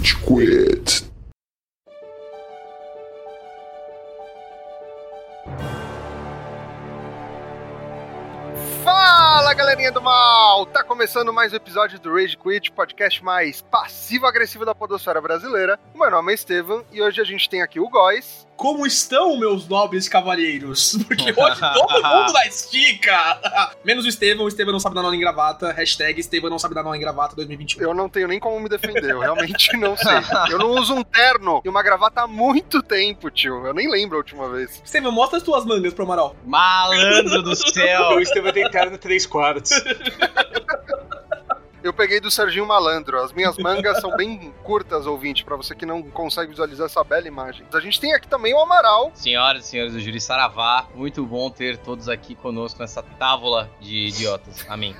Rage Quit. Galerinha do mal! Tá começando mais um episódio do Rage Quit, podcast mais passivo-agressivo da podosfera brasileira. O meu nome é Estevam e hoje a gente tem aqui o Góis. Como estão, meus nobres cavalheiros? Porque hoje todo mundo na estica! Menos o Estevam, o Estevam não sabe dar nó em gravata. Hashtag Estevam não sabe dar nó em gravata 2021. Eu não tenho nem como me defender, eu realmente não sei. Eu não uso um terno e uma gravata há muito tempo, tio. Eu nem lembro a última vez. Estevam, mostra as tuas mangas pro Amaral. Malandro do céu! O Estevam tem cara no 3 quartos. Eu peguei do Serginho Malandro. As minhas mangas são bem curtas, ouvinte, pra você que não consegue visualizar essa bela imagem. A gente tem aqui também o Amaral. Senhoras e senhores do Júri Saravá, muito bom ter todos aqui conosco nessa tábula de idiotas. Amém.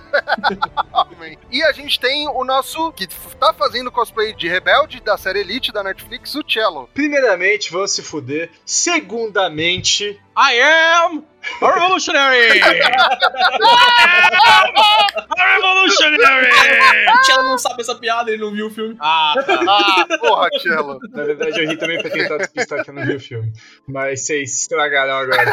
Amém. E a gente tem o nosso, que tá fazendo cosplay de Rebelde da série Elite da Netflix, o Cello. Primeiramente, vão se fuder. Segundamente, I am a revolutionary! a revolutionary! Tchela não sabe essa piada, ele não viu o filme. Ah, tá. Ah, porra, Cello. na verdade eu ri também pra tentar despistar que eu não vi o filme. Mas vocês estragaram agora.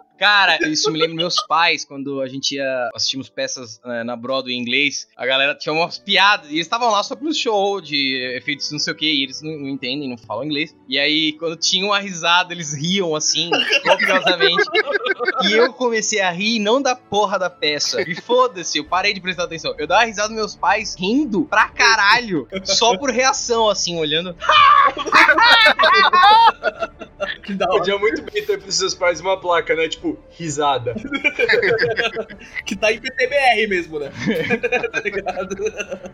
Cara, isso me lembra meus pais, quando a gente ia assistimos peças eh, na Broadway em inglês, a galera tinha umas piadas, e eles estavam lá só pelo show de efeitos não sei o que, e eles não, não entendem, não falam inglês. E aí, quando tinha uma risada, eles riam assim, copiosamente. e eu comecei a rir, não da porra da peça. E foda-se, eu parei de prestar atenção. Eu dava risada dos meus pais rindo pra caralho, só por reação, assim, olhando. Que da hora. Podia muito bem ter pros seus pais uma placa, né? Tipo, risada. Que tá em PTBR mesmo, né? tá ligado?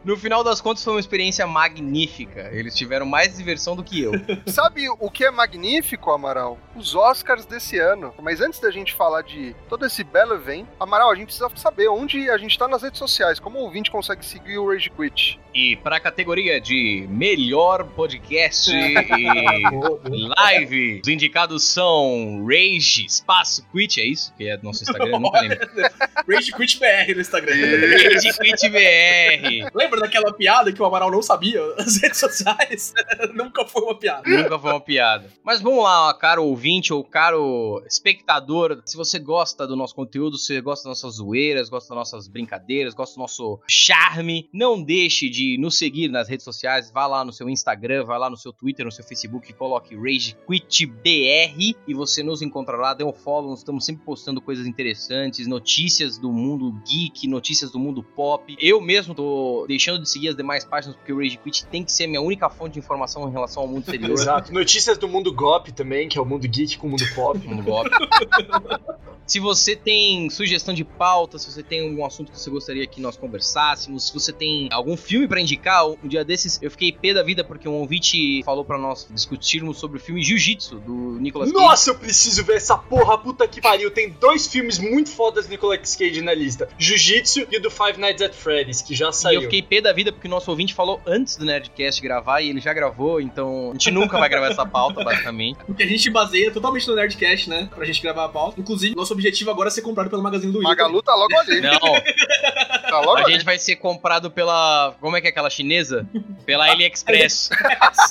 No final das contas, foi uma experiência magnífica. Eles tiveram mais diversão do que eu. Sabe o que é magnífico, Amaral? Os Oscars desse ano. Mas antes da gente falar de todo esse belo evento, Amaral, a gente precisa saber onde a gente tá nas redes sociais. Como o ouvinte consegue seguir o Rage Quit? E para a categoria de melhor podcast e live, os indicados são Rage Espaço Quit, é isso? Que é do nosso Instagram, eu nunca lembro. Rage Quit BR no Instagram. Rage Quit BR. Lembra daquela piada que o Amaral não sabia? As redes sociais nunca foi uma piada. Nunca foi uma piada. Mas vamos lá, caro ouvinte ou caro espectador. Se você gosta do nosto conteúdo, se você gosta das nossas zoeiras, gosta das nossas brincadeiras, gosta do nosso charme, não deixe de nos seguir nas redes sociais. Vá lá no seu Instagram, vá lá no seu Twitter, no seu Facebook, coloque Rage Quit BR e você nos encontrará. Dê um follow, nós estamos sempre postando coisas interessantes, notícias do mundo geek, notícias do mundo pop. Eu mesmo tô deixando de seguir as demais páginas porque o Rage Quit tem que ser a minha única fonte de informação em relação ao mundo exterior. Exato. Notícias do mundo GOP também, que é o mundo geek com o mundo pop. Mundo pop. Se você tem sugestão de pauta, se você tem algum assunto que você gostaria que nós conversássemos, se você tem algum filme pra indicar, um dia desses eu fiquei pé da vida porque um ouvinte falou pra nós discutirmos sobre o filme Jiu-Jitsu do Nicolas Cage. Nossa, eu preciso ver essa porra, puta que pariu. Tem dois filmes muito fodas do Nicolas Cage na lista: Jiu-Jitsu e o do Five Nights at Freddy's, que já E saiu. eu fiquei pé da vida porque o nosso ouvinte falou antes do Nerdcast gravar e ele já gravou, então a gente nunca vai gravar essa pauta, basicamente. Porque a gente baseia totalmente no Nerdcast, né? Pra gente gravar a pauta. Inclusive, nosso objetivo agora é ser comprado pelo Magazine do Luiza. Magalu tá logo ali. Não, Tá logo a ali. gente vai ser comprado pela. Como é que é aquela chinesa? Pela AliExpress.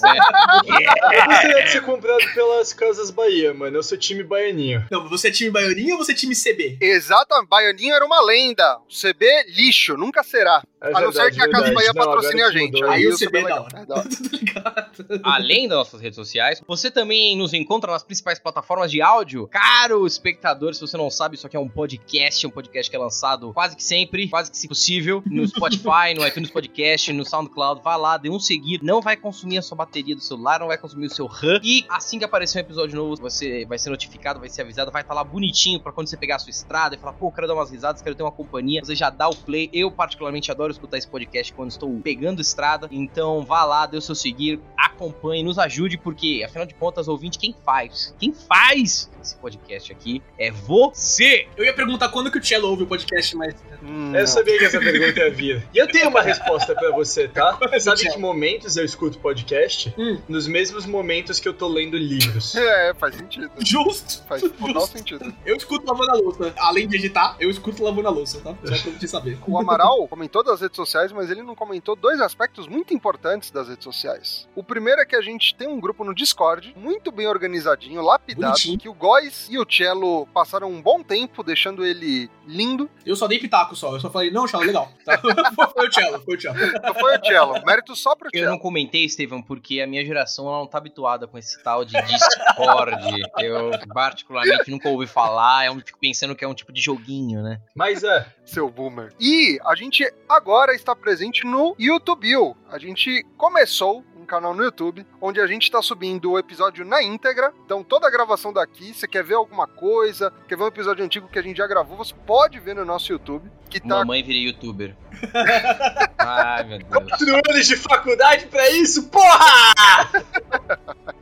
É. Eu gostaria de ser comprado pelas Casas Bahia, mano. Eu sou time baianinho. Não, você é time Baianinha ou você é time CB? Exato, Baianinho era uma lenda. O CB, lixo, nunca será. É a não ser que a Casa. Bahia Não, patrocine a gente. mudou. Aí o CB é da legal. hora. Da hora. Tá? Além das nossas redes sociais, você também nos encontra nas principais plataformas de áudio. Caro espectador, se você não sabe, isso aqui é um podcast, um podcast que é lançado quase que sempre, quase que se possível, no Spotify, no iTunes Podcast, no SoundCloud. Vá lá, dê um seguir, não vai consumir a sua bateria do celular, não vai consumir o seu RAM. E assim que aparecer um episódio novo, você vai ser notificado, vai ser avisado, vai estar lá bonitinho pra quando você pegar a sua estrada e falar, pô, quero dar umas risadas, quero ter uma companhia. Você já dá o play. Eu, particularmente, adoro escutar esse podcast quando estou pegando estrada. Então vá lá, dê o seu seguir, acompanhe, nos ajude, porque, afinal de contas, ouvinte, quem faz? Quem faz esse podcast aqui é você! Eu ia perguntar quando que o Cello ouve o podcast, mas. Hum, Eu não. sabia que essa pergunta ia vir. E eu tenho uma resposta pra você, tá? Sabe que momentos eu escuto podcast? Hum. Nos mesmos momentos que eu tô lendo livros. É, faz sentido. Justo! Faz total Justo. sentido. Eu escuto lavando a louça. Além de editar, eu escuto lavando a louça, tá? Só pra você saber. O Amaral comentou das redes sociais, mas ele não comentou dois aspectos muito importantes das redes sociais. O primeiro é que a gente tem um grupo no Discord, muito bem organizadinho, lapidado, Bonitinho. que o Góis e o Cello passaram um bom tempo deixando ele lindo. Eu só dei pitaco só. Eu só falei, não, Cello, legal. Tá? foi o Cello, foi o Cello. Foi o Cello. Mérito só pro Eu Cello. não comentei, Estevam, porque a minha geração ela não tá habituada com esse tal de Discord. Eu, particularmente, nunca ouvi falar. Eu fico pensando que é um tipo de joguinho, né? Mas é, Seu boomer. E a gente agora está presente no YouTube. A gente começou um canal no YouTube, onde a gente está subindo o episódio na íntegra. Então, toda a gravação daqui, você quer ver alguma coisa, quer ver um episódio antigo que a gente já gravou, você pode ver no nosso YouTube, que tá Mamãe virei youtuber. Ai, meu Deus. quatro anos de faculdade pra isso, porra!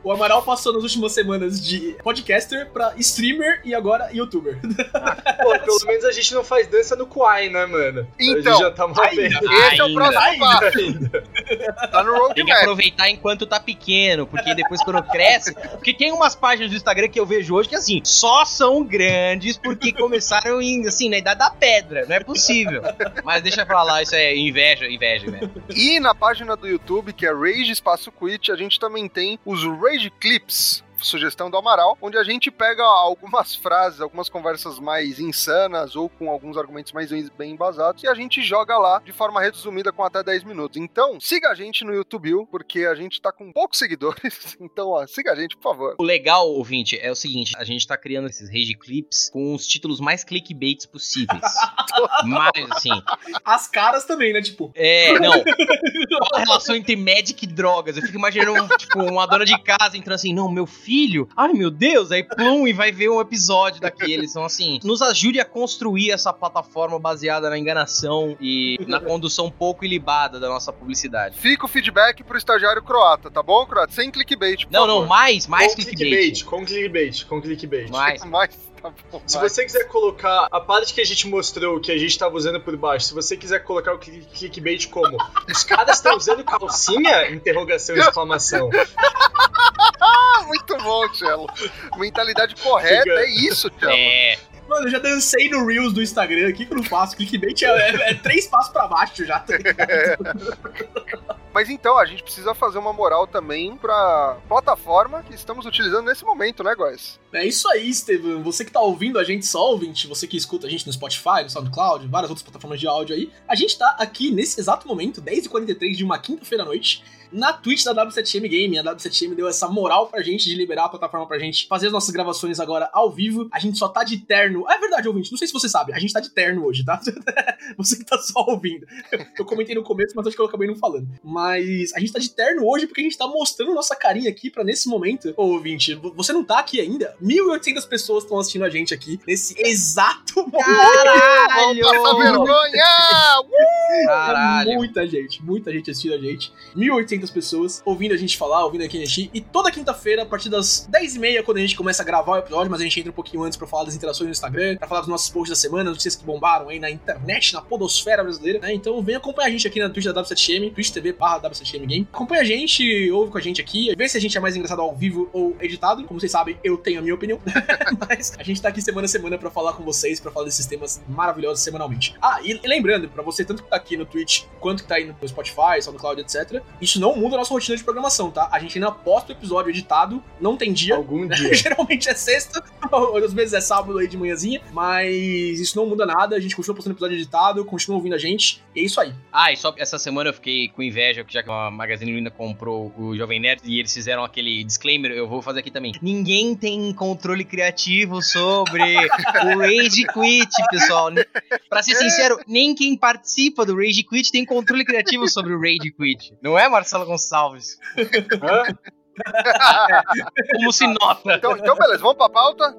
O Amaral passou nas últimas semanas de podcaster pra streamer e agora youtuber. Pô, pelo menos a gente não faz dança no Kwai, né, mano? Então, a gente já tá mal bem. Esse é o Ainda, próximo ainda. passo. Ainda. Tá no Tem que roadmap. aproveitar enquanto tá pequeno, porque depois quando cresce. Porque tem umas páginas do Instagram que eu vejo hoje que assim, só são grandes porque começaram em, assim, na idade da pedra. Não é possível. Mas deixa pra lá, isso é inveja, inveja, né? E na página do YouTube, que é Rage Espaço Quit, a gente também tem os Rage Clips. Sugestão do Amaral, onde a gente pega algumas frases, algumas conversas mais insanas ou com alguns argumentos mais bem embasados e a gente joga lá de forma resumida com até 10 minutos. Então, siga a gente no YouTube, porque a gente tá com poucos seguidores. Então, ó, siga a gente, por favor. O legal, ouvinte, é o seguinte: a gente tá criando esses rage clips com os títulos mais clickbaits possíveis. Mas, assim, As caras também, né? Tipo, é, não. Qual a relação entre médica e drogas? Eu fico imaginando, tipo, uma dona de casa entrando assim, não, meu filho, ai meu Deus, aí plum, e vai ver um episódio daqueles. Então, assim, nos ajude a construir essa plataforma baseada na enganação e na condução pouco ilibada da nossa publicidade. Fica o feedback pro estagiário croata, tá bom, croata? Sem clickbait, por Não, favor. não, mais, mais com clickbait. clickbait. Com clickbait, com clickbait. Mais. Mas, tá bom. Se vai. você quiser colocar a parte que a gente mostrou, que a gente tava usando por baixo, se você quiser colocar o cli- clickbait como os caras estão usando calcinha? Interrogação, exclamação. Ah, muito bom, Cello. Mentalidade correta, é isso, Cello. É, mano, eu já dancei no Reels do Instagram aqui que eu não faço. Clickbait é, é- é três passos pra baixo já. tá? Mas então, a gente precisa fazer uma moral também pra plataforma que estamos utilizando nesse momento, né, guys? É isso aí, Estevam. Você que tá ouvindo a gente só ouvinte, você que escuta a gente no Spotify, no SoundCloud, várias outras plataformas de áudio aí, a gente tá aqui nesse exato momento, 10h43 de uma quinta-feira à noite, na Twitch da W7M Game. A W7M deu essa moral pra gente de liberar a plataforma pra gente fazer as nossas gravações agora ao vivo. A gente só tá de terno. É verdade, ouvinte, não sei se você sabe, a gente tá de terno hoje, tá? você que tá só ouvindo. Eu comentei no começo, mas acho que eu acabei não falando. Mas a gente tá de terno hoje porque a gente tá mostrando nossa carinha aqui pra nesse momento. Ô, ouvinte, vo- você não tá aqui ainda? 1.800 pessoas estão assistindo a gente aqui nesse exato momento. Caralho! Passa vergonha! Uh! Caralho! Muita gente, muita gente assistindo a gente. 1.800 pessoas ouvindo a gente falar, ouvindo aqui a gente. E toda quinta-feira, a partir das 10h30, quando a gente começa a gravar o episódio, mas a gente entra um pouquinho antes pra falar das interações no Instagram, pra falar dos nossos posts da semana, notícias que bombaram aí na internet, na podosfera brasileira, né? Então vem acompanhar a gente aqui na Twitch da W7M, Twitch TV barra W7M Game. Acompanha a gente, ouve com a gente aqui, vê se a gente é mais engraçado ao vivo ou editado. Como vocês sabem, eu tenho a minha opinião. mas a gente tá aqui semana a semana pra falar com vocês, pra falar desses temas maravilhosos semanalmente. Ah, e, lembrando, pra você tanto que tá aqui no Twitch quanto que tá aí no Spotify, SoundCloud, etc. Isso não muda a nossa rotina de programação, tá? A gente ainda posta o episódio editado, não tem dia. Algum dia. Geralmente é sexta, ou às vezes é sábado aí de manhãzinha, mas isso não muda nada, a gente continua postando episódio editado, continua ouvindo a gente, e é isso aí. Ah, e só essa semana eu fiquei com inveja, já que a Magazine Luiza comprou o Jovem Nerd e eles fizeram aquele disclaimer, eu vou fazer aqui também. Ninguém tem controle criativo sobre o Rage Quit, pessoal. Pra ser sincero, nem quem participa do Rage Quit tem controle criativo sobre o Rage Quit. Não é, Marcelo Gonçalves? Hã? Como se nota. Então, então, beleza, vamos pra pauta.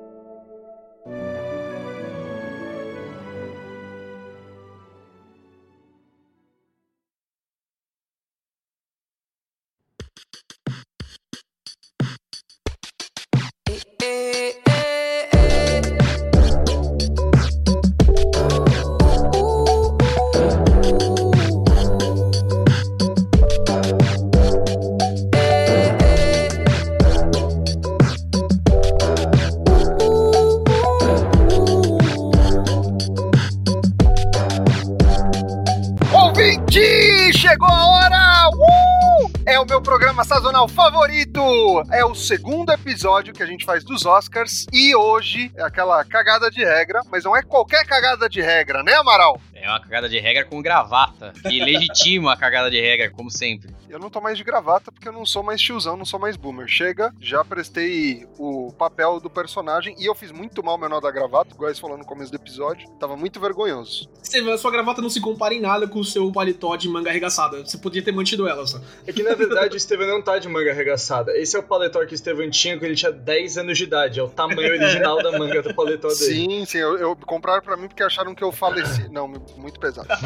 O segundo episódio que a gente faz dos Oscars e hoje é aquela cagada de regra, mas não é qualquer cagada de regra, né, Amaral? É uma cagada de regra com gravata. E legitima a cagada de regra, como sempre. Eu não tô mais de gravata porque eu não sou mais tiozão, não sou mais boomer. Chega, já prestei o papel do personagem e eu fiz muito mal meu nó da gravata, igual eles falou no começo do episódio. Tava muito vergonhoso. Você a sua gravata não se compara em nada com o seu paletó de manga arregaçada. Você podia ter mantido ela só. É que na verdade o Steven não tá de manga arregaçada. Esse é o paletó que o Steven tinha quando ele tinha 10 anos de idade. É o tamanho original da manga do paletó dele. Sim, sim, eu, eu compraram pra mim porque acharam que eu faleci. Não, muito pesado.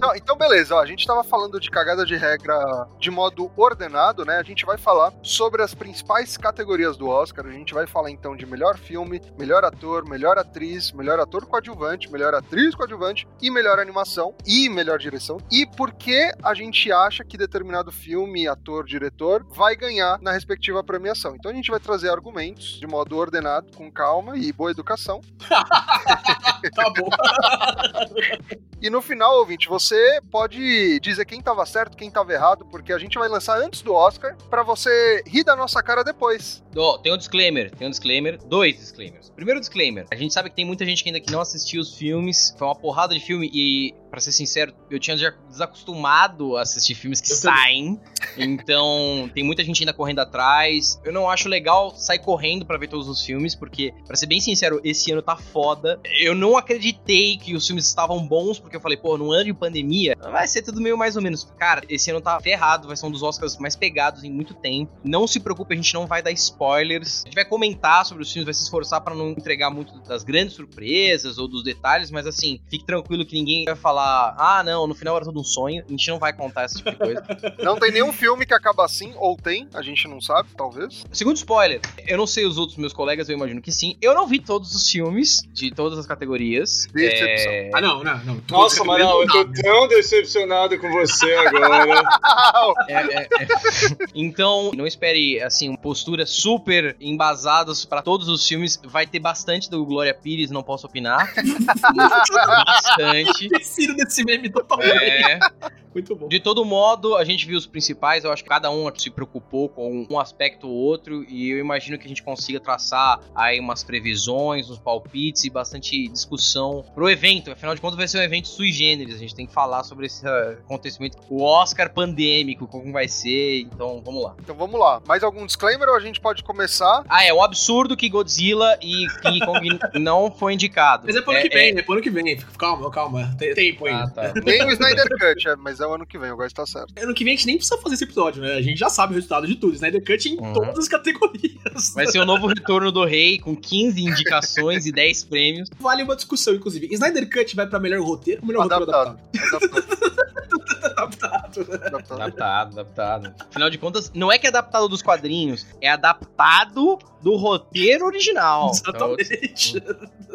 Não, então, beleza, ó, a gente tava falando de cagada de regra de modo ordenado, né? A gente vai falar sobre as principais categorias do Oscar. A gente vai falar então de melhor filme, melhor ator, melhor atriz, melhor ator coadjuvante, melhor atriz coadjuvante e melhor animação e melhor direção. E por que a gente acha que determinado filme, ator, diretor vai ganhar na respectiva premiação. Então a gente vai trazer argumentos de modo ordenado, com calma e boa educação. tá bom. E no final, ouvinte, você pode dizer quem tava certo, quem tava errado, porque a gente vai lançar antes do Oscar para você rir da nossa cara depois. Oh, tem um disclaimer, tem um disclaimer, dois disclaimers. Primeiro disclaimer, a gente sabe que tem muita gente que ainda que não assistiu os filmes, foi uma porrada de filme e, para ser sincero, eu tinha já desacostumado a assistir filmes que Eu saem, então tem muita gente ainda correndo atrás. Eu não acho legal sair correndo para ver todos os filmes, porque, para ser bem sincero, esse ano tá foda. Eu não acreditei que os filmes estavam bons, porque eu falei, pô, num ano de pandemia, vai ser tudo meio mais ou menos. Cara, esse ano tá ferrado, vai ser um dos Oscars mais pegados em muito tempo. Não se preocupe, a gente não vai dar spoilers. A gente vai comentar sobre os filmes, vai se esforçar para não entregar muito das grandes surpresas ou dos detalhes, mas assim, fique tranquilo que ninguém vai falar, ah, não, no final era tudo um sonho. A gente não vai contar esse tipo de coisa. Não tem nenhum filme que acaba assim, ou tem, a gente não sabe, talvez. Segundo spoiler, eu não sei os outros meus colegas, eu imagino que sim. Eu não vi todos os filmes de todas as categorias. Decepção. É, Ah, não, não, não. Nossa, tu- Amaral, eu tô tão decepcionado com você agora. É, é, é. então, não espere, assim, posturas super embasadas pra todos os filmes. Vai ter bastante do Glória Pires, não posso opinar. bastante. Desse meme totalmente. É. Muito bom. De todo modo, a gente viu os principais, eu acho que cada um se preocupou com um aspecto ou outro, e eu imagino que a gente consiga traçar aí umas previsões, uns palpites e bastante discussão pro evento. Afinal de contas, vai ser um evento sui generis, a gente tem que falar sobre esse uh, acontecimento, o Oscar pandêmico, como vai ser, então vamos lá. Então vamos lá. Mais algum disclaimer ou a gente pode começar? Ah, é um absurdo que Godzilla e King Kong não foi indicado. Mas é pro ano que vem, é pro ano que vem. Calma, calma. Tem tempo Ah, ainda. tá. Nem o Snyder Cut, é, mas é o ano que vem, o Góis tá certo. Ano que vem a gente nem precisa fazer esse episódio, né? A gente já sabe o resultado de tudo. Snyder Cut em Uhum. todas as categorias. Vai ser o novo retorno do rei, com 15 indicações e 10 prêmios. Vale uma discussão, inclusive. Snyder Cut vai pra melhor roteiro ou melhor roteiro Adaptado. adaptado? Adaptado. Adaptado. Adaptado. Adaptado, adaptado. Afinal de contas, não é que é adaptado dos quadrinhos, é adaptado do roteiro original. Então, Exatamente.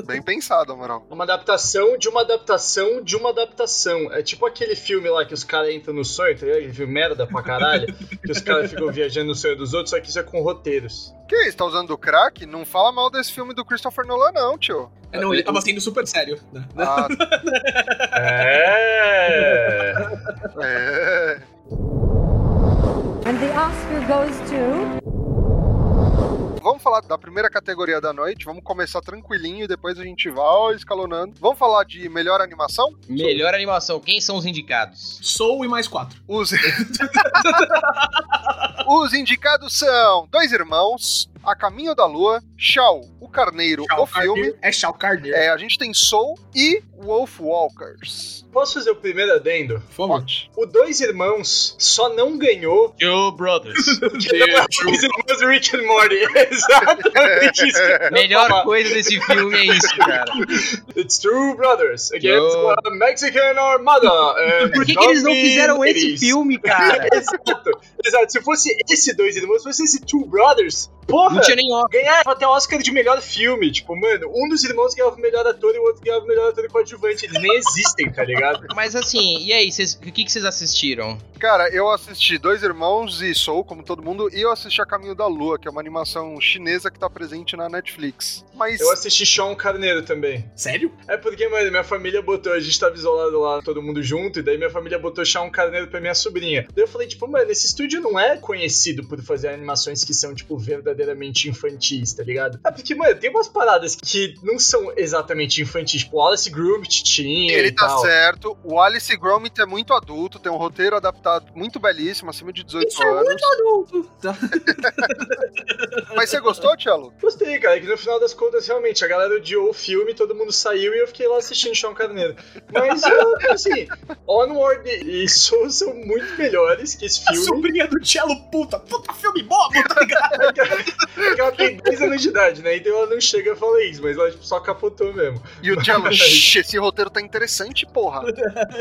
Bem pensado, Amaral. Uma adaptação de uma adaptação de uma adaptação. É tipo aquele filme lá que os caras entram no sonho, tá ligado? Aquele filme merda pra caralho. que os caras ficam viajando no sonho dos outros, só que isso é com roteiros. Que isso, tá usando o crack? Não fala mal desse filme do Christopher Nolan, não, tio. É, não, ele tava sendo super sério. né? Ah, É. é. And the Oscar goes to. Vamos falar da primeira categoria da noite. Vamos começar tranquilinho e depois a gente vai escalonando. Vamos falar de melhor animação? melhor animação. Quem são os indicados? Soul e mais quatro. Os... Os indicados são Dois Irmãos, A Caminho da Lua, Shaw, O Carneiro, Shao o filme. Carneiro. É Shao Carneiro. É, a gente tem Soul e Wolf Walkers. Posso fazer o primeiro adendo? Pode. O Dois Irmãos só não ganhou Two Brothers. não é o Dois Irmãos Rick and Morty. Exatamente isso. que Melhor falar. coisa desse filme é isso, cara. It's Two Brothers against Yo. a Mexican Armada. and Por que, que eles não fizeram esse filme, cara? Exato, exato. Se fosse esse Dois Irmãos, se fosse esse Two Brothers, porra, Não tinha nem ó. ganhava até Oscar de melhor filme. Tipo, mano, um dos irmãos ganhava o melhor ator e o outro ganhava o melhor ator coadjuvante. Eles nem existem, tá ligado? Mas assim, e aí, vocês- o que, que vocês assistiram? Cara, eu assisti Dois Irmãos e Soul, como todo mundo, e eu assisti A Caminho da Lua, que é uma animação chinesa que tá presente na Netflix. Mas. Eu assisti Sean Carneiro também. Sério? É porque, mano, minha família botou, a gente tava isolado lá, todo mundo junto, e daí minha família botou Sean Carneiro pra minha sobrinha. Daí eu falei, tipo, mano, esse estúdio não é conhecido por fazer animações que são, tipo, verdadeiramente infantis, tá ligado? É porque, mano, tem umas paradas que não são exatamente infantis, tipo, Alice Gromit tinha Ele e tá tal. certo. O Alice Gromit é muito adulto, tem um roteiro adaptado muito belíssimo, acima de 18 Isso é anos. muito adulto. Tá. Mas você gostou, Tchelo? Gostei, cara, que no final das contas, realmente, a galera odiou o filme, todo mundo saiu e eu fiquei lá assistindo Sean Carneiro. Mas, assim, Onward e Soul são muito melhores que esse A filme. sobrinha do Cello, puta, puta filme bobo, tá ligado? Porque ela tem 10 anos de idade, né? Então ela não chega a falar isso, mas ela tipo, só capotou mesmo. E o Tchelo, "Shh, esse roteiro tá interessante, porra.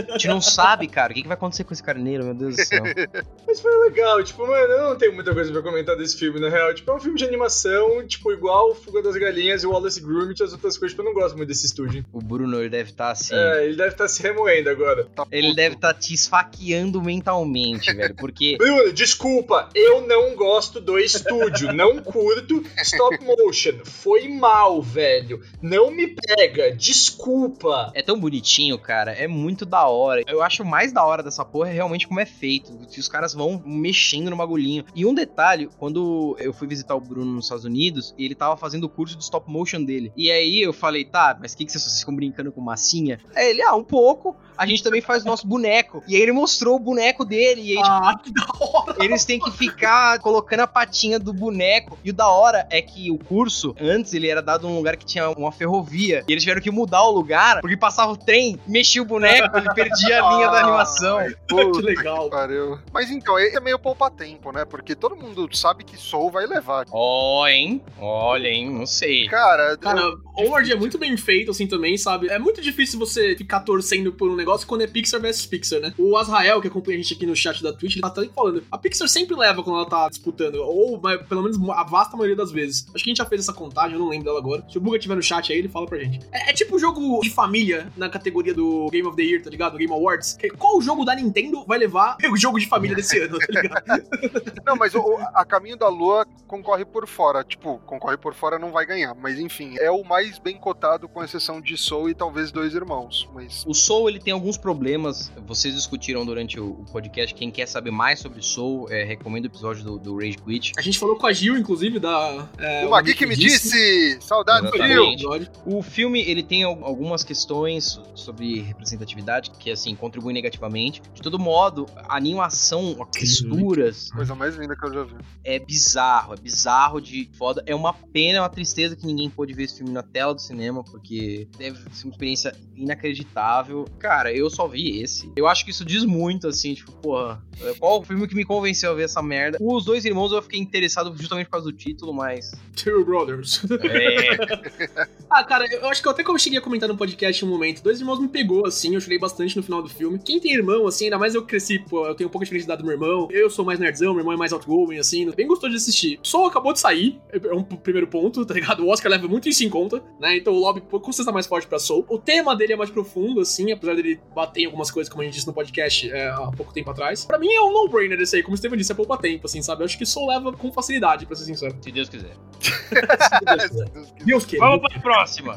A gente não sabe, cara, o que, que vai acontecer com esse carneiro, meu Deus do céu. Mas foi legal, tipo, mano, eu não tenho muita coisa pra comentar desse filme, na real. Tipo, é um filme de animação, tipo, igual Fuga das Galinhas e Wallace Gromit e as outras coisas, tipo, eu não gosto muito desse estúdio. O Bruno, ele deve estar assim. É, ele deve estar se remoendo agora. Tá Ele puto. deve estar te esfaqueando mentalmente, velho. Porque Bruno, desculpa, eu não gosto do estúdio, não curto stop motion. Foi mal, velho. Não me pega, desculpa. é tão bonitinho, cara. É muito da hora. Eu acho mais da hora dessa porra é realmente como é feito. Que os caras vão mexendo no bagulhinho. E um detalhe, quando eu fui visitar o Bruno nos Estados Unidos, ele tava fazendo o curso de stop motion dele. E aí eu falei, tá, mas o que, que vocês, vocês ficam brincando com massinha? Aí ele, ah, um pouco. A gente também faz o nosso boneco. E aí ele mostrou o boneco dele. E aí, Ah, que da hora. Eles têm que ficar colocando a patinha do boneco. E o da hora é que o curso, antes ele era dado num lugar que tinha uma ferrovia. E eles tiveram que mudar o lugar, porque passava o trem, mexia o boneco e perdia a linha da animação. Puta Que legal. Pariu. Mas então, é meio poupa-tempo, né? Porque todo mundo sabe que Soul vai levar. Ó, hein? Olha, hein? Não sei. Cara, Cara, eu- Onward é muito bem feito, assim, também, sabe? É muito difícil você ficar torcendo por um negócio quando é Pixar versus Pixar, né? O Azrael, que acompanha a gente aqui no chat da Twitch, ele tá até falando. A Pixar sempre leva quando ela tá disputando, ou mas, pelo menos a vasta maioria das vezes. Acho que a gente já fez essa contagem, eu não lembro dela agora. Se o Buga tiver no chat aí, ele fala pra gente. É, é tipo um jogo de família na categoria do Game of the Year, tá ligado? Game Awards. Que- Qual jogo da Nintendo vai levar o jogo de família desse ano, tá ligado? Não, mas o, a Caminho da Lua concorre por fora. Tipo, concorre por fora não vai ganhar. Mas enfim, é o mais bem cotado, com exceção de Soul e talvez Dois Irmãos. Mas O Soul, ele tem alguns problemas. Vocês discutiram durante o o podcast. Quem quer saber mais sobre Soul, é, recomendo o episódio do, do Rage Quit. A gente falou com a Gil, inclusive, da. É, o Magui que me disse! Saudades. Gil! O filme, ele tem al- algumas questões sobre representatividade que, assim, contribuem negativamente. De todo modo, a animação, as texturas, Coisa mais linda que eu já vi. é bizarro. É bizarro de foda. É uma pena, é uma tristeza que ninguém pôde ver esse filme na tela do cinema, porque deve ser uma experiência inacreditável. Cara, eu só vi esse. Eu acho que isso diz muito, assim, tipo, porra, qual o filme que me convenceu a ver essa merda? Os dois irmãos eu fiquei interessado justamente por causa do título, mas. Two Brothers. É. Ah, cara, eu acho que eu até como eu cheguei a comentar no podcast um momento, Dois Irmãos me pegou, assim, eu chorei bastante no final do filme. Quem tem irmão, assim, ainda mais eu cresci, pô, eu tenho um pouco de felicidade do meu irmão, eu sou mais nerdzão, meu irmão é mais outgoing, assim, bem gostoso de assistir. Soul acabou de sair, é um p- primeiro ponto, tá ligado? O Oscar leva muito isso em conta, né? Então o lobby com certeza tá mais forte pra Soul. O tema dele é mais profundo, assim, apesar dele bater em algumas coisas, como a gente disse no podcast é, há pouco tempo atrás. Pra mim é um no-brainer esse aí, como o Steven disse, é poupa tempo, assim, sabe? Eu acho que Soul leva com facilidade, pra ser sincero. Se Deus quiser. Se Deus quiser. Deus queira. Vamos pra próxima.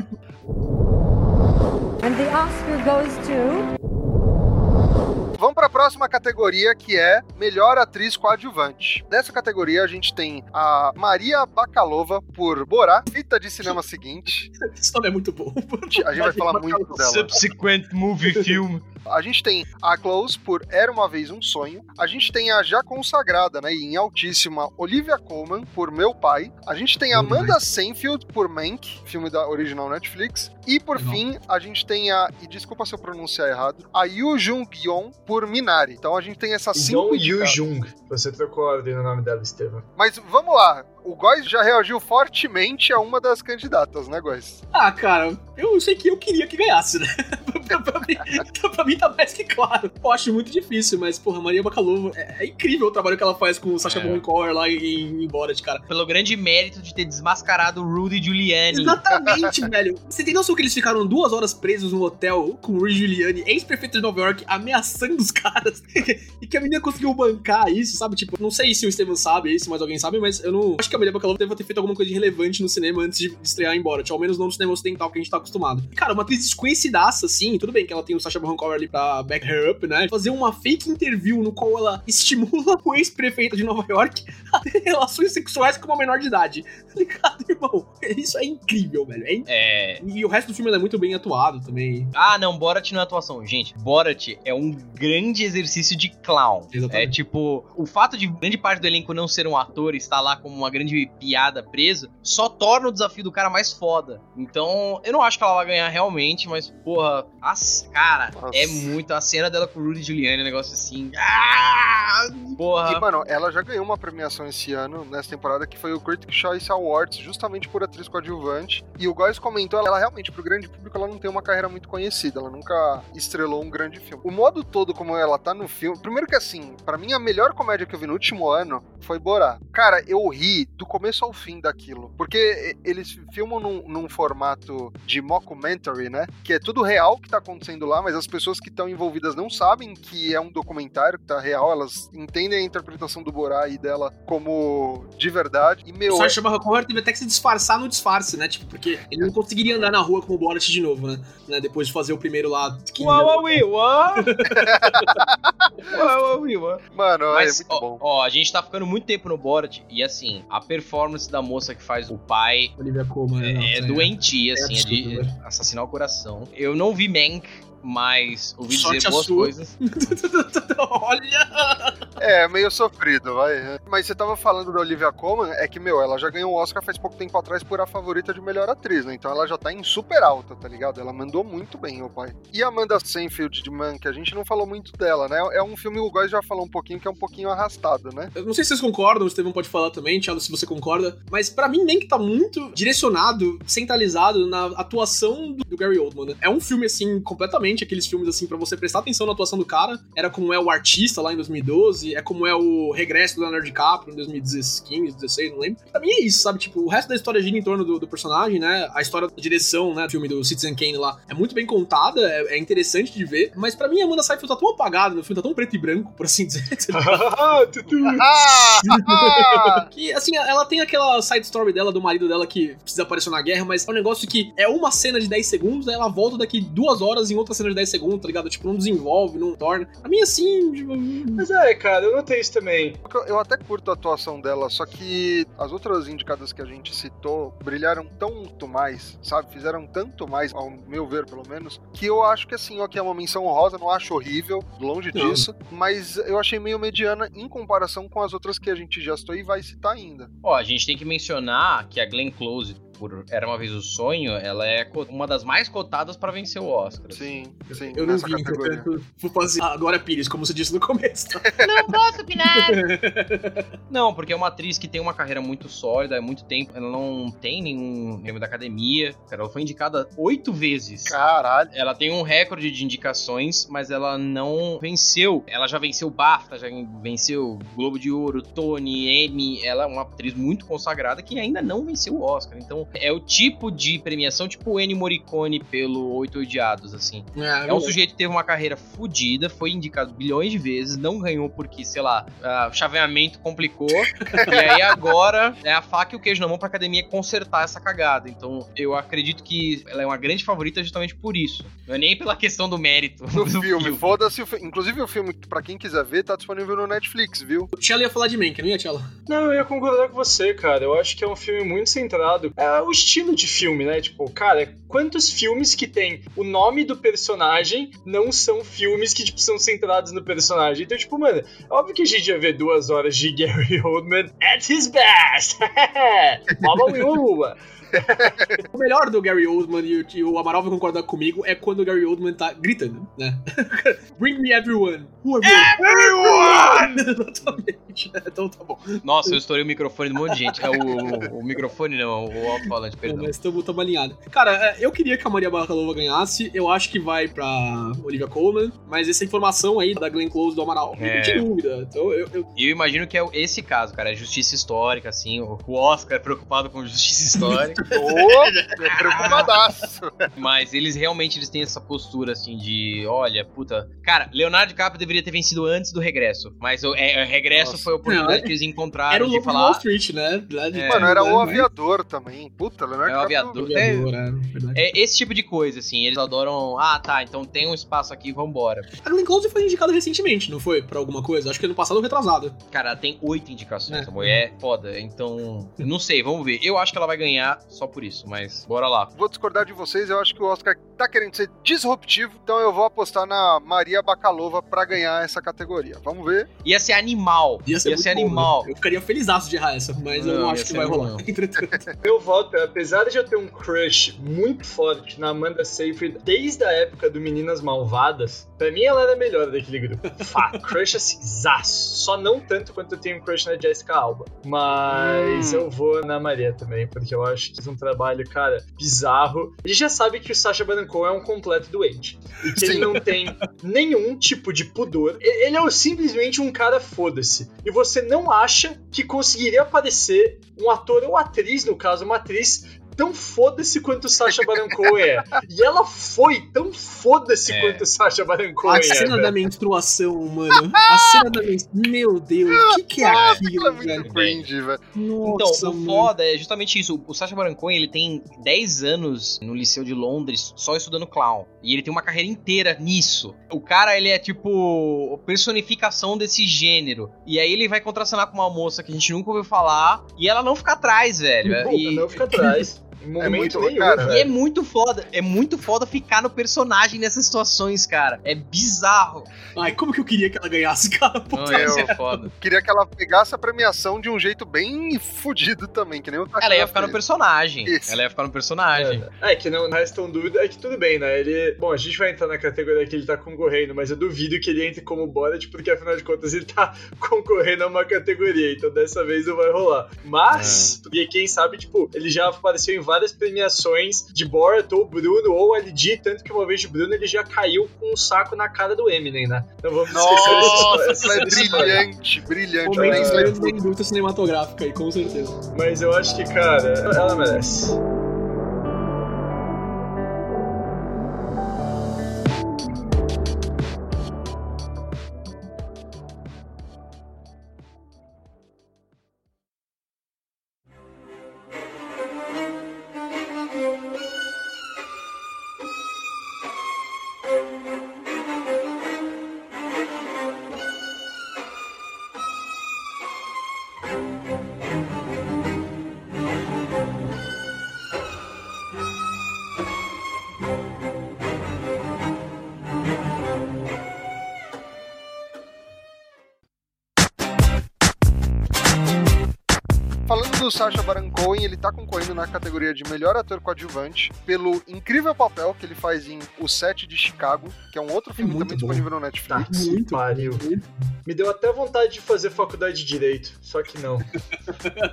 And the Oscar goes to. Vamos para a próxima categoria, que é Melhor Atriz Coadjuvante. Nessa categoria, a gente tem a Maria Bakalova por Borá, fita de cinema seguinte. Esse nome é muito bom. A gente vai falar muito dela. Subsequent movie film. A gente tem a Close por Era Uma Vez Um Sonho. A gente tem a já consagrada, né, e em altíssima, Olivia Colman por Meu Pai. A gente tem a Amanda Seinfeld por Mank, filme da original Netflix. E por Legal. fim, a gente tem a, e desculpa se eu pronunciar errado, a Yoo Jung-yeon por Minari. Então a gente tem essas cinco Yong Yu. Jung. Você trocou a ordem no nome dela, Estevam. Mas vamos lá. O Góis já reagiu fortemente a uma das candidatas, né, Góis? Ah, cara, eu sei que eu queria que ganhasse, né? pra mim, pra mim tá mais que claro. Eu acho muito difícil, mas, porra, Maria Bakalova, é, é incrível o trabalho que ela faz com o Sacha É. Baron Cohen lá em, em Borat, cara. Pelo grande mérito de ter desmascarado o Rudy Giuliani. Exatamente, velho. Você tem noção que eles ficaram duas horas presos no hotel com o Rudy Giuliani, ex-prefeito de Nova York, ameaçando os caras? e que a menina conseguiu bancar isso, sabe? Tipo, não sei se o Steven sabe, se mais alguém sabe, mas eu não acho que a Maria Bakalova deve ter feito alguma coisa de relevante no cinema antes de estrear em Borat, ao menos não no cinema ocidental que a gente tá acostumado. Cara, uma atriz desconhecidaça, assim, tudo bem que ela tem o Sacha Baron Cohen ali pra back her up, né? Fazer uma fake interview no qual ela estimula o ex-prefeito de Nova York a ter relações sexuais com uma menor de idade. Tá ligado, irmão? Isso é incrível, velho. É É. E o resto do filme é muito bem atuado também. Ah, não, Borat não é atuação. Gente, Borat é um grande exercício de clown. Exatamente. É tipo, o fato de grande parte do elenco não ser um ator e estar lá como uma grande piada preso, só torna o desafio do cara mais foda. Então, eu não acho que ela vai ganhar realmente, mas, porra, as, cara, Nossa. é muito. A cena dela com o Rudy Giuliani, um negócio assim. Ah, porra. E, mano, ela já ganhou uma premiação esse ano, nessa temporada, que foi o Critics' Choice Awards, justamente por atriz coadjuvante. E o Góis comentou, ela realmente, pro grande público, ela não tem uma carreira muito conhecida, ela nunca estrelou um grande filme. O modo todo como ela tá no filme, primeiro que assim, pra mim a melhor comédia que eu vi no último ano foi Borá. Cara, eu ri do começo ao fim daquilo, porque eles filmam num, num formato de mockumentary, né? Que é tudo real que tá acontecendo lá, mas as pessoas que estão envolvidas não sabem que é um documentário que tá real, elas entendem a interpretação do Borá e dela como de verdade. E, meu, o Sacha Baron Cohen teve até que se disfarçar no disfarce, né? Tipo, porque ele não conseguiria andar na rua como o Borat de novo, né? Né, Depois de fazer o primeiro lá. Uau, uau, uau. Uau, uau, uau. mano, Mas, é muito ó, bom. ó, a gente tá ficando muito tempo no Borat e assim, a performance da moça que faz o pai Olivia Colman, né? Não, é, é- doentia, assim, é, absurdo, de velho. assassinar o coração. Eu não vi Mank, mas ouvi Sorte dizer boas sua. coisas. Olha! É, meio sofrido, vai. Mas você tava falando da Olivia Colman, é que, meu, ela já ganhou o Oscar faz pouco tempo atrás por a favorita de melhor atriz, né? Então ela já tá em super alta, tá ligado? Ela mandou muito bem, o pai. E Amanda Seyfried de Man, que a gente não falou muito dela, né? É um filme, o Góis já falou um pouquinho, que é um pouquinho arrastado, né? Eu não sei se vocês concordam, o Estevão pode falar também, Thiago, se você concorda, mas pra mim nem que tá muito direcionado, centralizado na atuação do, do Gary Oldman, né? É um filme, assim, completamente aqueles filmes, assim, pra você prestar atenção na atuação do cara. Era como é o Artista lá em 2012, é como é o Regresso do Leonardo DiCaprio em 2015, 16, não lembro. Pra mim é isso, sabe? Tipo, o resto da história gira em torno do, do personagem, né? A história da direção, né, do filme do Citizen Kane lá, é muito bem contada, é, é interessante de ver, mas pra mim a Amanda Seyfried tá tão apagada no filme, tá tão preto e branco, por assim dizer. Que, assim, ela tem aquela side story dela, do marido dela que precisa aparecer na guerra, mas é um negócio que é uma cena de 10 segundos, aí ela volta daqui duas horas em outra cena de 10 segundos, tá ligado? Tipo, não desenvolve, não torna. Pra mim, assim, tipo, Mas é, cara, eu notei isso também. Eu- Eu até curto a atuação dela, só que as outras indicadas que a gente citou brilharam tanto mais, sabe? Fizeram tanto mais, ao meu ver, pelo menos, que eu acho que assim, ok, é uma menção honrosa, não acho horrível, longe Não. disso, mas eu achei meio mediana em comparação com as outras que a gente já citou e vai citar ainda. Ó, a gente tem que mencionar que a Glenn Close, por Era Uma Vez o Sonho, ela é uma das mais cotadas pra vencer o Oscar. Sim, sim, eu não vi, entretanto, vou fazer a Glória Pires, como você disse no começo. tá? Não posso opinar. Não, porque é uma atriz que tem uma carreira muito sólida, há muito tempo. Ela não tem nenhum prêmio da academia. Cara, ela foi indicada oito vezes. Caralho. Ela tem um recorde de indicações, mas ela não venceu. Ela já venceu BAFTA, já venceu Globo de Ouro, Tony, Emmy. Ela é uma atriz muito consagrada que ainda não venceu o Oscar. Então, é o tipo de premiação, tipo o Ennio Morricone pelo Oito Odiados, assim. É um sujeito que teve uma carreira fodida, foi indicado bilhões de vezes, não ganhou porque, sei lá, o chaveamento complicou. e aí agora é a faca e o queijo na mão pra academia consertar essa cagada. Então eu acredito que ela é uma grande favorita justamente por isso. Não é nem pela questão do mérito No do filme, foda-se o filme. Inclusive o filme, pra quem quiser ver, tá disponível no Netflix, viu? O Tchela ia falar de Mank, não ia, Tchela? Não, eu ia concordar com você, cara. Eu acho que é um filme muito centrado. É o estilo de filme, né? Tipo, cara, quantos filmes que tem o nome do personagem não são filmes que, tipo, são centrados no personagem? Então, tipo, mano, óbvio que a gente ia ver duas horas de Gary Oldman at his best. Mama Wilma. O melhor do Gary Oldman, e o, e o Amaral vai concordar comigo, é quando o Gary Oldman tá gritando, né? Bring me everyone. Who? Everyone! Exatamente. Então tá bom. Nossa, eu estourei o microfone de um monte de gente. É o, o, o microfone não, o alto-falante, Não, perdão. mas estamos alinhados. Cara, é, eu queria que a Maria Bakalova ganhasse. Eu acho que vai pra Olivia Colman. Mas essa informação aí da Glenn Close do Amaral, É. não tinha dúvida. Então eu, eu- E eu imagino que é esse caso, cara, é justiça histórica, assim. O o Oscar é preocupado com justiça histórica. Ô, é preocupadaço. mas eles realmente eles têm essa postura, assim, de olha, puta. Cara, Leonardo DiCaprio deveria ter vencido antes do regresso. Mas o, é, o regresso Nossa. foi a oportunidade Não, que eles encontraram era o de falar. Wall Street, né? É. Mano, era o mas- aviador também. Puta, Leonardo É o DiCaprio- aviador. Aviador, é, verdade. É esse tipo de coisa, assim. Eles adoram. Ah, tá, então tem um espaço aqui, vambora. A Glenn Close foi indicada recentemente, não foi? Pra alguma coisa? Acho que ano passado ou retrasado. Cara, ela tem oito indicações. É. A mulher é foda. Então, não sei, vamos ver. Eu acho que ela vai ganhar só por isso, mas bora lá. Vou discordar de vocês, eu acho que o Oscar tá querendo ser disruptivo, então eu vou apostar na Maria Bakalova pra ganhar essa categoria. Vamos ver. Ia ser animal. Ia ser, muito bom, animal. né? Eu ficaria felizaço de errar essa, mas eu Não, não ia acho que ser vai rolar. não. Entretanto. Meu voto, apesar de eu ter um crush muito forte na Amanda Seyfried desde a época do Meninas Malvadas, pra mim ela era a melhor daquele grupo. Fá, crush assim, zaço. Só não tanto quanto eu tenho crush na Jessica Alba. Mas Hum. eu vou na Maria também, porque eu acho que fez um trabalho, cara, bizarro. Gente já sabe que o Sacha Baron Cohen é um completo doente. E que ele Sim. não tem nenhum tipo de pudor. E- Ele é simplesmente um cara foda-se. E você não acha que conseguiria aparecer um ator ou atriz, no caso, uma atriz. Tão foda-se quanto o Sacha Baron Cohen é. E ela foi tão foda-se É. quanto o Sacha Baron Cohen A é. cena velho. da menstruação, mano. A cena da menstruação. Meu Deus, o que, que é Ela aquilo, é muito cringe, velho. Então, Nossa, o mano. foda é justamente isso. O Sacha Baron Cohen, ele tem 10 anos no Liceu de Londres só estudando clown. E ele tem uma carreira inteira nisso. O cara, ele é tipo personificação desse gênero. E aí ele vai contracenar com uma moça que a gente nunca ouviu falar e ela não fica atrás, velho. Pô, E, Não fica atrás. Momento muito- nenhum, cara, e é muito foda. É muito foda ficar no personagem nessas situações, cara. É bizarro. Ai, como que eu queria que ela ganhasse, cara? Pô, Não, eu- isso é foda. Queria que ela pegasse a premiação de um jeito bem fudido também, que nem o Ela ia ficar no fez. personagem. Isso. Ela ia ficar no personagem. É, que não restam dúvida, é que tudo bem, né? Ele. Bom, a gente vai entrar na categoria que ele tá concorrendo, mas eu duvido que ele entre como Borat, porque afinal de contas ele tá concorrendo a uma categoria, então dessa vez não vai rolar. Mas, e quem sabe, tipo, ele já apareceu em várias premiações de Borat ou Bruno ou LD, tanto que uma vez de Bruno ele já caiu com um saco na cara do Eminem, né? Então vamos esquecer Nossa, ela é brilhante, brilhante. Momento da indústria cinematográfica aí, com certeza. Mas eu acho que, cara, ela merece. Sacha Baron Cohen, ele tá concorrendo na categoria de melhor ator coadjuvante pelo incrível papel que ele faz em O Sete de Chicago, que é um outro filme muito também bom. disponível no Tá, Netflix. que Muito pariu. Me deu até vontade de fazer faculdade de direito, só que não.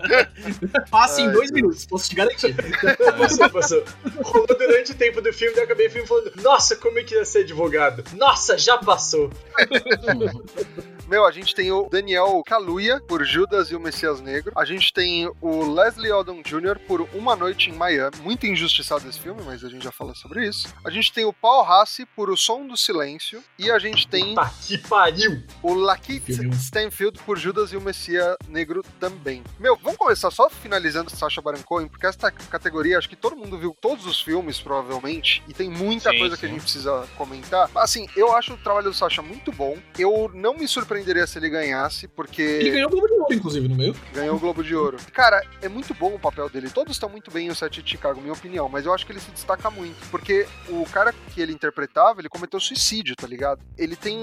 Passa em dois Deus. minutos, posso te garantir. Passou, passou. Rolou durante o tempo do filme, eu acabei o filme falando: Nossa, como eu queria ser advogado. Nossa, já passou. Meu, a gente tem o Daniel Kaluuya por Judas e o Messias Negro. A gente tem o Leslie Odom Jr. por Uma Noite em Miami. Muito injustiçado esse filme, mas a gente já fala sobre isso. A gente tem o Paul Rassi por O Som do Silêncio. E a gente tem Tá que pariu. o Lakeith Filme. Stanfield por Judas e o Messias Negro também. Meu, vamos começar só finalizando Sacha Baron Cohen, porque essa categoria, acho que todo mundo viu todos os filmes, provavelmente, e tem muita Sim, coisa que a sim. gente precisa comentar. Assim, eu acho o trabalho do Sacha muito bom. Eu não me surpreendi surpreenderia se ele ganhasse, porque. Ele ganhou o Globo de Ouro, inclusive, no meio. Ganhou o Globo de Ouro. Cara, é muito bom o papel dele. Todos estão muito bem em O Sete de Chicago, minha opinião, mas eu acho que ele se destaca muito. Porque o cara que ele interpretava, ele cometeu suicídio, tá ligado? Ele tem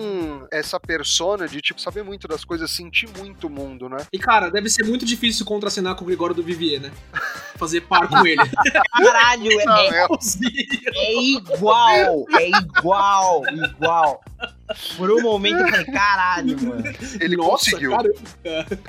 essa persona de, tipo, saber muito das coisas, sentir muito o mundo, né? E, cara, deve ser muito difícil contracenar com o Gregório do Vivier, né? Fazer par com ele. Caralho, é, Não, é, é, é igual, é igual, igual. Por um momento eu falei, caralho, mano. ele Nossa, conseguiu. caramba.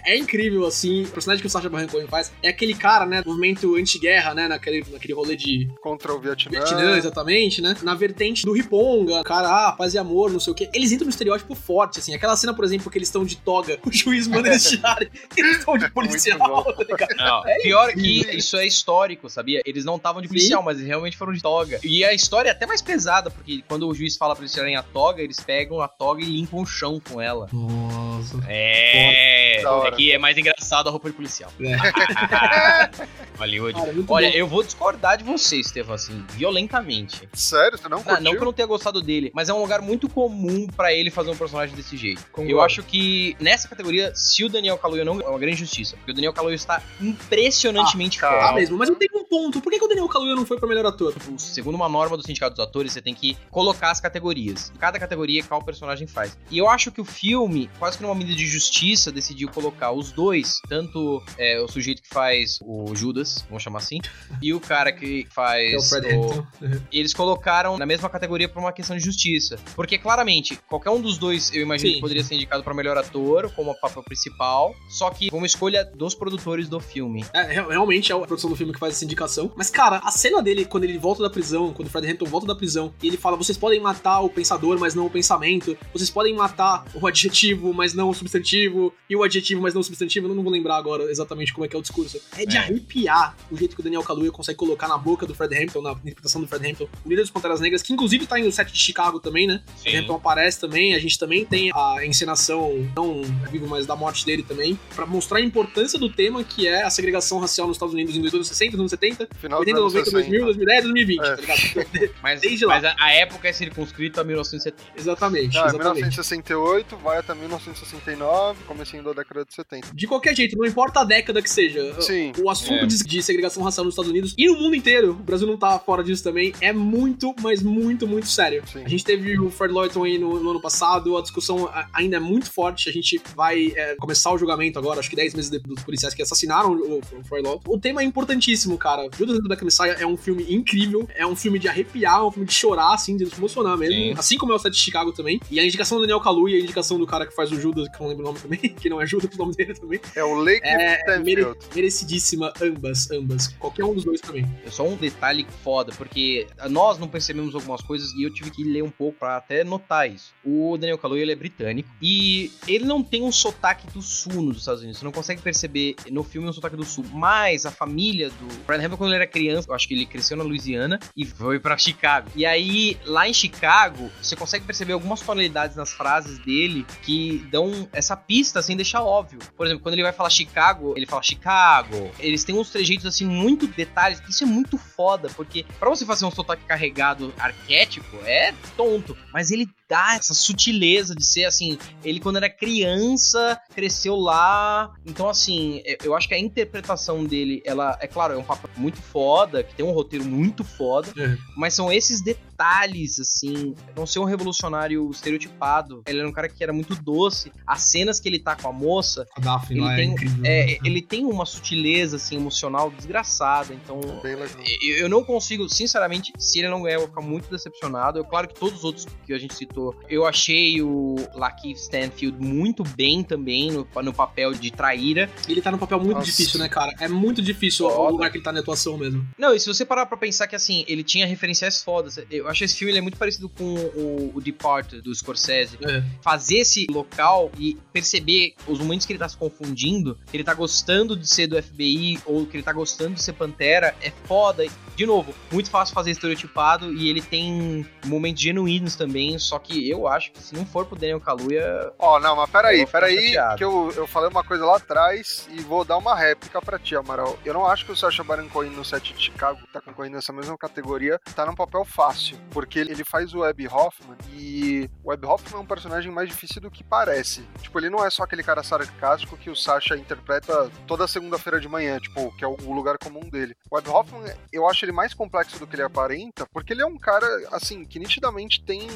É incrível, assim. O personagem que o Sacha Baron Cohen faz é aquele cara, né? do Movimento anti-guerra, né? Naquele, naquele rolê de Contra o Vietnã. Vietnã, exatamente, né? Na vertente do Riponga, cara, ah, paz e amor, não sei o quê. Eles entram no estereótipo forte, assim. Aquela cena, por exemplo, que eles estão de toga, o juiz manda eles tirarem, eles estão de policial, bom. tá ligado? Não, pior que isso é histórico, sabia? Eles não estavam de policial, mas eles realmente foram de toga. E a história é até mais pesada, porque quando o juiz fala pra eles tirarem a toga, eles pegam a toga e limpam o chão com ela. Nossa. É. Hora. É que é mais engraçado a roupa de policial. É. Hollywood. Cara, muito Olha, bom. eu vou discordar de você, Estevão, assim, violentamente. Sério? Você não Não, curtiu? não que eu não tenha gostado dele, mas é um lugar muito comum pra ele fazer um personagem desse jeito. Concordo. Eu acho que nessa categoria, se o Daniel Kaluuya não é uma grande justiça, porque o Daniel Kaluuya está impressionantemente Ah, Tá foda. mesmo, mas eu tenho um ponto. Por que, que o Daniel Kaluuya não foi pra melhor ator? Segundo uma norma do Sindicato dos Atores, você tem que colocar as categorias. Cada categoria qual personagem faz. E eu acho que o filme, quase que numa medida de justiça, decidiu colocar os dois, tanto é, o sujeito que faz o Judas, vamos chamar assim, e o cara que faz É o eles colocaram na mesma categoria por uma questão de justiça. Porque claramente, qualquer um dos dois, eu imagino Sim. que poderia ser indicado para melhor ator, como a papel principal, só que foi uma escolha dos produtores do filme. É, real- realmente é a produção do filme que faz essa indicação. Mas, cara, a cena dele, quando ele volta da prisão, quando o Fred Hampton volta da prisão, e ele fala: vocês podem matar o pensador, mas não o pensamento. Vocês podem matar o adjetivo, mas não o substantivo. E o adjetivo, mas não o substantivo. Eu não vou lembrar agora exatamente como é que é o discurso. É de É. arrepiar o jeito que o Daniel Kaluuya consegue colocar na boca do Fred Hampton, na interpretação do Fred Hampton, o líder dos Panteras Negras, que inclusive tá em o set de Chicago também, né? O Fred Hampton aparece também. A gente também tem a encenação, não vivo, mas da morte dele também, pra mostrar a importância do tema que é a segregação racial nos Estados Unidos em 2060, nos anos 70, Final dos 80, anos 90, 2000, 60. 2010, 2020, É. tá ligado? Mas, Desde lá. mas a, a época é circunscrita a 1970. exatamente, Ah, exatamente. 1968, vai até 1969, comecinho da década de 70. De qualquer jeito, não importa a década que seja, Sim. o assunto É. de, segregação racial nos Estados Unidos e no mundo inteiro, o Brasil não tá fora disso também, é muito, mas muito, muito sério. Sim. A gente teve o Fred Lawton aí no, no ano passado, a discussão ainda é muito forte, a gente vai é, começar o julgamento agora, acho que 10 meses depois dos policiais que assassinaram o, o Fred Lawton. O tema é importantíssimo, cara. Judas and the Black Messiah é um filme incrível, é um filme de arrepiar, é um filme de chorar, assim, de se emocionar mesmo, Sim. assim como é o set de Chicago também. E a indicação do Daniel Kaluuya e a indicação do cara que faz o Judas, que eu não lembro o nome também, que não é Judas, o nome dele também, É o Lake é mere- merecidíssima, ambas, ambas. Qualquer um dos dois também. É só um detalhe foda, porque nós não percebemos algumas coisas e eu tive que ler um pouco pra até notar isso. O Daniel Kaluuya, ele é britânico e ele não tem um sotaque do sul nos Estados Unidos. Você não consegue perceber no filme um sotaque do sul. Mas a família do Fred Hampton, quando ele era criança, eu acho que ele cresceu na Louisiana e foi pra Chicago. E aí, lá em Chicago, você consegue perceber algumas tonalidades nas frases dele que dão essa pista sem deixar óbvio. Por exemplo, quando ele vai falar Chicago, ele fala Chicago. Eles têm uns trejeitos assim, muito detalhes. Isso é muito foda, porque pra você fazer um sotaque carregado arquétipo, é tonto. Mas ele dá essa sutileza de ser assim. Ele, quando era criança, cresceu lá. Então, assim, eu- eu acho que a interpretação dele, ela, é claro, é um papo muito foda, que tem um roteiro muito foda, É. mas são esses detalhes, assim, não ser um revolucionário estereotipado. Ele era um cara que era muito doce. As cenas que ele tá com a moça, A Daphne Ele lá tem- é incrível. é, ele tem uma sutileza, assim, emocional desgraçada. Então, Bem legal. eu, eu não consigo, sinceramente, se ele não ganhar, eu vou ficar muito decepcionado. É claro que todos os outros que a gente citou, eu achei o Lakeith Stanfield muito bem também no, no papel de traíra. Ele tá num papel muito Nossa. difícil, né, cara? É muito difícil o Foda. lugar que ele tá na atuação mesmo. Não, e se você parar pra pensar que, assim, ele tinha referenciais fodas. Eu acho esse filme ele é muito parecido com o, o Departed, do Scorsese. É. Fazer esse local e perceber os momentos que ele tá se confundindo, que ele tá gostando de ser do FBI ou que ele tá gostando de ser Pantera, é foda. De novo, muito fácil fazer estereotipado e ele tem momentos genuínos também, só que eu acho que se não for pro Daniel Kaluuya, Ó, não, mas peraí, peraí, chateado. que eu, eu falei uma coisa lá atrás e vou dar uma réplica pra ti, Amaral. Eu não acho que o Sacha Baron concorrendo no set de Chicago, tá concorrendo nessa mesma categoria, tá num papel fácil, porque ele faz o Webb Hoffman e o Webb Hoffman é um personagem mais difícil do que parece. Tipo, ele não é só aquele cara sarcástico que o Sasha interpreta toda segunda-feira de manhã, tipo, que é o lugar comum dele. O Webb Hoffman, eu acho ele mais complexo do que ele aparenta, porque ele é um cara, assim, que nitidamente tem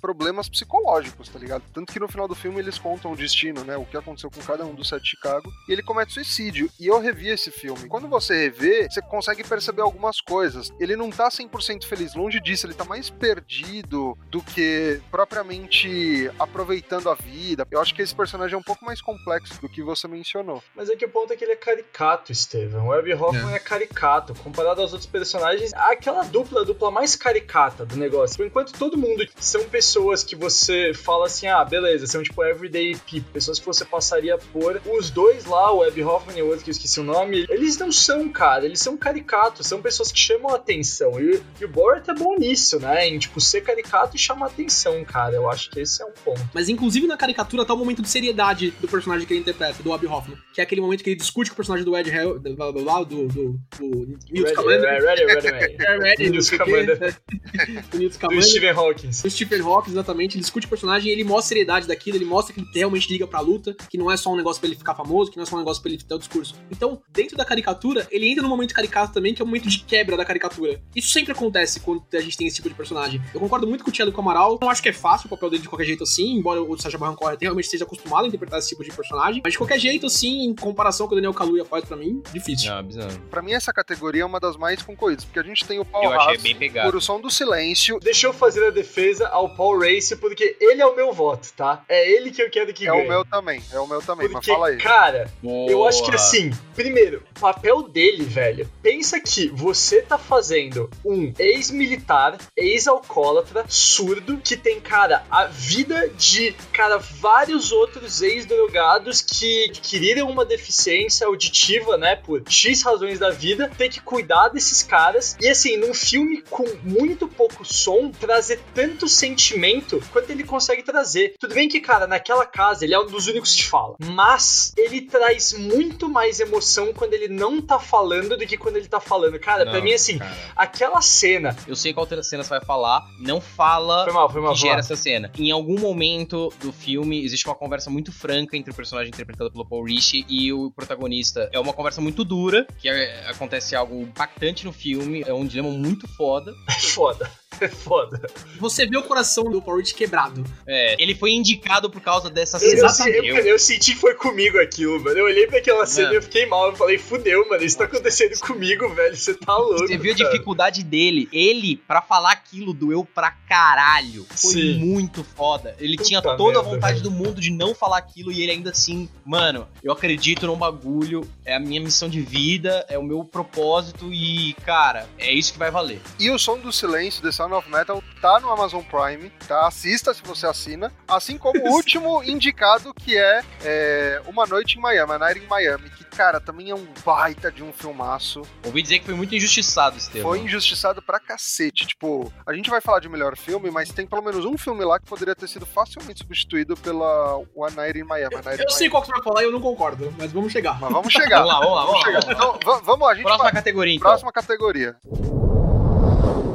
problemas psicológicos, tá ligado? Tanto que no final do filme eles contam o destino, né? O que aconteceu com cada um dos sete de Chicago. E ele comete suicídio. E eu revi esse filme. Quando você revê, você consegue perceber algumas coisas. Ele não tá 100% feliz, longe disso. Ele tá mais perdido do que propriamente aproveitando a vida. Eu acho que esse personagem é um pouco mais complexo do que você mencionou. Mas é que o ponto é que ele é caricato, Steven. O Webb Hoffman é. é caricato. Comparado aos outros personagens, aquela dupla, a dupla mais caricata do negócio. Por enquanto, todo mundo são pessoas que você fala assim, ah, beleza, são tipo everyday people, pessoas que você passaria por. Os dois lá, o Webb Hoffman e o outro que eu esqueci o nome, eles não são, cara, eles são caricatos, são pessoas que chamam a atenção. E, e o Borat é bom nisso, né? Em, tipo, ser caricato e chamar atenção, cara. Eu acho que esse é um ponto. Mas, inclusive, na caricatura tá o momento de seriedade do personagem que ele interpreta, do Webb Hoffman. Que é aquele momento que ele discute com o personagem do Ed Hell, do, do, do, do, do Newt Scamander. Ready, ready, ready, ready. Newt Scamander. Do Stephen Hawking. Do Stephen Hawking, exatamente. Ele discute o personagem e ele mostra seriedade daquilo, ele mostra que ele realmente liga pra luta, que não é só um negócio pra ele ficar famoso, que não é só um negócio pra ele ter o discurso. Então, dentro da caricatura, ele entra num momento caricato também, que é o um momento de quebra da caricatura. Isso sempre acontece quando a gente tem esse tipo de personagem. Eu concordo muito com o Thiago Amaral. Não acho que é fácil o papel dele de qualquer jeito assim, embora o Sacha Baron Cohen realmente esteja acostumado a interpretar esse tipo de personagem. Mas de qualquer jeito, assim, em comparação com o Daniel Kaluuya faz pra mim, difícil. Não, bizarro. Pra mim, essa categoria é uma das mais concorridas, porque a gente tem o Paul Eu achei Haas bem pegado. por O Som do Silêncio. Deixa eu fazer a defesa ao Paul Race, porque ele é o meu voto, tá? É ele que eu quero que É ganhe. o meu também, é o meu também, mas Porque, fala aí. cara, eu Boa. acho que assim, primeiro, o papel dele, velho. Pensa que você tá fazendo um ex-militar, ex-alcoólatra, surdo, que tem, cara, a vida de, cara, vários outros ex-drogados que adquiriram uma deficiência auditiva, né, por X razões da vida, tem que cuidar desses caras. E assim, num filme com muito pouco som, trazer tanto sentimento quanto ele consegue trazer. Tudo bem que, cara, naquela casa ele é um dos únicos que fala, mas ele traz muito mais emoção quando ele não tá falando do que quando ele tá falando. Cara, pra Não, mim, assim, cara. aquela cena. Eu sei qual outra cena você vai falar. Não fala Foi mal, foi mal. foi gera mal. essa cena. Em algum momento do filme, existe uma conversa muito franca entre o personagem interpretado pelo Paul Rishi e o protagonista. É uma conversa muito dura, que é- acontece algo impactante no filme, é um dilema muito foda. Foda. É foda. Você vê o coração do Paul Rudd quebrado. É, ele foi indicado por causa dessa Eu, cena. eu, eu, eu senti que foi comigo aquilo, mano. Eu olhei pra aquela cena Mano. e eu fiquei mal. Eu falei, fudeu, mano. Isso tá acontecendo comigo, velho. Você tá louco. Você viu a cara. dificuldade dele? Ele, pra falar aquilo, doeu pra caralho. Foi Sim. muito foda. Ele Puta tinha toda a merda, vontade velho. do mundo de não falar aquilo e ele ainda assim, mano, eu acredito num bagulho, é a minha missão de vida, é o meu propósito e, cara, é isso que vai valer. E o Som do Silêncio, The Sound of Metal, tá no Amazon Prime, tá? Assista se você assina. Assim como o último indicado, que é, é Uma Noite em Miami, A Night in Miami, que, cara, também é um baita de um filmaço. Ouvi dizer que foi muito injustiçado, Estevam. Foi injustiçado pra cacete. Tipo, a gente vai falar de melhor filme, mas tem pelo menos um filme lá que poderia ter sido facilmente substituído pela One Night in Miami. Night in Eu sei Miami. qual que você vai falar e eu não concordo, mas vamos chegar. Mas vamos chegar. Vamos lá, vamos lá, vamos lá. chegar. Então, va- vamos lá, a gente Próxima vai... categoria, então. Próxima categoria.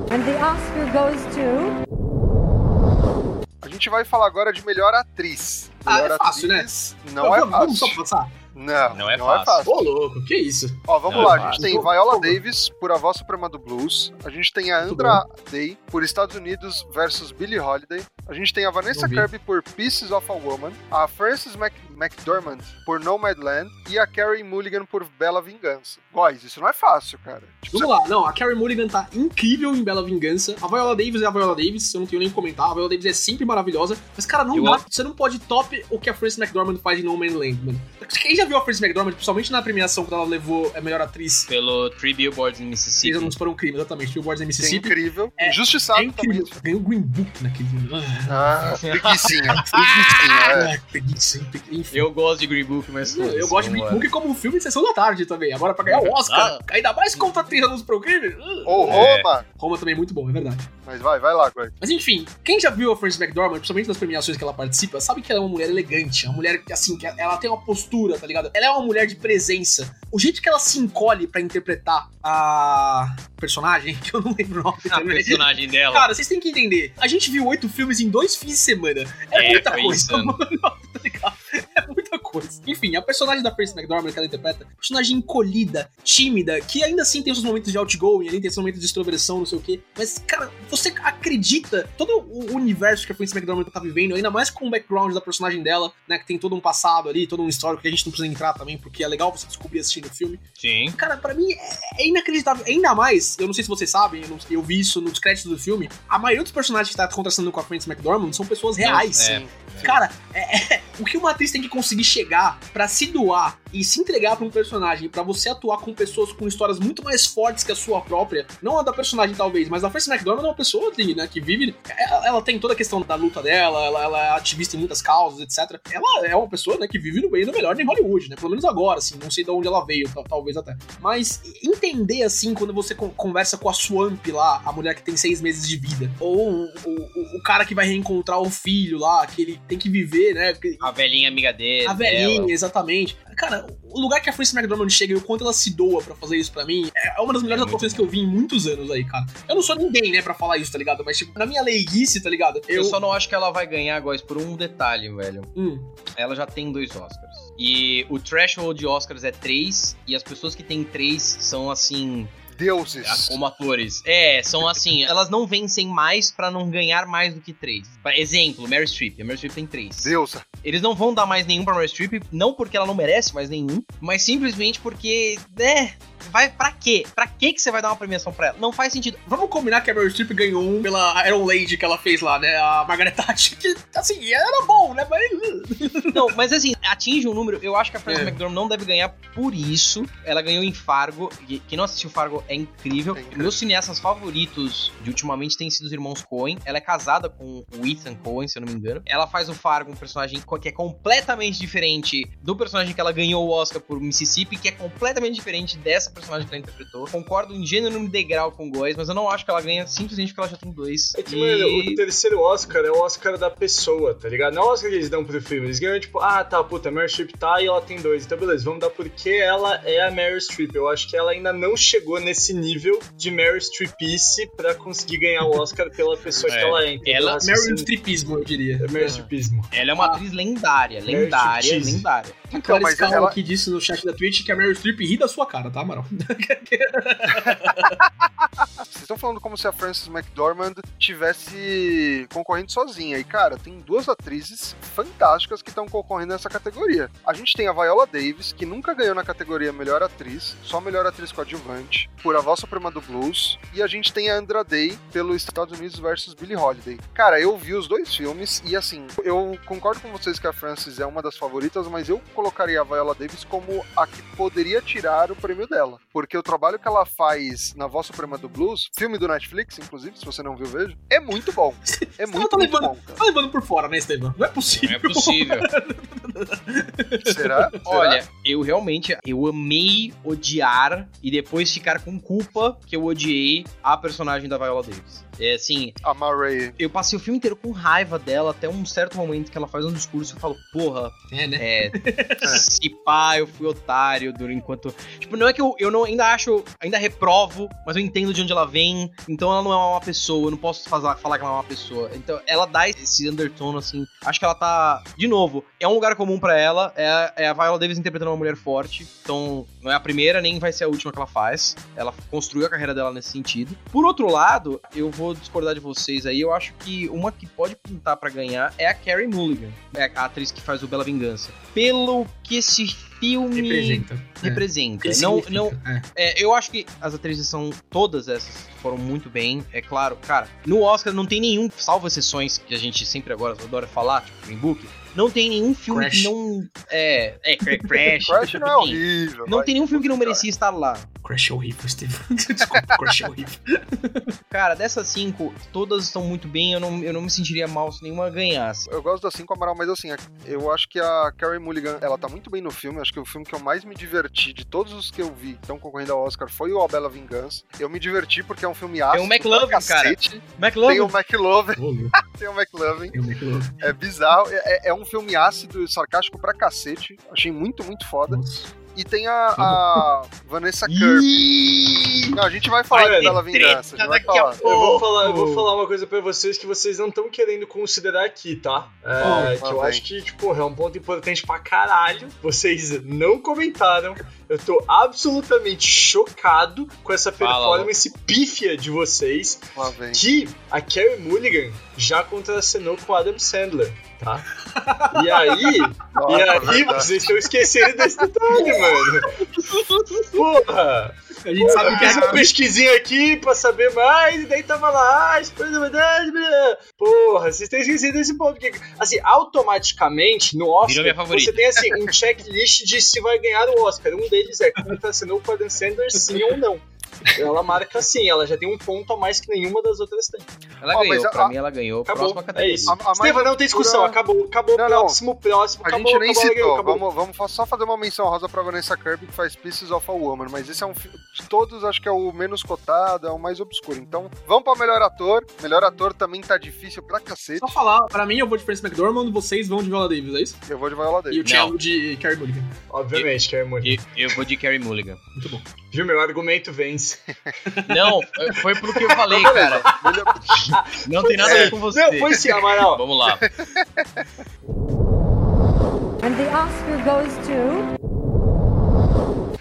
And the Oscar goes to. A gente vai falar agora de melhor atriz. Ah, Melhor é fácil, né? atriz Não é vamos, vamos fácil. só passar? Não, Não é fácil. fácil. Ô, louco, que isso? Ó, vamos Não, lá, é a gente fácil. tem Então, Viola favor. Davis por A Voz Suprema do Blues. A gente tem a Andra Day por Estados Unidos versus Billie Holiday. A gente tem a Vanessa Não. Kirby por Pieces of a Woman. A Frances Mac McDormand por Nomadland. E a Carrie Mulligan por Bela Vingança. Guys, isso não é fácil, cara. Tipo, Vamos lá, não, a Carrie Mulligan tá incrível em Bela Vingança. A Viola Davis é a Viola Davis, eu não tenho nem o que comentar. A Viola Davis é sempre maravilhosa. Mas, cara, não Eu dá. amo. Você não pode top o que a Frances McDormand faz em No Man's Land, mano. Quem já viu a Frances McDormand, principalmente na premiação quando ela levou a melhor atriz? Pelo Three Billboards em Fez Mississippi. anúncios para um crime, exatamente. Billboards em é Mississippi. incrível. É- Injustiçado É incrível. também. Ganhou o Green Book naquele. Ah, Ah, preguicinha. preguicinha, é. ah, enfim. Eu gosto de Green Book, mas. Eu, foda-se, gosto de Green. Book como filme de sessão da tarde também. Agora, pra ganhar o Oscar, ainda mais contra 30 anos pro crime. Ou É. Roma. Roma também é muito bom, é verdade. Mas vai, vai lá, Guard. Mas enfim, quem já viu a Frances McDormand, principalmente nas premiações que ela participa, sabe que ela é uma mulher elegante, uma mulher que, assim, que ela tem uma postura, tá ligado? Ela é uma mulher de presença. O jeito que ela se encolhe pra interpretar a personagem, que eu não lembro o nome A também. personagem dela. Cara, vocês têm que entender. A gente viu oito filmes em dois fins de semana. É, É, muita coisa, insano. mano. Tá ligado? É muita coisa. Enfim, a personagem da Frances McDormand que ela interpreta, personagem encolhida, tímida, que ainda assim tem os seus momentos de outgoing, ali tem seus momentos de extroversão, não sei o quê. Mas, cara, você acredita todo o universo que a Frances McDormand tá vivendo, ainda mais com o background da personagem dela, né? Que tem todo um passado ali, todo um histórico que a gente não precisa entrar também, porque é legal você descobrir assistindo o filme. Sim. Cara, pra mim é, é inacreditável. Ainda mais, eu não sei se vocês sabem, eu, não- eu vi isso nos créditos do filme. A maioria dos personagens que tá contrastando com a Frances McDormand são pessoas reais. é. Cara, é- é- o que uma atriz tem que conseguir chegar pra se doar e se entregar pra um personagem, pra você atuar com pessoas com histórias muito mais fortes que a sua própria, não a da personagem talvez, mas a Frances McDormand é uma pessoa ali, né, que vive, ela, ela tem toda a questão da luta dela, ela, ela é ativista em muitas causas, etc. Ela é uma pessoa, né, que vive no bem do melhor em Hollywood, né, pelo menos agora, assim, não sei de onde ela veio, tal- talvez até. Mas entender, assim, quando você con- conversa com a Swamp lá, a mulher que tem seis meses de vida, ou o, o- o cara que vai reencontrar o filho lá, que ele tem que viver, né, que- A velhinha amiga dele. a velhinha, dela. exatamente. Cara, o lugar que a Frances McDormand chega e o quanto ela se doa pra fazer isso pra mim é uma das melhores É atuações que eu vi em muitos anos aí, cara. Eu não sou ninguém, né, pra falar isso, tá ligado? Mas, tipo, na minha leiguice, tá ligado? Eu... Eu. só não acho que ela vai ganhar, Góis, por um detalhe, velho. Hum, Ela já tem dois Oscars. E o threshold de Oscars é três, e as pessoas que têm três são assim. Deuses. como atores. É, são assim, elas não vencem mais pra não ganhar mais do que três. Exemplo, Mary Streep. A Mary Streep tem três. Deusa. Eles não vão dar mais nenhum pra Mary Streep, não porque ela não merece mais nenhum, mas simplesmente porque, é, vai pra quê? Pra que que você vai dar uma premiação pra ela? Não faz sentido. vamos combinar que a Meryl Streep ganhou um pela Iron Lady que ela fez lá, né? A Margaret Thatcher, que, assim, era bom, né? Mas. Não, mas assim, atinge um número, eu acho que a Frances É. McDormand não deve ganhar por isso. Ela ganhou em Fargo, quem não assistiu Fargo é incrível. É incrível. Meus cineastas favoritos de ultimamente têm sido os irmãos Coen. Ela é casada com o Ethan Coen, se eu não me engano. Ela faz o Fargo, um personagem que é completamente diferente do personagem que ela ganhou o Oscar por Mississippi, que é completamente diferente dessa personagem que ela interpretou. Concordo em gênero e degrau com o Góis, mas eu não acho que ela ganha simplesmente porque ela já tem dois. É que, E- mano, o terceiro Oscar é o Oscar da pessoa, tá ligado? Não é o Oscar que eles dão pro filme. Eles ganham, tipo, ah, tá, puta, a Meryl Streep tá e ela tem dois. Então, beleza, vamos dar porque ela é a Meryl Streep. Eu acho que ela ainda não chegou nesse nível de Meryl Streepice pra conseguir ganhar o Oscar pela pessoa que É. ela é. entendeu? Ela- Raciocínio- Meryl Streepismo, eu diria. É Meryl Streepismo. Ela é uma Ah. atriz lendária, lendária, lendária. A Então, Clarice mas Calma ela- aqui disse no chat da Twitch que a Meryl Streep ri da sua cara, tá, Amaral? Vocês estão falando como se a Frances McDormand tivesse concorrendo sozinha. E, cara, tem duas atrizes fantásticas que estão concorrendo nessa categoria. A gente tem a Viola Davis, que nunca ganhou na categoria Melhor Atriz, só Melhor Atriz Coadjuvante, por A Voz Suprema do Blues. E a gente tem a Andra Day, pelo Estados Unidos versus Billie Holiday. Cara, eu vi os dois filmes e, assim, eu concordo com vocês que a Frances é uma das favoritas, mas eu colocaria a Viola Davis como a que poderia tirar o prêmio dela. Porque o trabalho que ela faz na Voz Suprema do Blues, filme do Netflix, inclusive, se você não viu, veja, é muito bom. É muito, tá muito levando- bom, cara. Tá levando por fora, né, Estevam? Não é Não possível. é possível. Será? Olha, eu realmente eu amei odiar e depois ficar com culpa que eu odiei a personagem da Viola Davis. É assim, A Murray. eu passei o filme inteiro com raiva dela até um certo momento que ela faz um discurso e eu falo, porra, É, né? é. se pá, eu fui otário durante enquanto. Tipo, não é que eu, eu não, ainda acho, ainda reprovo, mas eu entendo de onde ela vem, então ela não é uma pessoa, eu não posso fazer, falar que ela é uma pessoa. Então ela dá esse undertone, assim. Acho que ela tá. De novo, é um lugar comum pra ela, é, é a Viola Davis interpretando uma mulher forte, então não é a primeira, nem vai ser a última que ela faz. Ela construiu a carreira dela nesse sentido. Por outro lado, eu vou discordar de vocês aí, eu acho que uma que pode pintar pra ganhar é a Carrie Mulligan, é a atriz que faz o Bela Vingança. Pelo que esse filme Representa. É. representa. Ele Não, não, é. é, eu acho que as atrizes são todas essas foram muito bem. É claro, cara, no Oscar não tem nenhum, salvo exceções que a gente sempre agora adora falar, tipo Green Book, não tem nenhum filme Crash. que não é, é Cra- Crash. Crash não é enfim, horrível. Não vai. tem nenhum filme que não merecia estar lá. Crash é horrível, Steve. Desculpa, Crash é horrível. Cara, dessas cinco, todas estão muito bem. Eu não, eu não me sentiria mal se nenhuma ganhasse. Eu gosto da 5 Amaral, mas assim, eu acho que a Carrie Mulligan, ela tá muito bem no filme. Acho que o filme que eu mais me diverti de todos os que eu vi que estão concorrendo ao Oscar foi o A Bela Vingança. Eu me diverti porque é um filme ácido. o McLovin, cara. cacete. Tem McLovin. o McLovin, tem o McLovin. É bizarro. É, é um filme ácido e sarcástico pra cacete. Achei muito, muito foda. Nossa. E tem a, a Vanessa Kirby. Não, a gente vai falar Ai, de Bela treta Vingança. A gente vai falar. Eu vou, falar, eu vou falar uma coisa pra vocês que vocês não estão querendo considerar aqui, tá? É, Oh, que eu tá acho que, tipo, é um ponto importante pra caralho. Vocês não comentaram. Eu tô absolutamente chocado com essa Fala, performance pífia de vocês. Lá vem. Que a Carrie Mulligan já contracenou com o Adam Sandler, tá? E aí, Nossa, e aí verdade. vocês estão esquecendo desse detalhe, mano. Porra! A gente sabe Eu que fiz uma é. pesquisinha aqui pra saber mais, e daí tava lá, ah. Porra, vocês estão esquecendo desse ponto. Porque, assim, automaticamente, no Oscar, você tem, assim, um checklist de se vai ganhar o Oscar. Um deles é contracenou com o Adam Sandler, sim ou não. Ela marca sim, ela já tem um ponto a mais que nenhuma das outras tem. Ela Ó, ganhou, mas a- pra mim ela ganhou. Acabou, Próxima é isso. A- a Estevam, não tem discussão, acabou, acabou, Não, não. próximo, próximo, A acabou, gente nem acabou, citou, ganhou, acabou. vamos, vamos só fazer uma menção rosa pra Vanessa Kirby que faz Pieces of a Woman, mas esse é um filme, de todos acho que é o menos cotado, é o mais obscuro. Então, vamos pra melhor ator. Melhor ator também tá difícil pra cacete. Só falar, pra mim eu vou de Francis McDormand, vocês vão de Viola Davis, é isso? Eu vou de Viola E Davis. o Thiago de Carrie Mulligan. Obviamente, Carrie Mulligan. E eu vou de Carrie Mulligan. Muito bom. Viu, meu argumento Não, foi pro que eu falei, cara. Não tem nada a ver com você. Não, foi sim, Amaral. Vamos lá. And the Oscar goes to.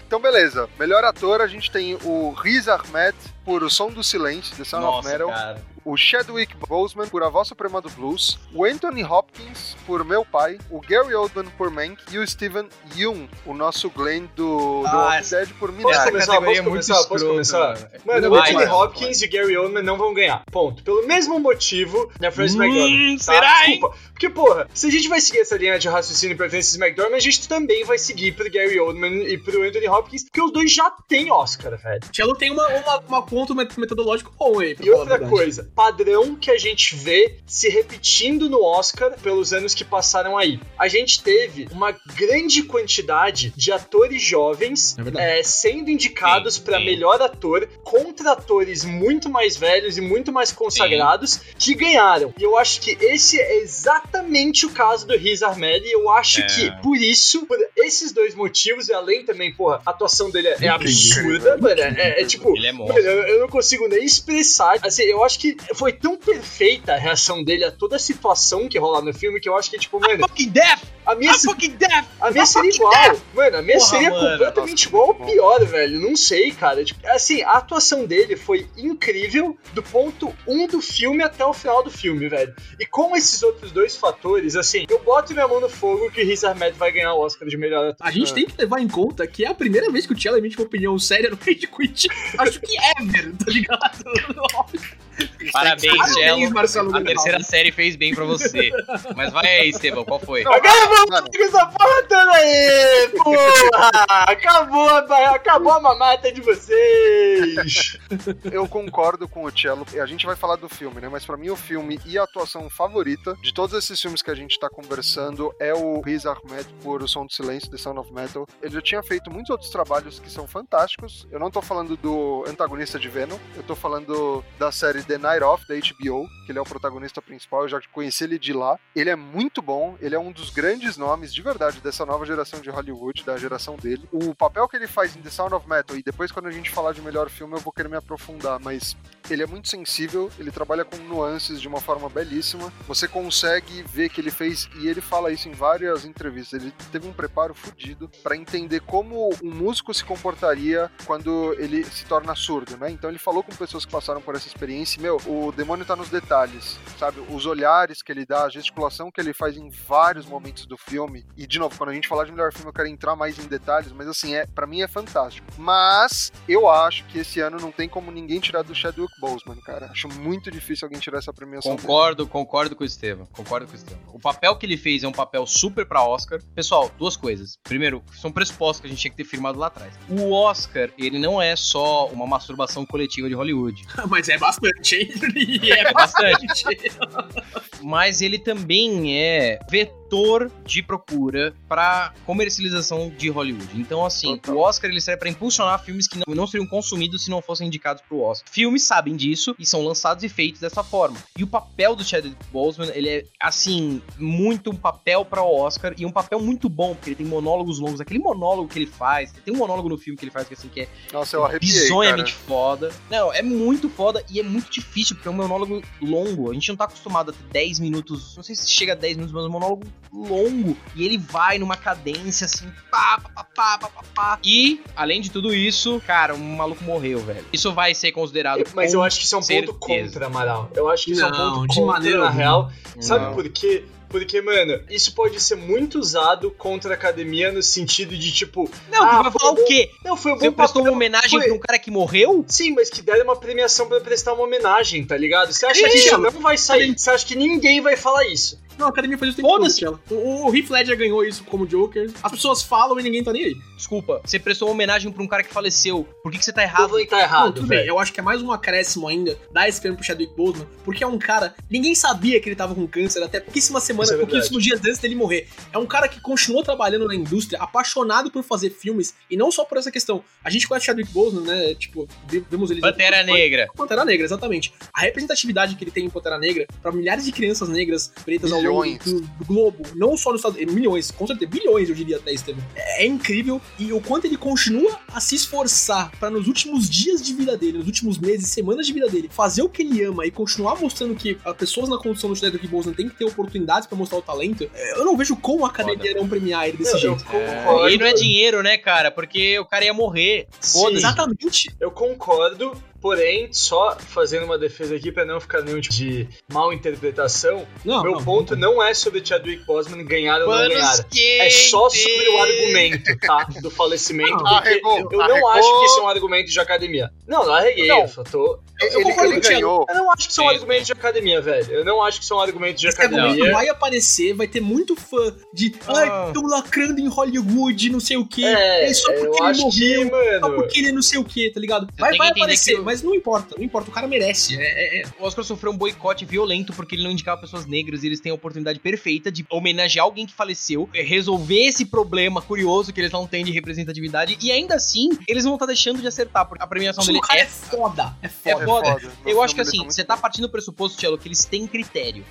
Então, beleza. Melhor ator, a gente tem o Riz Ahmed por O Som do Silêncio, The Sound of Nossa, Metal. cara. o Chadwick Boseman por A Voz Suprema do Blues, o Anthony Hopkins por Meu Pai, o Gary Oldman por Mank e o Steven Yeun, o nosso Glenn do, do Ah, Walking Dead por Posso Minari. Essa começar? categoria Posso é muito começar? Posso começar? mano. O Anthony Hopkins e o Gary Oldman não vão ganhar. Ponto. Pelo mesmo motivo da Frances Hum, McDormand. Tá? será, hein? Desculpa. Porque, porra, se a gente vai seguir essa linha de raciocínio pra Frances McDormand, a gente também vai seguir pro Gary Oldman e pro Anthony Hopkins, porque os dois já têm Oscar, velho. Cello tem uma, uma, uma ponto met- metodológico bom aí. pra E outra coisa, padrão que a gente vê se repetindo no Oscar pelos anos que passaram aí. A gente teve uma grande quantidade de atores jovens É é, sendo indicados Sim, pra sim. melhor ator contra atores muito mais velhos e muito mais consagrados que ganharam. E eu acho que esse é exatamente o caso do Riz Ahmed e eu acho É. que por isso, por esses dois motivos e além também, porra, a atuação dele é absurda, mano. É, é tipo, Ele é Mano, monstro. Eu, não consigo nem expressar. Assim, eu acho que foi tão perfeita a reação dele a toda a situação que rola no filme que eu acho que, tipo, mano, Fucking death! a minha, I'm fucking death! a minha seria igual. Mano, a minha Porra, seria mano. completamente Nossa, igual ou pior, velho. Não sei, cara. Tipo, assim, a atuação dele foi incrível do ponto 1 do filme até o final do filme, velho. E com esses outros dois fatores, assim, eu boto minha mão no fogo que o Riz Ahmed vai ganhar o Oscar de melhor ator. A gente tem que levar em conta que é a primeira vez que o Cello emite uma opinião séria no Rage Quit. Acho que ever, tá ligado? Parabéns, Parabéns, Cello. Marcelo A terceira série fez bem pra você. Mas vai aí, Estevão, qual foi? Agora vamos com essa porra toda aí, porra! Acabou, a- acabou a mamata de vocês! eu concordo com o Cello. A gente vai falar do filme, né? Mas pra mim o filme e a atuação favorita de todos esses filmes que a gente tá conversando é o Riz Ahmed por O Som do Silêncio, The Sound of Metal. Ele já tinha feito muitos outros trabalhos que são fantásticos. Eu não tô falando do antagonista de Venom, eu tô falando da série The Night Of, da HBO, que ele é o protagonista principal. Eu já conheci ele de lá. Ele é muito bom, ele é um dos grandes nomes de verdade dessa nova geração de Hollywood, da geração dele. O papel que ele faz em The Sound of Metal, e depois quando a gente falar de melhor filme eu vou querer me aprofundar, mas ele é muito sensível, ele trabalha com nuances de uma forma belíssima. Você consegue ver que ele fez, e ele fala isso em várias entrevistas, ele teve um preparo fudido para entender como um músico se comportaria quando ele se torna surdo, né? Então ele falou com pessoas que passaram por essa experiência, meu, o demônio tá nos detalhes, sabe? Os olhares que ele dá, a gesticulação que ele faz em vários momentos do filme. E, de novo, quando a gente falar de melhor filme, eu quero entrar mais em detalhes, mas assim, é para mim é fantástico. Mas eu acho que esse ano não tem como ninguém tirar do Chadwick Boseman, cara. Acho muito difícil alguém tirar essa premiação. dele. Concordo, concordo com o Estevam. Concordo com o Estevam. O papel que ele fez é um papel super pra Oscar. Pessoal, duas coisas. Primeiro, são pressupostos que a gente tinha que ter firmado lá atrás. O Oscar, ele não é só uma masturbação coletiva de Hollywood. Mas é bastante, hein? E É bastante. Mas ele também é vetor de procura pra comercialização de Hollywood. Então, assim, Total. o Oscar ele serve pra impulsionar filmes que não, não seriam consumidos se não fossem indicados pro Oscar. Filmes sabem disso e são lançados e feitos dessa forma. E o papel do Chadwick Boseman, ele é, assim, muito um papel pra Oscar e um papel muito bom, porque ele tem monólogos longos. Aquele monólogo que ele faz, tem um monólogo no filme que ele faz que, assim, que é Nossa, arrepiei, cara. bizonhamente foda. Não, é muito foda e é muito difícil, porque é um monólogo longo. A gente não tá acostumado a ter 10 minutos, não sei se chega a 10 minutos, mas um monólogo longo. E ele vai numa cadência assim, pá, pá, pá, pá, pá, pá, pá. E, além de tudo isso, cara, um maluco morreu, velho. Isso vai ser considerado. Mas com eu acho que isso é um ponto certeza. contra, Amaral. Eu acho que isso é um Não, ponto de contra, maneira na real. Sabe Não. por quê? Porque, mano, isso pode ser muito usado contra a academia no sentido de, tipo... Não, Ah, vai falar bom. o quê? Não, foi um Você bom prestou uma homenagem foi- pra um cara que morreu? Sim, mas que deram uma premiação pra prestar uma homenagem, tá ligado? Você acha que Sim. isso não vai sair? Você acha que ninguém vai falar isso? Não, a academia faz isso Foda-se. O, o Heath Ledger ganhou isso como Joker. As pessoas falam e ninguém tá nem aí. Desculpa, você prestou uma homenagem pra um cara que faleceu. Por que, que você tá errado? estar Não, errado, tudo bem. Eu acho que é mais um acréscimo ainda dar esse prêmio pro Chadwick Boseman, porque é um cara. Ninguém sabia que ele tava com câncer até pouquíssimas semanas, é pouquíssimos dias antes dele morrer. É um cara que continuou trabalhando na indústria, apaixonado por fazer filmes, e não só por essa questão. A gente conhece o Chadwick Boseman, né? Tipo, vimos ele. Pantera Negra. Pantera Negra, exatamente. A representatividade que ele tem em Pantera Negra pra milhares de crianças negras pretas ao longo Milhões. do, do globo, não só nos Estados Unidos, milhões, com certeza, bilhões eu diria até, Estevam. É, é incrível e o quanto ele continua a se esforçar pra nos últimos dias de vida dele, nos últimos meses, semanas de vida dele, fazer o que ele ama e continuar mostrando que as pessoas na condição do Chadwick Boseman têm que ter oportunidades pra mostrar o talento. é, Eu não vejo como a academia não premiar ele desse Eu- eu jeito. concordo. E não é dinheiro, né, cara? Porque o cara ia morrer. Foda-se. Exatamente. Eu concordo, porém, só fazendo uma defesa aqui pra não ficar nenhum tipo de mal interpretação, Não, meu não. ponto não é sobre Chadwick Boseman ganhar ou não ganhar. É só sobre o argumento, tá? Do falecimento. Não, porque arregou, eu não arregou. acho que isso é um argumento de academia. Não, não arreguei, Não. eu só tô. Ele, concordo ele ganhou. Eu não acho que isso é um Sim, argumento de academia, velho. Eu não acho que isso é um argumento de Esse argumento academia. vai aparecer, vai ter muito fã de ai, Ah. estão lacrando em Hollywood, não sei o que. É, só porque eu ele acho que, morreu, só mano. porque ele não sei o que, tá ligado? Vai, vai aparecer, mas não importa, não importa, o cara merece. É, é- é- O Oscar sofreu um boicote violento porque ele não indicava pessoas negras e eles têm a oportunidade perfeita de homenagear alguém que faleceu, é, resolver esse problema curioso que eles não têm de representatividade e ainda assim eles não vão estar deixando de acertar, porque a premiação Isso dele é é foda, é É foda. foda. Eu acho que assim, você tá partindo do pressuposto, Tchelo, que eles têm critério.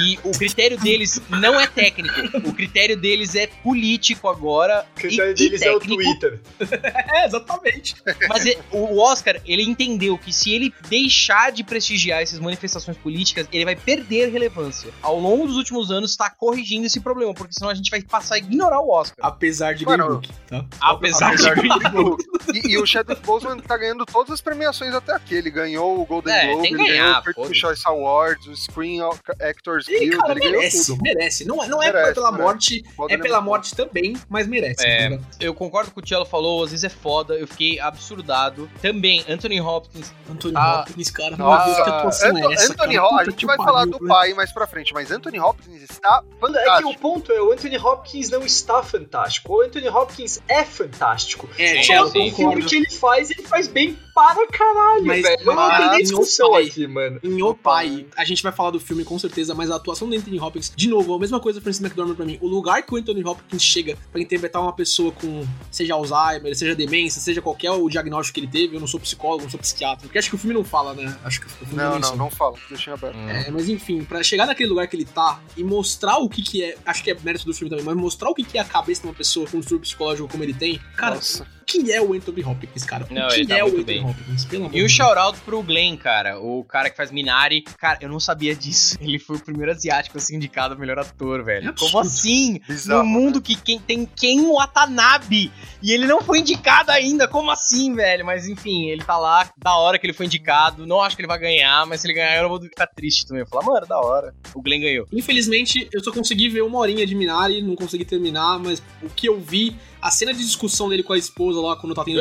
E o critério deles não é técnico. O critério deles é político agora. O critério e, deles e é o técnico. Twitter. É, exatamente. Mas o Oscar, ele entendeu que se ele deixar de prestigiar essas manifestações políticas, ele vai perder relevância. Ao longo dos últimos anos, está corrigindo esse problema, porque senão a gente vai passar a ignorar o Oscar. Apesar de Mano, Green Book, tá? Apesar Apesar de. de e, e o Chadwick Boseman tá ganhando todas as premiações até aqui. Ele ganhou o Golden É, Globe, tem que ele ganhou o Critics'. Choice Awards, o Screen Actors E, Guild, cara, ele ganhou merece, tudo. merece. Não, é- não é Merece, pela merece. morte, Pode é pela morte também, mas merece. É. Eu concordo com o que o Tchelo falou, às vezes é foda, eu fiquei absurdado. Também, Anthony Hopkins. Antônio Ah, Hopkins, cara, Nossa, meu Deus, que atuação Anto- é essa, Anthony cara? Hopkins, a gente que vai pariu, falar do velho. pai mais pra frente, mas Anthony Hopkins está Mano, é que o ponto é, o Anthony Hopkins não está fantástico. O Anthony Hopkins é fantástico. É, Tchelo, sim, o filme que ele faz, ele faz bem para caralho, Mas- velho. Não mas tem nem no discussão pai- aqui, mano. Em O Pai, a gente vai falar do filme com certeza, mas a atuação do Anthony Hopkins, de novo, a mesma coisa Francis McDormand pra mim. O lugar que o Anthony Hopkins chega pra interpretar uma pessoa com, seja Alzheimer, seja demência, seja qualquer o diagnóstico que ele teve, eu não sou psicólogo, não sou psiquiatra. Porque acho que o filme não fala, né? Acho que o filme Não, não, menciona. não fala, deixa aberto. É, mas enfim, pra chegar naquele lugar que ele tá e mostrar o que que é, acho que é mérito do filme também, mas mostrar o que que é a cabeça de uma pessoa com um distúrbio psicológico como ele tem, cara, Nossa. Quem é o Anthony Hopkins, cara? Não, Quem ele tá é o muito Anthony bem. Hopkins? Pelo amor E o shout-out pro Glenn, cara, o cara que faz Minari. Cara, eu não sabia disso. Ele foi o primeiro asiático a ser indicado a melhor ator, velho. É Como assim? Bizarro, no mundo que quem, tem Ken Watanabe e ele não foi indicado ainda. Como assim, velho? Mas enfim, ele tá lá, da hora que ele foi indicado. Não acho que ele vai ganhar, mas se ele ganhar, eu não vou ficar triste também. Eu vou falar, mano, da hora. O Glenn ganhou. Infelizmente, eu só consegui ver uma horinha de Minari, não consegui terminar, mas o que eu vi, a cena de discussão dele com a esposa lá quando tá tendo.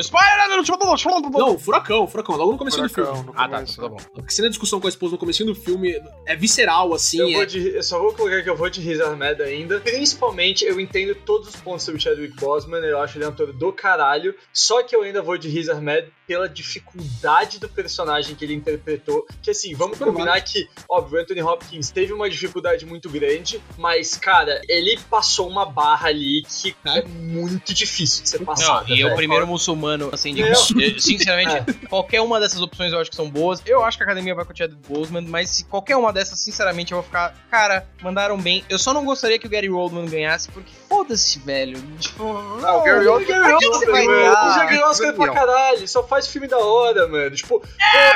Não, furacão, furacão, logo no começo do filme. no Ah, tá, tá bom. A cena de discussão com a esposa no começo do filme é visceral, assim. Eu, é- vou de, eu só vou colocar que eu vou de Riz Ahmed ainda. Principalmente, eu entendo todos os pontos sobre Chadwick Boseman, eu acho ele um ator do caralho. Só que eu ainda vou de Riz Ahmed pela dificuldade do personagem que ele interpretou. Que assim, vamos Super combinar que, óbvio, o Anthony Hopkins teve uma dificuldade muito grande, mas, cara, ele passou uma barra ali que É. é muito difícil de ser Não, passada. e é o velho. primeiro muçulmano, assim, de. Não. Eu, Sinceramente, qualquer uma dessas opções eu acho que são boas. Eu acho que a academia vai com o Chadwick Boseman, mas se qualquer uma dessas, sinceramente, eu vou ficar. Cara, mandaram bem. Eu só não gostaria que o Gary Oldman ganhasse, porque foda-se, velho. Tipo. Ah, o Gary Oldman Gary Pra que você vai Oldman, mano, dar? ele já ganhou Oscar pra Não. caralho, ele só faz filme da hora, mano. Tipo, porra,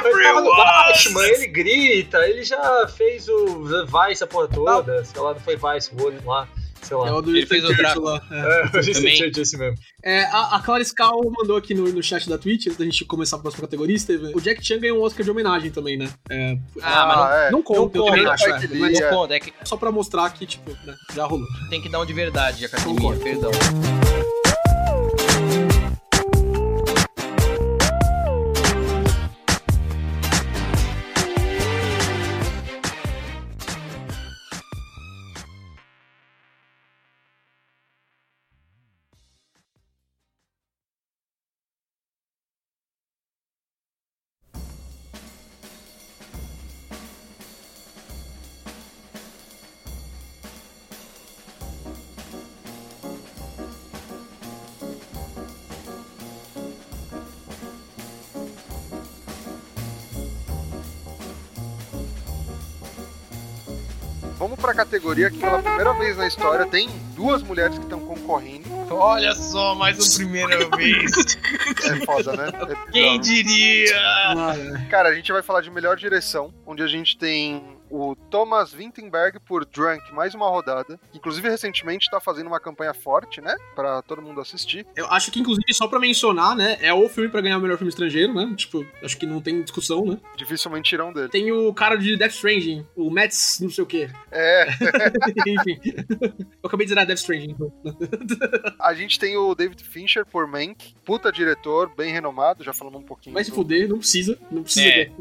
ele tava no Everyone! Batman, ele grita, ele já fez o Vice a porra toda, sei lá, não foi Vice, o outro lá, sei é lá. o do Ele fez o lá. É. É, eu Também. Esse mesmo. É, a, a Clara Scal mandou aqui no, no chat da Twitch, antes da gente começar a próxima categoria, Steven. O Jack Chan ganhou um Oscar de homenagem também, né? É, Ah, mas não- é. não conta, não eu também conta, acho, é, Spike mas Não é. conta, é que só pra mostrar que, tipo, né, já rolou. tem que dar um de verdade de academia, Concordo. perdão. Categoria que pela primeira vez na história tem duas mulheres que estão concorrendo. Olha só, mais uma primeira vez. É foda, né? É Quem diria? É. Cara, a gente vai falar de melhor direção, onde a gente tem o Thomas Vinterberg por Drunk, mais uma rodada. Inclusive, recentemente tá fazendo uma campanha forte, né? Pra todo mundo assistir. Eu acho que, inclusive, só pra mencionar, né, é o filme pra ganhar o melhor filme estrangeiro, né? Tipo, acho que não tem discussão, né? Dificilmente tiram dele. Tem o cara de Death Stranding, o Mets, não sei o quê. É, Enfim. Eu acabei de dizer ah, Death Stranding. então. a gente tem o David Fincher por Mank, puta diretor, bem renomado, já falamos um pouquinho. Vai se do- fuder, não precisa. Não precisa. É.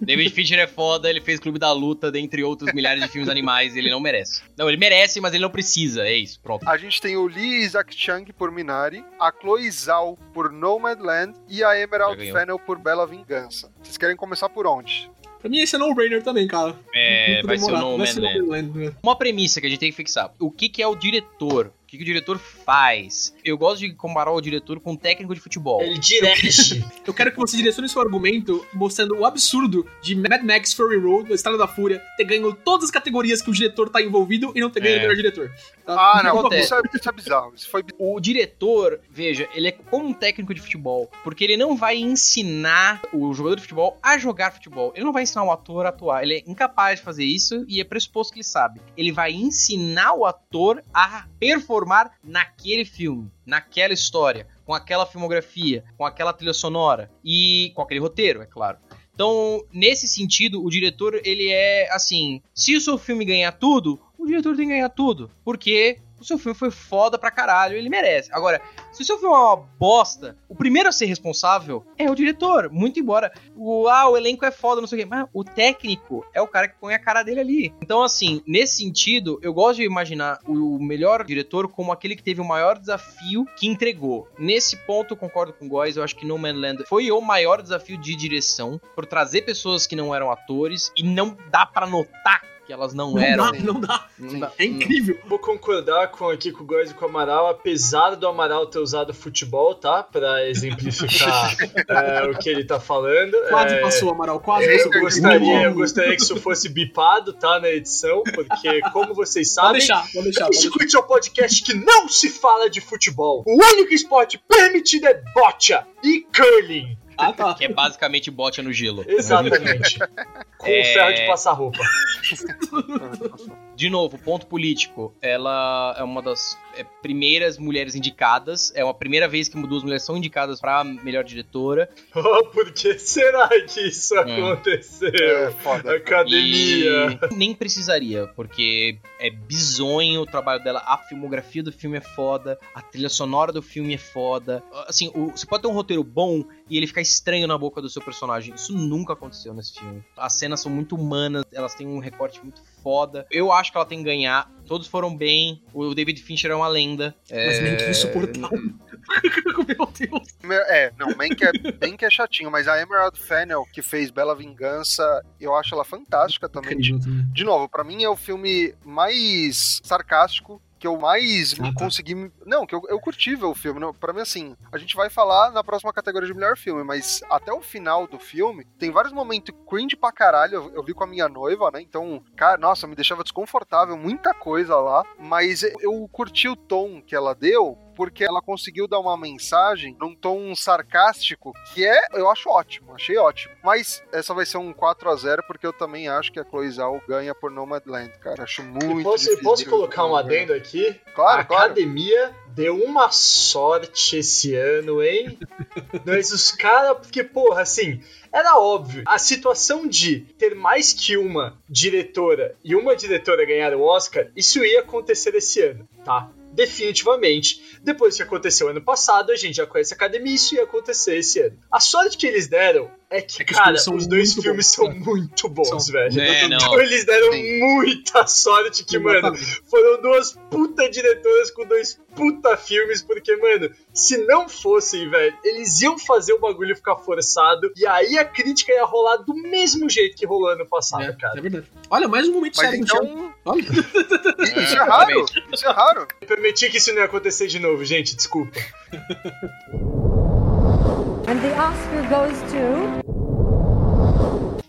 David Fincher é foda, ele fez Clube da Luta, dentre outros milhares de filmes animais, ele não merece. Não, ele merece, mas ele não precisa, é isso, pronto. A gente tem o Lee Isaac Chung por Minari, a Chloe Zhao por Nomadland e a Emerald. Fennel por Bela Vingança. Vocês querem começar por onde? Pra mim, esse é no-brainer também, cara. É, vai ser o vai ser. No Man Land. Uma premissa que a gente tem que fixar. O que, que é o diretor? O que, que o diretor faz? Eu gosto de comparar o diretor com um técnico de futebol. Ele dirige. Eu quero que você direcione seu argumento mostrando o absurdo de Mad Max Fury Road, a Estrada da Fúria, ter ganho todas as categorias que o diretor tá envolvido e não ter ganho É. o melhor diretor. Tá? Ah, não, favor. isso é, isso é bizarro. Isso foi O diretor, veja, ele é como um técnico de futebol, porque ele não vai ensinar o jogador de futebol a jogar futebol. Ele não vai ensinar o ator a atuar. Ele é incapaz de fazer isso e é pressuposto que ele sabe. Ele vai ensinar o ator a performar naquele filme, naquela história, com aquela filmografia, com aquela trilha sonora e com aquele roteiro, é claro. Então, nesse sentido, o diretor, ele é assim: se o seu filme ganhar tudo, o diretor tem que ganhar tudo. Porque o seu filme foi foda pra caralho, ele merece. Agora, se o seu filme é uma bosta, o primeiro a ser responsável é o diretor. Muito embora o, ah, o elenco é foda, não sei o quê. Mas o técnico é o cara que põe a cara dele ali. Então, assim, nesse sentido, eu gosto de imaginar o melhor diretor como aquele que teve o maior desafio que entregou. Nesse ponto, eu concordo com o Góis. Eu acho que No Man Land foi o maior desafio de direção por trazer pessoas que não eram atores e não dá pra notar que elas não, Não eram. dá, não dá. Não dá. É incrível. Vou concordar com aqui com o Góis e com o Amaral, apesar do Amaral ter usado futebol, tá? Pra exemplificar é, o que ele tá falando. Quase É, passou, Amaral, quase Eu passou. gostaria, eu gostaria que isso fosse bipado, tá? Na edição, porque, como vocês Pode sabem, deixar, pode deixar. Pode deixar. Discute é um podcast que não se fala de futebol. O único esporte permitido é bocha e curling. Ah, tá. Que é basicamente bote no gelo. Exatamente. Com É. o ferro de passar roupa. De novo, ponto político. Ela é uma das é, primeiras mulheres indicadas. É uma primeira vez que duas mulheres são indicadas pra melhor diretora. Oh, por que será que isso Hum. aconteceu? É foda. Academia. E nem precisaria, porque é bizonho o trabalho dela. A filmografia do filme é foda. A trilha sonora do filme é foda. Assim, o- você pode ter um roteiro bom e ele ficar estranho na boca do seu personagem. Isso nunca aconteceu nesse filme. As cenas são muito humanas, elas têm um recorte muito foda. Eu acho que ela tem que ganhar. Todos foram bem. O David Fincher é uma lenda. Mas é... nem que insuportável. Meu Deus. É, não, Mank é, Mank é chatinho, mas a Emerald Fennel, que fez Bela Vingança, eu acho ela fantástica também. De, Incrível também. de novo, pra mim é o filme mais sarcástico que eu mais Ah, tá. consegui. Não, que eu, eu curti ver o filme. Não, pra mim, assim, a gente vai falar na próxima categoria de melhor filme, mas até o final do filme, tem vários momentos cringe pra caralho. Eu, eu vi com a minha noiva, né? Então, cara, nossa, me deixava desconfortável, muita coisa lá. Mas eu curti o tom que ela deu. Porque ela conseguiu dar uma mensagem num tom sarcástico que é, eu acho ótimo, achei ótimo. Mas essa vai ser um 4 a 0 porque eu também acho que a Chloe Zhao ganha por Nomadland, cara. Acho muito E posso, difícil. posso colocar um de- adendo aqui? Claro, a claro. academia deu uma sorte esse ano, hein? Mas os caras, porque, porra, assim, era óbvio. A situação de ter mais que uma diretora e uma diretora ganhar o Oscar, isso ia acontecer esse ano, tá? Definitivamente. Depois que aconteceu ano passado, a gente já conhece a academia, isso ia acontecer esse ano. A sorte que eles deram é que, É que os cara, são os dois filmes bons, são muito bons, São. velho. É, não. Então eles deram Sim. muita sorte que, mano, foram duas puta diretoras com dois puta filmes, porque, mano, se não fossem, velho, eles iam fazer o bagulho ficar forçado, e aí a crítica ia rolar do mesmo jeito que rolou ano passado, É, cara. é verdade. Olha, mais um momento Mas sério então, Olha. isso é raro. Isso é raro. Eu prometi que isso não ia acontecer de novo, gente, desculpa. Oscar goes to.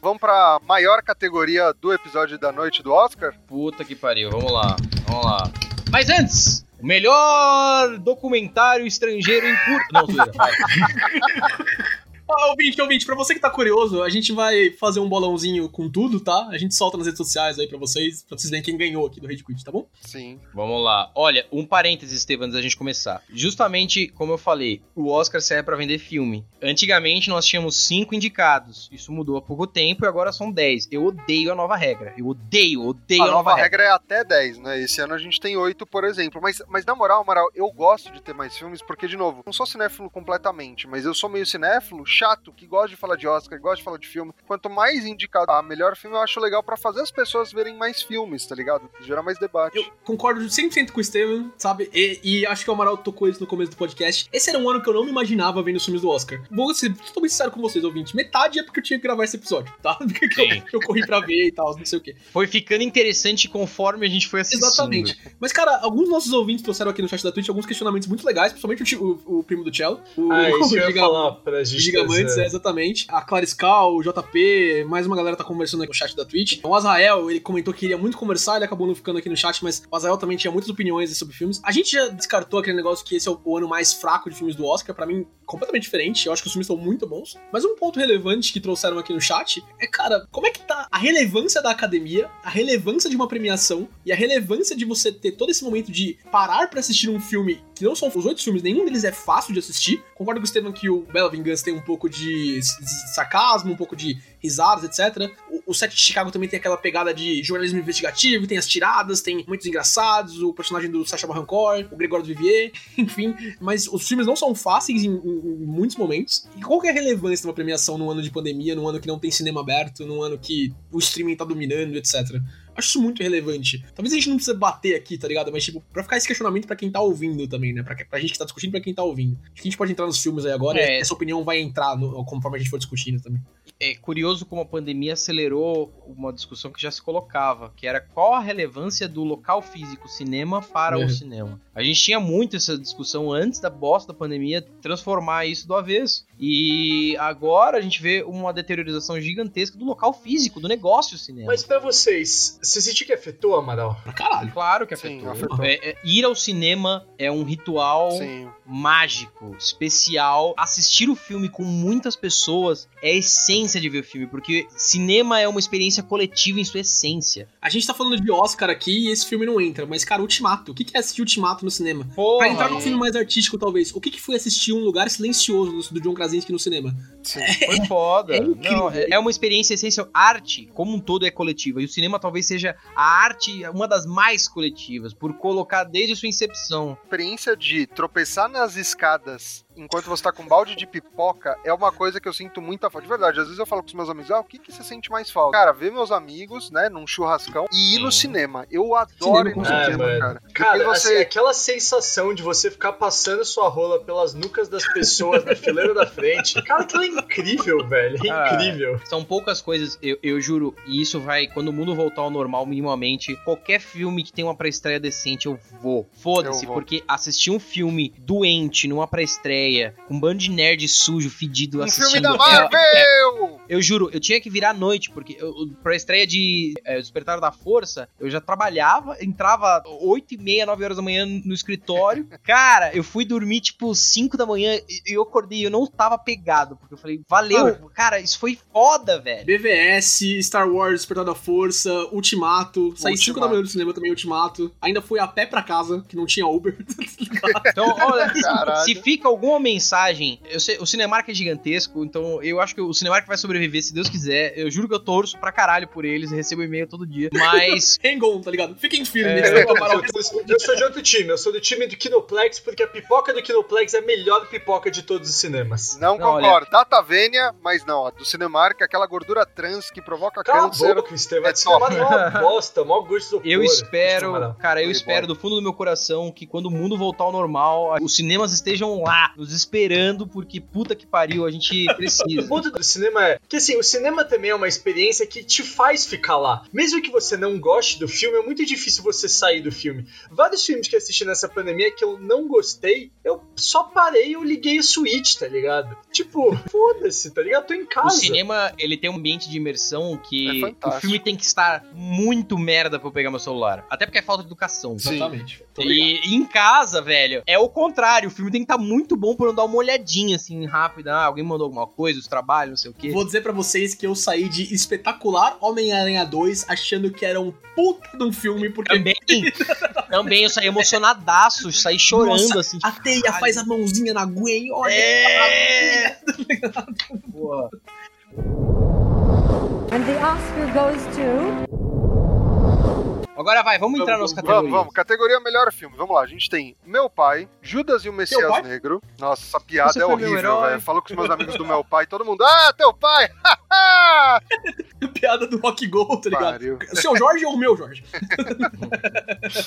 Vamos pra maior categoria do episódio da noite do Oscar? Puta que pariu, vamos lá, vamos lá. Mas antes, o melhor documentário estrangeiro em curto. Não, zoeira, vai. Ah, ouvinte, ouvinte, pra você que tá curioso, a gente vai fazer um bolãozinho com tudo, tá? A gente solta nas redes sociais aí pra vocês, pra vocês verem quem ganhou aqui do Rede Quit, tá bom? Sim. Vamos lá. Olha, um parênteses, Estevam, antes da gente começar. Justamente, como eu falei, o Oscar serve pra vender filme. Antigamente nós tínhamos cinco indicados. Isso mudou há pouco tempo e agora são 10. Eu odeio a nova regra. Eu odeio, odeio A nova regra é até 10, né? Esse ano a gente tem 8, por exemplo. Mas, mas na moral, Amaral, eu gosto de ter mais filmes porque, de novo, não sou cinéfilo completamente, mas eu sou meio cinéfilo chato, que gosta de falar de Oscar, gosta de falar de filme. Quanto mais indicado a melhor filme, eu acho legal pra fazer as pessoas verem mais filmes, tá ligado? Gerar mais debate. Eu concordo 100% com o Steven, sabe? E, e acho que o Amaral tocou isso no começo do podcast. Esse era um ano que eu não me imaginava vendo os filmes do Oscar. Vou ser totalmente sincero com vocês, ouvintes. Metade é porque eu tinha que gravar esse episódio, tá? Porque eu, eu corri pra ver e tal, não sei o quê. Foi ficando interessante conforme a gente foi assistindo. Exatamente. Mas, cara, alguns dos nossos ouvintes trouxeram aqui no chat da Twitch alguns questionamentos muito legais, principalmente o, o- o primo do Cello. O, Ah, isso eu ia Giga- falar pra o gente. Trazer. é, exatamente. A Clariscal, o JP, mais uma galera tá conversando aqui no chat da Twitch. O Azrael, ele comentou que queria muito conversar, ele acabou não ficando aqui no chat, mas o Azrael também tinha muitas opiniões sobre filmes. A gente já descartou aquele negócio que esse é o, ano mais fraco de filmes do Oscar, pra mim, completamente diferente. Eu acho que os filmes estão muito bons. Mas um ponto relevante que trouxeram aqui no chat é, cara, como é que tá a relevância da academia, a relevância de uma premiação e a relevância de você ter todo esse momento de parar pra assistir um filme que não são os oito filmes, nenhum deles é fácil de assistir. Concordo com o Estevam que o Bela Vingança tem um pouco de s- sarcasmo, um pouco de risadas, etc. O, o set de Chicago também tem aquela pegada de jornalismo investigativo, tem as tiradas, tem muitos engraçados, o personagem do Sacha Baron Cohen, o Gregório do Vivier, enfim. Mas os filmes não são fáceis em, em- em muitos momentos. E qual que é a relevância de uma premiação num ano de pandemia, num ano que não tem cinema aberto, num ano que o streaming tá dominando, etc. Acho isso muito relevante. Talvez a gente não precisa bater aqui, tá ligado? Mas, tipo, pra ficar esse questionamento pra quem tá ouvindo também, né? Pra, pra gente que tá discutindo pra quem tá ouvindo. Acho que a gente pode entrar nos filmes aí agora É. e essa opinião vai entrar no- conforme a gente for discutindo também. É curioso como a pandemia acelerou uma discussão que já se colocava, que era qual a relevância do local físico cinema para Uhum. o cinema. A gente tinha muito essa discussão antes da bosta da pandemia transformar isso do avesso. E agora a gente vê uma deteriorização gigantesca do local físico, do negócio cinema. Mas pra vocês, você sentiu que afetou, Amaral? Pra caralho. Claro que Sim, afetou. afetou. É- é- ir ao cinema é um ritual Sim. mágico, especial. Assistir o filme com muitas pessoas é a essência de ver o filme, porque cinema é uma experiência coletiva em sua essência. A gente tá falando de Oscar aqui e esse filme não entra, mas, cara, Ultimato. O que é assistir Ultimato no cinema? Porra, Pra entrar num e- filme mais artístico, talvez. O que que foi assistir Um Lugar Silencioso do, do John Krasinski no cinema? Foi foda. É incrível. Não, é é uma experiência essencial. Arte, como um todo, é coletiva. E o cinema talvez seja a arte uma das mais coletivas, por colocar desde sua incepção. experiência de tropeçar nas escadas enquanto você tá com um balde de pipoca é uma coisa que eu sinto muita falta. De verdade, às vezes eu falo com os meus amigos, ah, o que, que você sente mais falta? Cara, ver meus amigos, né, num churrascão e ir no Sim. cinema. Eu adoro Cinema, ir no certeza. cinema, É, cara. Cara, Depois assim, você... aquela sensação de você ficar passando sua rola pelas nucas das pessoas na fileira da frente. Cara, aquilo é incrível, velho. É Ah, incrível. São poucas coisas, eu, eu juro, e isso vai, quando o mundo voltar ao normal, minimamente, qualquer filme que tenha uma pré-estreia decente, eu vou. Foda-se, porque assistir um filme doente numa pré-estreia, com um bando de nerd sujo, fedido, Um assistindo. filme da é- Marvel! eu juro, eu tinha que virar à noite, porque eu- pra estreia de é, Despertar da Força, eu já trabalhava, entrava 8 e meia, 9 horas da manhã no escritório. Cara, eu fui dormir tipo 5 da manhã e eu acordei, eu não tava pegado, porque eu falei, valeu, cara, isso foi foda, velho. BVS, Star Wars, Despertar da Força, Ultimato. Saí 5 da manhã do cinema também, Ultimato. Ainda fui a pé pra casa, que não tinha Uber. Então, olha, Caralho. se fica alguma mensagem, eu sei, o Cinemark é gigantesco, então eu acho que o Cinemark vai sobreviver, se Deus quiser. Eu juro que eu torço pra caralho por eles, recebo e-mail todo dia. Mas Hang-on, tá ligado? Fiquem firmes. É. né? Eu, eu sou de outro time, eu sou do time do Kinoplex, porque a pipoca do Kinoplex é a melhor pipoca de todos os cinemas. Não, Não, concordo. Data Vênia, mas não, a do Cinemark, aquela gordura trans que provoca Cala a câncer. boca, Estevam. é top. é uma bosta, mó gosto do eu espero, cara, eu espero do fundo do meu coração que quando o mundo voltar ao normal, os cinemas estejam lá, nos esperando, porque puta que pariu, a gente O precisa. ponto do cinema é que assim, o cinema também é uma experiência que te faz ficar lá. Mesmo que você não goste do filme, é muito difícil você sair do filme. Vários filmes que eu assisti nessa pandemia que eu não gostei, eu só parei e eu liguei o Switch, tá ligado? Tipo, foda-se, tá ligado? Tô em casa. O cinema, ele tem um ambiente de imersão que É o filme tem que estar muito merda pra eu pegar meu celular. Até porque é falta de educação. Sim. Exatamente. E em casa, velho, é o contrário. O filme tem que estar muito bom pra eu dar uma olhadinha, assim, rápida. Ah, alguém mandou alguma coisa, os trabalhos, não sei o quê. Vou dizer pra vocês que eu saí de espetacular Homem-Aranha 2 achando que era um puta de um filme, porque Também, também eu saí emocionadaço, saí chorando, Nossa, assim. a teia faz a mãozinha na Gwen, olha. É! Porra. And the Oscar goes to. Agora vai, vamos entrar nas Vamos, categorias. Vamos, vamos. Categoria melhor filme. Vamos lá. A gente tem Meu Pai, Judas e o Messias? Negro. Nossa, essa piada Você é horrível, velho. Falou com os meus amigos do meu pai, todo mundo, ah, teu pai! Piada do Rock Go, tá ligado? Pariu. Seu Jorge ou o meu Jorge?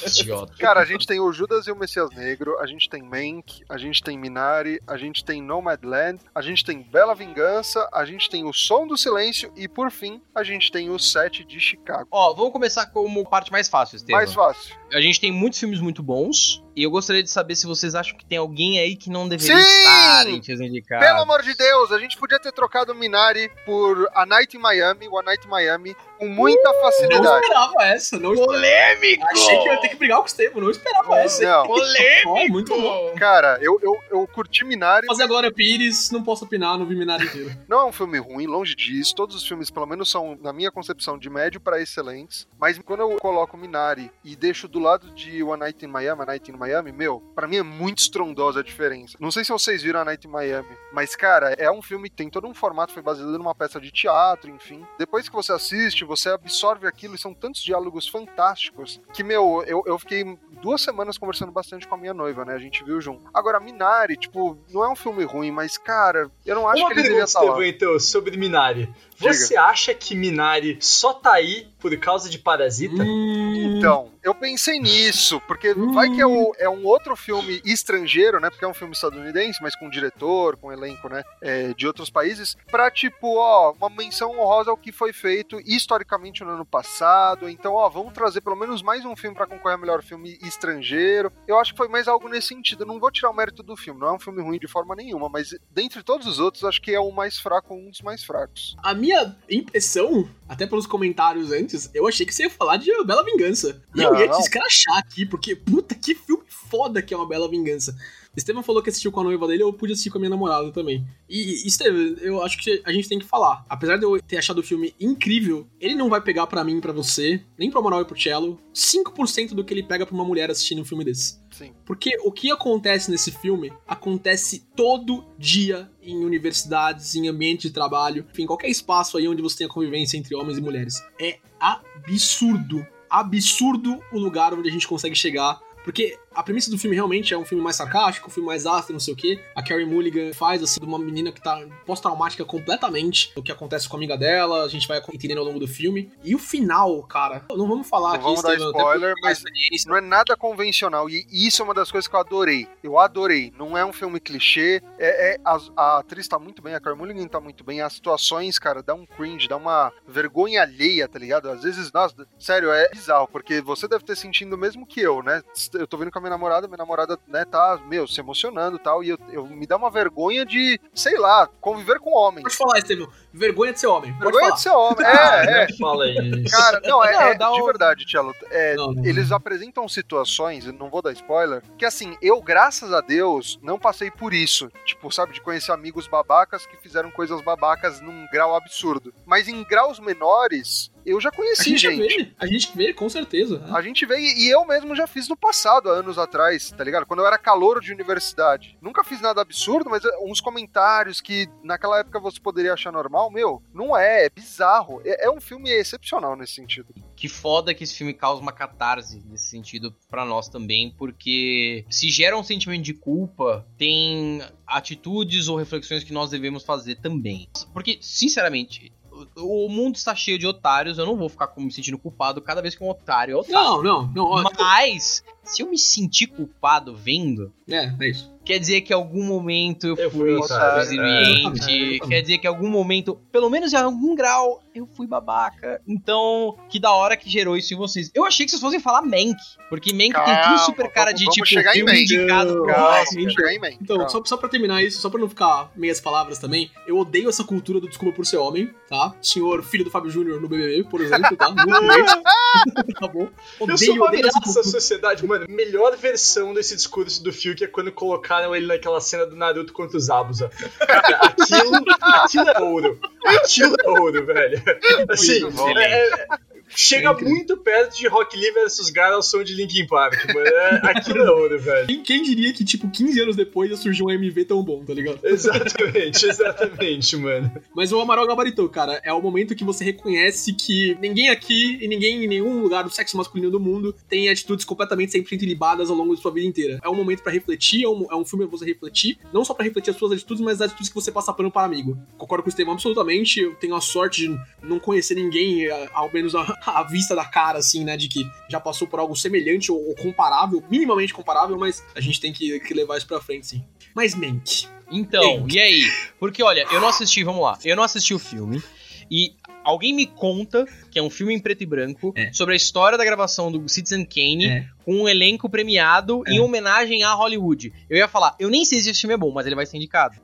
Idiota. Cara, a gente tem o Judas e o Messias Negro, a gente tem Mank, a gente tem Minari, a gente tem Nomadland, a gente tem Bela Vingança, a gente tem o Som do Silêncio e, por fim, a gente tem o Sete de Chicago. Ó, vamos começar como parte mais fácil, Estevam. Mais fácil. A gente tem muitos filmes muito bons. E eu gostaria de saber se vocês acham que tem alguém aí que não deveria Sim! estar entre os indicados. Pelo amor de Deus, a gente podia ter trocado o Minari por A Night in Miami, o A Night in Miami, com muita Não facilidade. esperava essa, não esperava. Polêmico! Achei que eu ia ter que brigar com o Estevam, não esperava essa. Não, Polêmico! Ó, muito bom. cara, eu, eu, eu curti Minari. Fazer agora Pires, não posso opinar, não vi Minari inteiro. Não é um filme ruim, longe disso. Todos os filmes, pelo menos, são, na minha concepção, de médio para excelentes. Mas quando eu coloco Minari e deixo do lado de One Night in Miami, A Night in Miami, meu, pra mim é muito estrondosa a diferença. Não sei se vocês viram A Night in Miami, mas, cara, é um filme que tem todo um formato, foi baseado numa peça de teatro, enfim. Depois que você assiste, você absorve aquilo e são tantos diálogos fantásticos que, meu, eu, eu fiquei duas semanas conversando bastante com a minha noiva, né? A gente viu junto. Agora, Minari, tipo, não é um filme ruim, mas, cara, eu não acho Uma que ele deveria pergunta, estar lá. Estevão, então, sobre Minari. Você acha que Minari só tá aí por causa de Parasita? Hum, Então, eu pensei nisso, porque vai que é, o- é um outro filme estrangeiro, né? Porque é um filme estadunidense, mas com diretor, com elenco, né? é, de outros países, pra tipo, ó, uma menção honrosa ao que foi feito historicamente no ano passado. Então, ó, vamos trazer pelo menos mais um filme pra concorrer a melhor filme estrangeiro. Eu acho que foi mais algo nesse sentido. Eu não vou tirar o mérito do filme, não é um filme ruim de forma nenhuma, mas dentre todos os outros, acho que é o mais fraco, um dos mais fracos. A minha impressão, até pelos comentários antes, eu achei que você ia falar de Uma Bela Vingança. E eu ia Não. te escrachar aqui, porque puta que filme foda que é Uma Bela Vingança. Estevam falou que assistiu com a noiva dele, eu pude assistir com a minha namorada também. E, Estevam, eu acho que a gente tem que falar. Apesar de eu ter achado o filme incrível, ele não vai pegar pra mim pra você, nem pro Amaral e pro Cello, 5% do que ele pega pra uma mulher assistindo um filme desse. Sim. Porque o que acontece nesse filme acontece todo dia em universidades, em ambiente de trabalho, enfim, qualquer espaço aí onde você tenha convivência entre homens e mulheres. É absurdo, absurdo o lugar onde a gente consegue chegar. Porque a premissa do filme realmente é um filme mais sarcástico, um filme mais ácido, não sei o quê. A Carrie Mulligan faz, assim, de uma menina que tá pós-traumática completamente. O que acontece com a amiga dela, a gente vai entendendo ao longo do filme. E o final, cara, não vamos falar Não aqui, vamos dar spoiler, mas não é nada convencional. E isso é uma das coisas que eu adorei. Eu adorei. Não é um filme clichê. É, é- a, a atriz tá muito bem, a Carey Mulligan tá muito bem. As situações, cara, dá um cringe, dá uma vergonha alheia, tá ligado? Às vezes, nossa, sério, é bizarro, porque você deve ter sentindo o mesmo que eu, né? Eu tô vendo com a minha namorada, minha namorada, né, tá, meu, se emocionando e tal, e eu, eu- me dá uma vergonha de, sei lá, conviver com homens. Pode falar, Estevam. Vergonha de ser homem. Pode Vergonha falar. de ser homem. Ah, É, é. Fala isso. Cara, não, é, Não, é de um- verdade, Tchelo. É, Não, não, eles apresentam situações, eu não vou dar spoiler, que assim, eu, graças a Deus, não passei por isso. Tipo, sabe, de conhecer amigos babacas que fizeram coisas babacas num grau absurdo. Mas em graus menores, eu já A conheci gente, gente. vê, a gente vê, com certeza. A gente vê, e eu mesmo já fiz no passado, há anos atrás, tá ligado? Quando eu era calouro de universidade. Nunca fiz nada absurdo, mas eh, uns comentários que naquela época você poderia achar normal, meu, não é, é bizarro. É, é um filme excepcional nesse sentido. Que foda que esse filme causa uma catarse nesse sentido pra nós também, porque se gera um sentimento de culpa, tem atitudes ou reflexões que nós devemos fazer também. Porque, sinceramente, o mundo está cheio de otários, eu não vou ficar me sentindo culpado cada vez que um otário é otário. Não, não, não. Mas, se eu me sentir culpado vendo, É, é isso. quer dizer que em algum momento eu, Eu fui fui otário, resiliente, é. quer dizer que em algum momento, pelo menos em algum grau, eu fui babaca. Então, que da hora que gerou isso em vocês. Eu achei que vocês fossem falar Mank, porque Mank tem tudo super cara vamos- de vamos tipo chegar em filme indicado pro Calma, Oscar. Então, calma. só, só pra terminar isso, só pra não ficar meias palavras também, eu odeio essa cultura do desculpa por ser homem, tá? Senhor filho do Fábio Júnior no BBB, por exemplo, tá? Muito bem. tá bom? Eu sou uma odeio essa ameaça à cultura. sociedade, mano. Melhor versão desse discurso do Fiuk é quando colocaram ele naquela cena do Naruto contra os Abusa. Aquilo, aquilo é ouro. Aquilo é ouro, velho. Assim, é- é- chega É muito perto de Rock Lee versus Gara ao som de Linkin Park, mano. É, aquilo é ouro, velho. Quem, quem diria que, tipo, 15 anos depois ia surgir um MV tão bom, tá ligado? Exatamente, exatamente, mano. Mas o Amaral gabaritou, cara. É o momento que você reconhece que ninguém aqui e ninguém em nenhum lugar do sexo masculino do mundo tem atitudes completamente 100% ilibadas ao longo de sua vida inteira. É um momento pra refletir, é um, é um filme pra você refletir, não só pra refletir as suas atitudes, mas as atitudes que você passa pano para amigo. Concordo com o Estevão absolutamente. Eu tenho a sorte de não conhecer ninguém, eh, ao menos à, à vista da cara, assim, né, de que já passou por algo semelhante ou, ou comparável, minimamente comparável, mas a gente tem que, que levar isso pra frente, sim. Mas Mank. Então, e aí? Porque olha, eu não assisti, vamos lá, eu não assisti o filme e alguém me conta que é um filme em preto e branco É. sobre a história da gravação do Citizen Kane É. com um elenco premiado É. em homenagem a Hollywood. Eu ia falar, eu nem sei se esse filme é bom, mas ele vai ser indicado.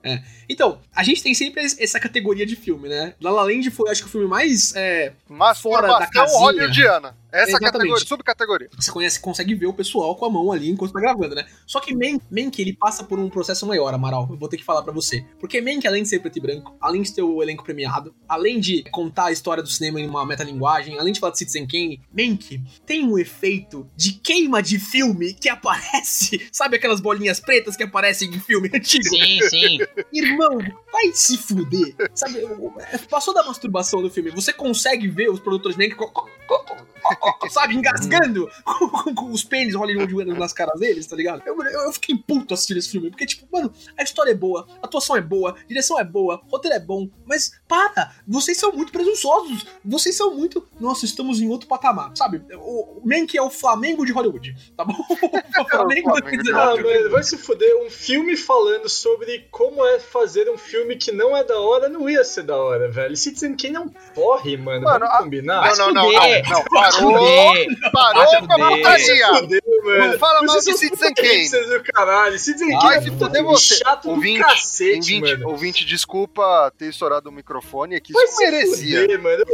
Então, a gente tem sempre es- essa categoria de filme, né? La La Land foi, acho que o filme mais. é, Fora da casinha. hollywoodiana. Essa Exatamente. categoria, subcategoria. você conhece, consegue ver o pessoal com a mão ali enquanto tá gravando, né? Só que Mank, Mank, ele passa por um processo maior, Amaral. Eu vou ter que falar pra você. Porque Mank, além de ser preto e branco, além de ter o elenco premiado, além de contar a história do cinema em uma metalinguagem, além de falar de Citizen Kane, Mank tem um efeito de queima de filme que aparece. Sabe aquelas bolinhas pretas que aparecem em filme antigo? Sim, sim. Irmão, vai se fuder. Sabe, o- passou da masturbação do filme. Você consegue ver os produtores nem que. sabe, engasgando com, com- com os pênis hollywoodianos nas caras deles, tá ligado? Eu, eu, eu fiquei puto assistindo esse filme, porque, tipo, mano, a história é boa, a atuação é boa, a direção é boa, o roteiro é bom, mas para, vocês são muito presunçosos, vocês são muito, nossa, estamos em outro patamar, sabe? O, o Mank é o Flamengo de Hollywood, tá bom? O Flamengo Flamengo de 2019. Ah, mano, vai se fuder. Um filme falando sobre como é fazer um filme que não é da hora, não ia ser da hora, velho. Citizen Kane não porre, mano. Mano, Vamos a- combinar? Se não, não, não, fuder. não, não, se fuder. parou com a mano. Não fala mal de são Citizen Kane. caralho. Citizen Vai Kane Vai é fuder você. chato Ouvinte, do cacete, ouvinte, mano. ouvinte, desculpa ter estourado o microfone aqui, isso se merecia. fuder, mano.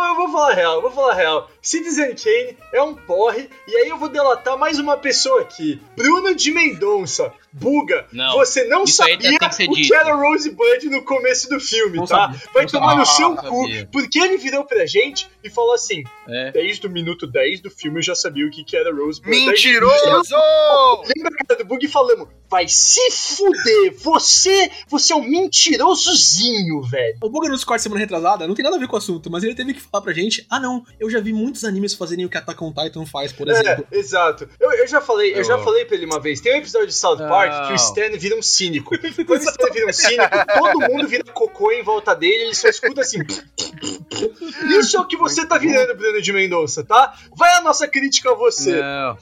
Vou, eu vou falar real, eu vou falar real. Citizen Kane é um porre, e aí eu vou delatar mais uma pessoa aqui. Bruno de Mendonça. Buga, Não, você não sabia que o que era Rosebud no começo do filme, Não tá? sabia, Vai tomar no seu Ah, cu, sabia. porque ele virou pra gente e falou assim: É. desde o minuto 10 do filme eu já sabia o que, que era Rosebud. Mentiroso! Lembra a cara do Bug e falamos: vai se fuder, você, você é um mentirosozinho, velho. O Buga no Discord semana retrasada não tem nada a ver com o assunto, mas ele teve que falar pra gente: ah, não, eu já vi muitos animes fazerem o que Attack on Titan faz, por exemplo. É, exato. Eu, eu já falei, eu já Eu- falei pra ele uma vez. Tem um episódio de South Park que o. Stan vira um cínico. Quando o Stan vira um cínico, todo mundo vira cocô em volta dele, ele só escuta assim. Isso é o que você tá virando, Bruno de Mendonça, tá? Vai a nossa crítica a você. Não.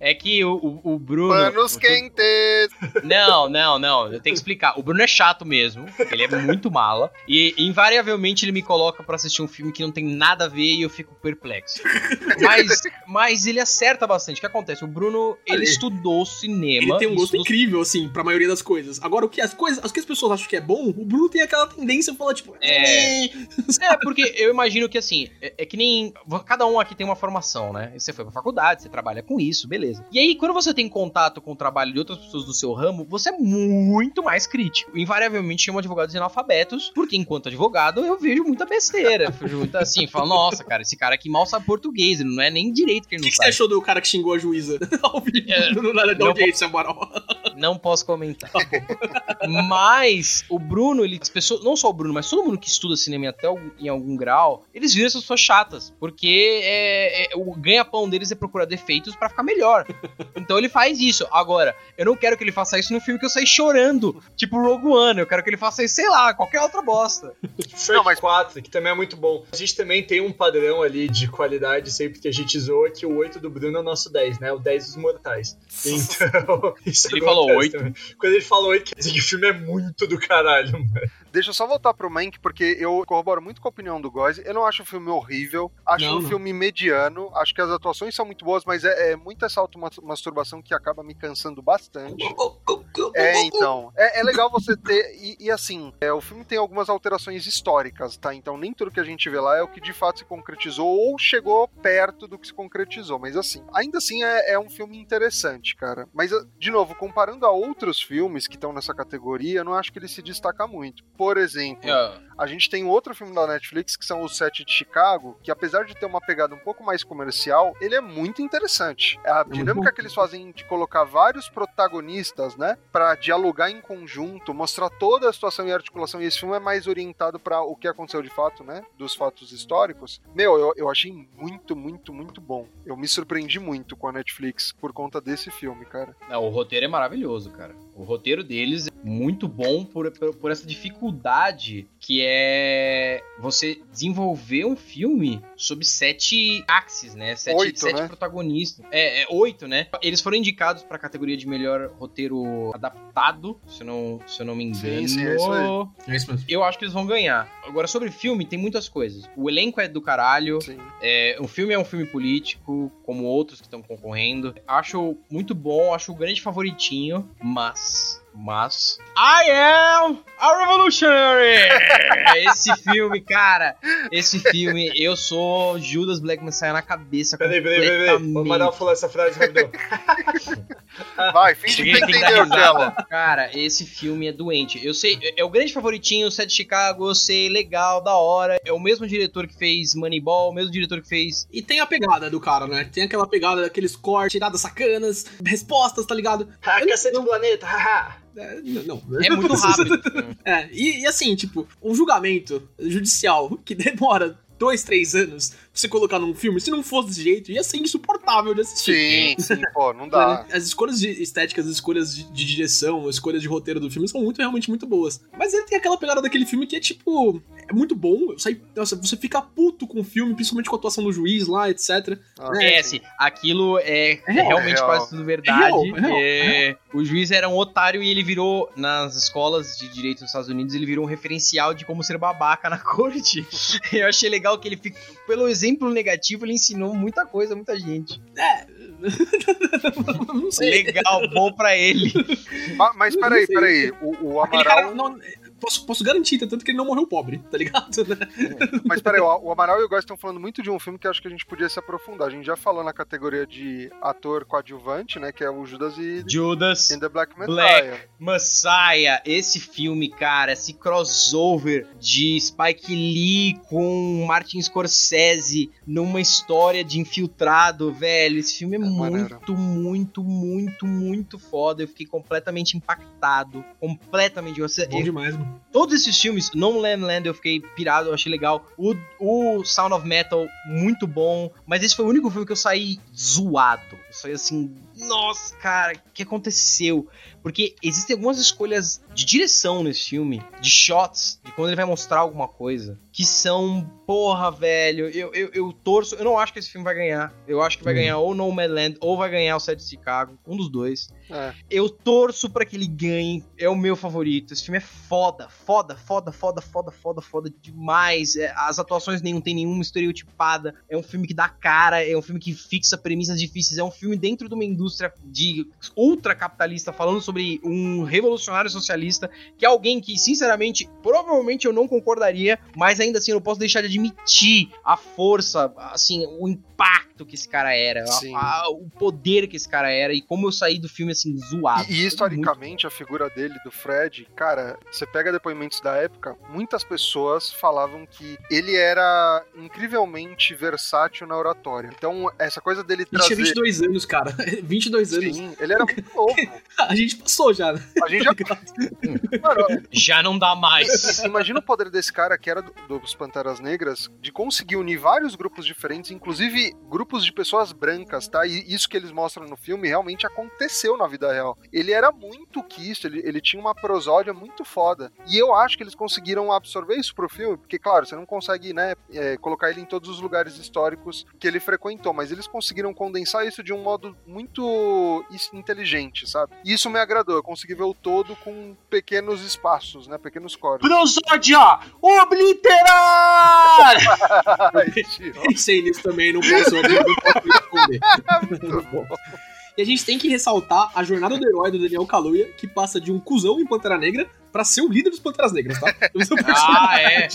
É que o, o, o Bruno. Panos o- quentes. Não, não, não. Eu tenho que explicar. O Bruno é chato mesmo. Ele é muito mala. E invariavelmente ele me coloca pra assistir um filme que não tem nada a ver e eu fico perplexo. Mas, mas ele acerta bastante. O que acontece? O Bruno, ele Ele- estudou cinema. Ele tem um gosto estudou- incrível, assim, pra maioria das coisas. Agora, o que as coisas, as que as pessoas acham que é bom, o Bruno tem aquela tendência a falar, tipo, É. "Eh". É, porque eu imagino que assim, é, é que nem. Cada um aqui tem uma formação, né? Você foi pra faculdade, você trabalha com isso, beleza. E aí, quando você tem contato com o trabalho de outras pessoas do seu ramo, você é muito mais crítico. Invariavelmente chamam advogados de analfabetos, porque enquanto advogado eu vejo muita besteira. Vejo muita assim, falo, nossa, cara, esse cara aqui mal sabe português, ele não é nem direito que ele O não que, que você sabe. achou do cara que xingou a juíza ao vivo É, no- na, na não audiência, Amaral? Não posso comentar. mas o Bruno, ele, as pessoas, não só o Bruno, mas todo mundo que estuda cinema em até algum- em algum grau, eles viram essas pessoas chatas. Porque é, é- o ganha-pão deles é procurar defeitos pra ficar melhor. Então ele faz isso. Agora, eu não quero que ele faça isso no filme que eu saí chorando. Tipo Rogue One. Eu quero que ele faça isso, sei lá, qualquer outra bosta. Shrek Não, mas- 4, que também é muito bom. A gente também tem um padrão ali de qualidade, sempre que a gente zoa, que o 8 do Bruno é o nosso 10, né? O 10 dos mortais. Então, isso Ele falou 8. também. Quando ele falou 8, quer dizer que o filme é muito do caralho, mano. Deixa eu só voltar pro Mank, porque eu corroboro muito com a opinião do Góis. Eu não acho o filme horrível, acho Não, um não. filme mediano, acho que as atuações são muito boas, mas é, é muita essa automasturbação que acaba me cansando bastante. É, então. É, é legal você ter. E, e assim, é, o filme tem algumas alterações históricas, tá? Então nem tudo que a gente vê lá é o que de fato se concretizou ou chegou perto do que se concretizou. Mas assim, ainda assim é, é um filme interessante, cara. Mas, de novo, comparando a outros filmes que estão nessa categoria, eu não acho que ele se destaca muito. Por exemplo, a gente tem outro filme da Netflix que são os Sete de Chicago, que apesar de ter uma pegada um pouco mais comercial, ele é muito interessante. A muito dinâmica que eles fazem de colocar vários protagonistas, né, Pra dialogar em conjunto, mostrar toda a situação e articulação. E esse filme é mais orientado pra o que aconteceu de fato, né, dos fatos históricos. Meu, eu, eu achei muito, muito, muito bom. Eu me surpreendi muito com a Netflix por conta desse filme, cara. Não, o roteiro é maravilhoso, cara. O roteiro deles é muito bom por, por, por essa dificuldade que é você desenvolver um filme sob sete axes, né? Sete, Oito, sete né? protagonistas. É, é, oito, né? Eles foram indicados pra categoria de melhor roteiro adaptado, se eu não, se eu não me engano. Sim, sim, é isso aí. É isso mesmo. Eu acho que eles vão ganhar. Agora, sobre filme, tem muitas coisas. O elenco é do caralho. Sim. É, o filme é um filme político, como outros que estão concorrendo. Acho muito bom, acho o grande favoritinho, mas. Mas. I am a revolutionary! esse filme, cara. Esse filme, eu sou Judas Black Messiah na cabeça. Peraí, peraí, peraí. peraí. O completamente. Amaral falou essa frase rapidão. Vai, finge que entendeu. Tela. Cara, esse filme é doente. Eu sei, é o grande favoritinho, o set de Chicago, eu sei, legal, da hora. É o mesmo diretor que fez Moneyball, o mesmo diretor que fez. E tem a pegada do cara, né? Tem aquela pegada daqueles cortes, tiradas sacanas, respostas, tá ligado? Ah, cacete do planeta, haha. É, n- não. É muito rápido. É, e, e assim, tipo, um julgamento judicial que demora dois, três anos, você colocar num filme, se não fosse desse jeito, ia ser insuportável de assistir. Sim, sim, pô, não dá. As escolhas de estéticas, as escolhas de, de direção, as escolhas de roteiro do filme são muito, realmente muito boas. Mas ele tem aquela pegada daquele filme que é tipo. É muito bom. Eu saí, nossa, você fica puto com o filme, principalmente com a atuação do juiz lá, etc. Ah, É, assim, aquilo é, É real, realmente é real. quase tudo verdade. É real, é real, É, O juiz era um otário e ele virou, nas escolas de direito nos Estados Unidos, ele virou um referencial de como ser babaca na corte. Eu achei legal que ele, fica, pelo exemplo negativo, ele ensinou muita coisa a muita gente. não sei. Legal, bom pra ele. Ma- Mas Eu peraí, peraí. O, o Amaral. cara. Não, posso, posso garantir, tanto que ele não morreu pobre, tá ligado? Mas peraí, o, o Amaral e o Góis estão falando muito de um filme que eu acho que a gente podia se aprofundar. A gente já falou na categoria de ator coadjuvante, né? Que é o Judas e Judas. in the Black Messiah. Black. Messiah, esse filme, cara, esse crossover de Spike Lee com Martin Scorsese numa história de infiltrado, velho. Esse filme é, maneiro. muito, muito, muito, muito foda. Eu fiquei completamente impactado. Completamente. Você, Bom demais, mano. Todos esses filmes, No Land Land eu fiquei pirado, eu achei legal. O, o Sound of Metal, muito bom. Mas esse foi o único filme que eu saí zoado. Eu saí assim, nossa, cara, o que aconteceu? Porque existem algumas escolhas de direção nesse filme, de shots, de quando ele vai mostrar alguma coisa, que são, porra, velho, eu, eu, eu torço, eu não acho que esse filme vai ganhar. Eu acho que vai Hum. ganhar ou No Man's Land ou vai ganhar o Set de Chicago, um dos dois. É. Eu torço pra que ele ganhe. É o meu favorito. Esse filme é foda, foda, foda, foda, foda, foda, foda demais. É, as atuações não tem nenhuma estereotipada. É um filme que dá cara, é um filme que fixa premissas difíceis. É um filme dentro de uma indústria de ultra capitalista falando sobre um revolucionário socialista que é alguém que, sinceramente, provavelmente eu não concordaria, mas ainda assim eu não posso deixar de admitir a força, assim, o impacto que esse cara era, a- a- o poder que esse cara era e como eu saí do filme assim zoado. E, e historicamente, a figura dele, do Fred, cara, você pega depoimentos da época, muitas pessoas falavam que ele era incrivelmente versátil na oratória. Então, essa coisa dele Ele tinha trazer. 22 anos, cara. 22 anos. Sim, ele era muito novo. A gente passou já, né? A gente já. Mano, Já não dá mais. Imagina o poder desse cara que era do- dos Panteras Negras de conseguir unir vários grupos diferentes, inclusive grupos de pessoas brancas, tá? E isso que eles mostram no filme realmente aconteceu na vida real. Ele era muito quisto, ele, ele tinha uma prosódia muito foda. E eu acho que eles conseguiram absorver isso pro filme, porque, claro, você não consegue, né, é, colocar ele em todos os lugares históricos que ele frequentou, mas eles conseguiram condensar isso de um modo muito inteligente, sabe? Isso me agradou, eu consegui ver o todo com pequenos espaços, né, pequenos cortes. Prosódia! Obliterar! Pensei nisso também, não posso, não posso responder. Muito bom. E a gente tem que ressaltar a jornada do herói do Daniel Kaluuya, que passa de um cuzão em Pantera Negra pra ser o líder dos Panteras Negras, tá? Ah, é.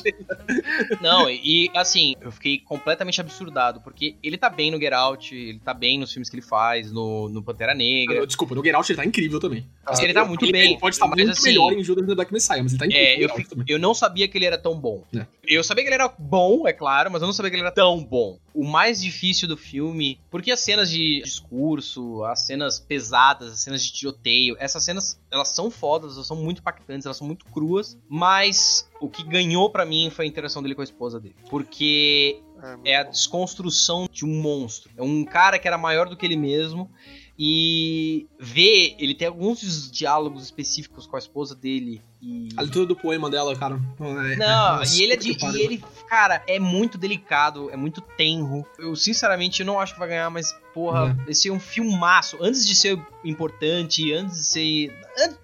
Não, e assim, eu fiquei completamente absurdado, porque ele tá bem no Get Out, ele tá bem nos filmes que ele faz, no, no Pantera Negra. Desculpa, no Get Out ele tá incrível também. Ah, Ele tá muito ele, bem. ele pode estar assim, melhor em Judas and the Black Messiah, mas ele tá incrível. É, eu, eu não sabia que ele era tão bom. É. Eu sabia que ele era bom, é claro, mas eu não sabia que ele era tão bom. O mais difícil do filme, porque as cenas de discurso, as cenas pesadas, as cenas de tiroteio, essas cenas, elas são fodas, elas são muito impactantes, elas são muito cruas, mas o que ganhou pra mim foi a interação dele com a esposa dele. Porque É, é a desconstrução de um monstro. É um cara que era maior do que ele mesmo. E ver, ele tem alguns diálogos específicos com a esposa dele. E... A leitura do poema dela, cara. é- Não, nossa, e ele é de. E ele, cara, é muito delicado, é muito tenro. Eu, sinceramente, não acho que vai ganhar, mas, porra, esse é um filmaço. Antes de ser importante, antes de ser.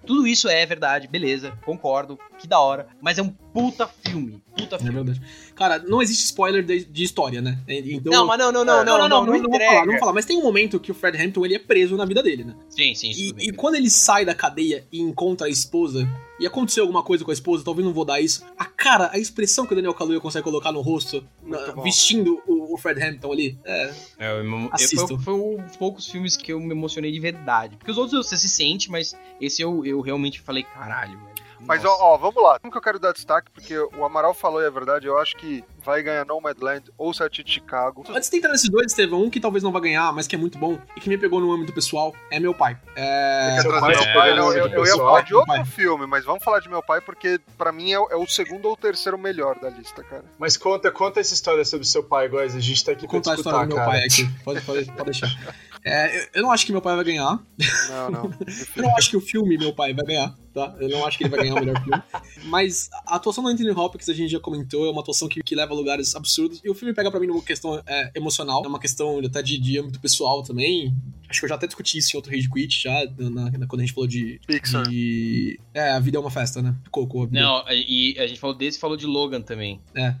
Tudo isso é verdade, beleza, concordo, que da hora. Mas é um puta filme. Puta É filme. verdade. Cara, não existe spoiler de, de história, né? Então, Não, mas não, não, não, É, não, não, não, não, vou falar, não vou falar. Mas tem um momento que o Fred Hampton ele é preso na vida dele, né? Sim, sim, E, e quando ele sai da cadeia e encontra a esposa, e aconteceu alguma coisa com a esposa, talvez não vou dar isso. A cara, a expressão que o Daniel Kaluuya consegue colocar no rosto, na- vestindo o, o Fred Hampton ali, é, É, eu, eu- foi, foi um dos poucos filmes que eu me emocionei de verdade. Porque os outros você se sente, mas esse eu, eu realmente falei, caralho, velho. Mas, ó, ó, vamos lá. Um que eu quero dar destaque, porque o Amaral falou e é verdade, eu acho que vai ganhar Nomadland ou Sete de Chicago. Antes de entrar nesses dois, Estevão, um que talvez não vá ganhar, mas que é muito bom e que me pegou no âmbito pessoal, é meu pai. É... Pai meu é pai? Não, eu, eu ia falar de outro Pai. filme, mas vamos falar de meu pai, porque pra mim é, o- é o segundo ou terceiro melhor da lista, cara. Mas conta, conta essa história sobre seu pai, Góis. A gente tá aqui Vou pra contar a história do meu pai aqui. Pode, pode, pode deixar. É, eu, eu não acho que meu pai vai ganhar. Não, não. Eu não acho que o filme Meu Pai vai ganhar, tá? Eu não acho que ele vai ganhar o melhor filme. Mas a atuação do Anthony Hopkins, a gente já comentou, é uma atuação que, que leva a lugares absurdos. E o filme pega pra mim numa questão é, emocional, é uma questão até de, de âmbito pessoal também. Acho que eu já até discuti isso em outro Rage Quit, já, na, na- quando a gente falou de, Pixar. de... É, a vida é uma festa, né? Coco. Não, e a gente falou desse e falou de Logan também. É.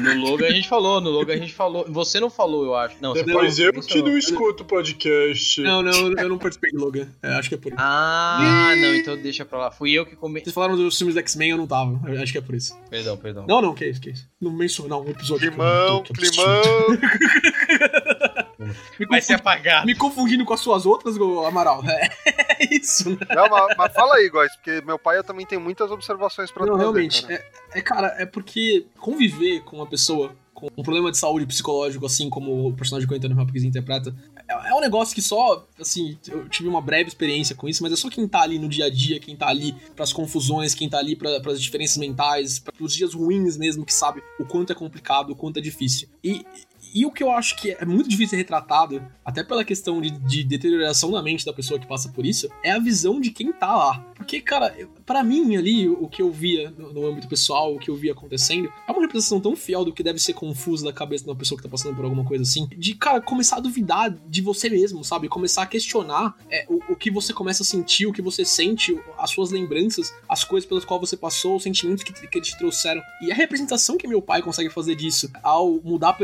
No Logan a gente falou, no Logan a gente falou. Você não falou, eu acho. Não, você Depois falou, eu você que falou. não escuto o podcast. Não, não, eu não participei de Logan. É, acho que é por isso. Ah, não, então deixa pra lá. Fui eu que comi. Vocês falaram dos filmes do X-Men, eu não tava. Eu acho que é por isso. Perdão, perdão. Não, não, que isso, que isso. Não mencionar um episódio Climão, que eu- que eu climão. Me Vai ser apagado. Me confundindo com as suas outras, Amaral. É, isso, né? Não, mas, mas fala aí, guys, porque meu pai eu também tem muitas observações pra Não, realmente. cara. É, é, cara, é porque conviver com uma pessoa com um problema de saúde psicológico, assim como o personagem que o Anthony Hopkins interpreta, é, é um negócio que só, assim, eu tive uma breve experiência com isso, mas é só quem tá ali no dia a dia, quem tá ali pras confusões, quem tá ali pra, pras diferenças mentais, pros dias ruins mesmo, que sabe o quanto é complicado, o quanto é difícil. E, e o que eu acho que é muito difícil ser retratado, até pela questão de, de deterioração da mente da pessoa que passa por isso, é a visão de quem tá lá. Porque, cara, pra mim ali, o que eu via no, no âmbito pessoal, o que eu via acontecendo, é uma representação tão fiel do que deve ser confuso da cabeça de uma pessoa que tá passando por alguma coisa assim, de, cara, começar a duvidar de você mesmo, sabe? Começar a questionar é, o, o que você começa a sentir, o que você sente, as suas lembranças, as coisas pelas quais você passou, os sentimentos que, que eles te trouxeram. E a representação que meu pai consegue fazer disso, ao mudar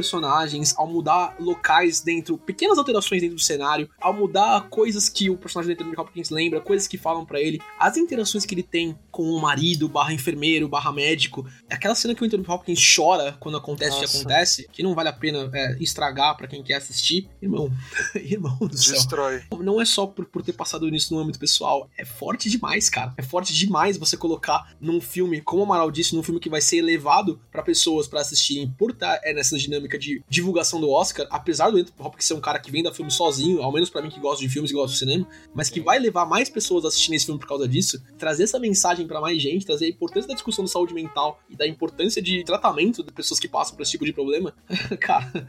personagens, ao mudar locais dentro, pequenas alterações dentro do cenário, ao mudar coisas que o personagem do Anthony Hopkins lembra, coisas que falam pra ele, as interações que ele tem com o marido, barra enfermeiro, barra médico, aquela cena que o Anthony Hopkins chora quando acontece o que acontece, que não vale a pena é, estragar pra quem quer assistir, irmão, irmão do céu. Destrói. Não é só por, por ter passado nisso no âmbito pessoal. É forte demais, cara. É forte demais você colocar num filme, como o Amaral disse, num filme que vai ser elevado pra pessoas pra assistirem por estar é, nessa dinâmica de divulgação do Oscar, apesar do Anthony Hopkins ser um cara que vem da filme sozinho, ao menos pra mim que gosta de filmes e gosta de cinema, mas que vai levar mais pessoas a assistirem esse filme por causa disso, trazer essa mensagem pra mais gente, trazer a importância da discussão de saúde mental e da importância de tratamento de pessoas que passam por esse tipo de problema. cara,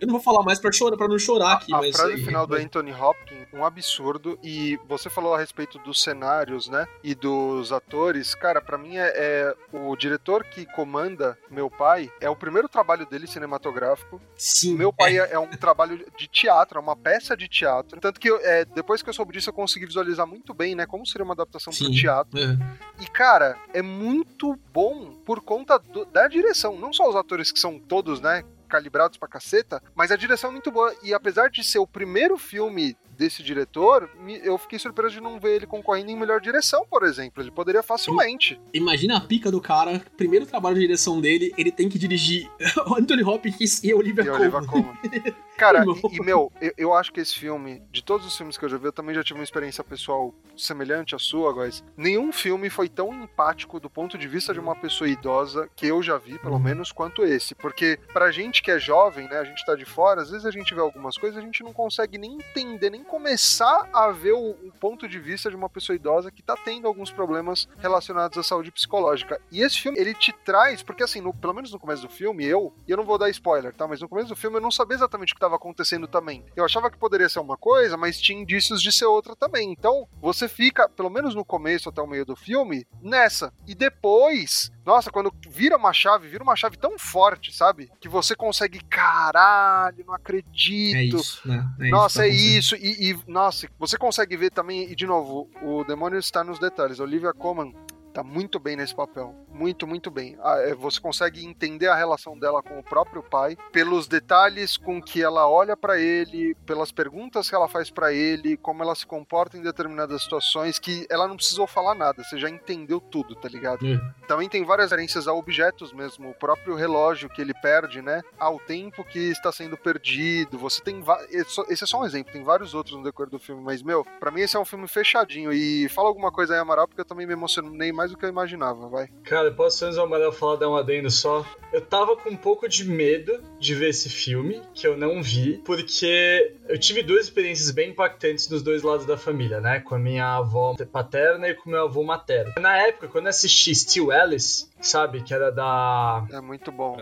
eu não vou falar mais pra chorar, para não chorar aqui, a mas frase é- final do Anthony Hopkins, um absurdo. E você falou a respeito dos cenários, né? E dos atores. Cara, pra mim é, é o diretor que comanda meu pai. É o primeiro trabalho dele cinematográfico. Sim, Meu pai é. é um trabalho de teatro, é uma peça de teatro. Tanto que eu, é, depois que eu soube disso, eu consegui visualizar muito bem, né? Como seria uma adaptação pro Sim. teatro. É. E, cara, é muito bom por conta do- da direção. Não só os atores que são todos, né? Calibrados pra caceta, mas a direção é muito boa. E apesar de ser o primeiro filme desse diretor, eu fiquei surpreso de não ver ele concorrendo em melhor direção, por exemplo. Ele poderia facilmente. Imagina a pica do cara, primeiro trabalho de direção dele, ele tem que dirigir Anthony Hopkins e Olivia E a Colman. Oliver Colman. Cara, e, e, meu, eu, eu acho que esse filme, de todos os filmes que eu já vi, eu também já tive uma experiência pessoal semelhante à sua, guys. Nenhum filme foi tão empático do ponto de vista de uma pessoa idosa que eu já vi, pelo Uhum. menos, quanto esse. Porque pra gente que é jovem, né, a gente tá de fora, às vezes a gente vê algumas coisas, a gente não consegue nem entender, nem começar a ver o, o ponto de vista de uma pessoa idosa que tá tendo alguns problemas relacionados à saúde psicológica. E esse filme, ele te traz, porque assim, no- pelo menos no começo do filme, eu, e eu não vou dar spoiler, tá? Mas no começo do filme eu não sabia exatamente o que estava acontecendo também. Eu achava que poderia ser uma coisa, mas tinha indícios de ser outra também. Então, você fica, pelo menos no começo até o meio do filme, nessa. E depois, nossa, quando vira uma chave, vira uma chave tão forte, sabe? Que você consegue, caralho, não acredito. É isso, né? É isso Nossa, que é isso. E, e, nossa, você consegue ver também, e de novo, o demônio está nos detalhes. Olivia Colman tá muito bem nesse papel. Muito, muito bem. Ah, é, Você consegue entender a relação dela com o próprio pai, pelos detalhes com que ela olha pra ele, pelas perguntas que ela faz pra ele, como ela se comporta em determinadas situações, que ela não precisou falar nada, você já entendeu tudo, tá ligado? É. Também tem várias referências a objetos mesmo, o próprio relógio que ele perde, né? Ao tempo que está sendo perdido. Você tem va- esse é só um exemplo, tem vários outros no decorrer do filme, mas meu, pra mim esse é um filme fechadinho e fala alguma coisa aí Amaral porque eu também me emocionei mais do que eu imaginava, vai. Cara, posso antes o Amarelo falar, dar um adendo só? Eu tava com um pouco de medo de ver esse filme, que eu não vi, porque eu tive duas experiências bem impactantes dos dois lados da família, né? Com a minha avó paterna e com meu avô materno. Na época, quando eu assisti Steel Alice, sabe? Que era da. É muito bom.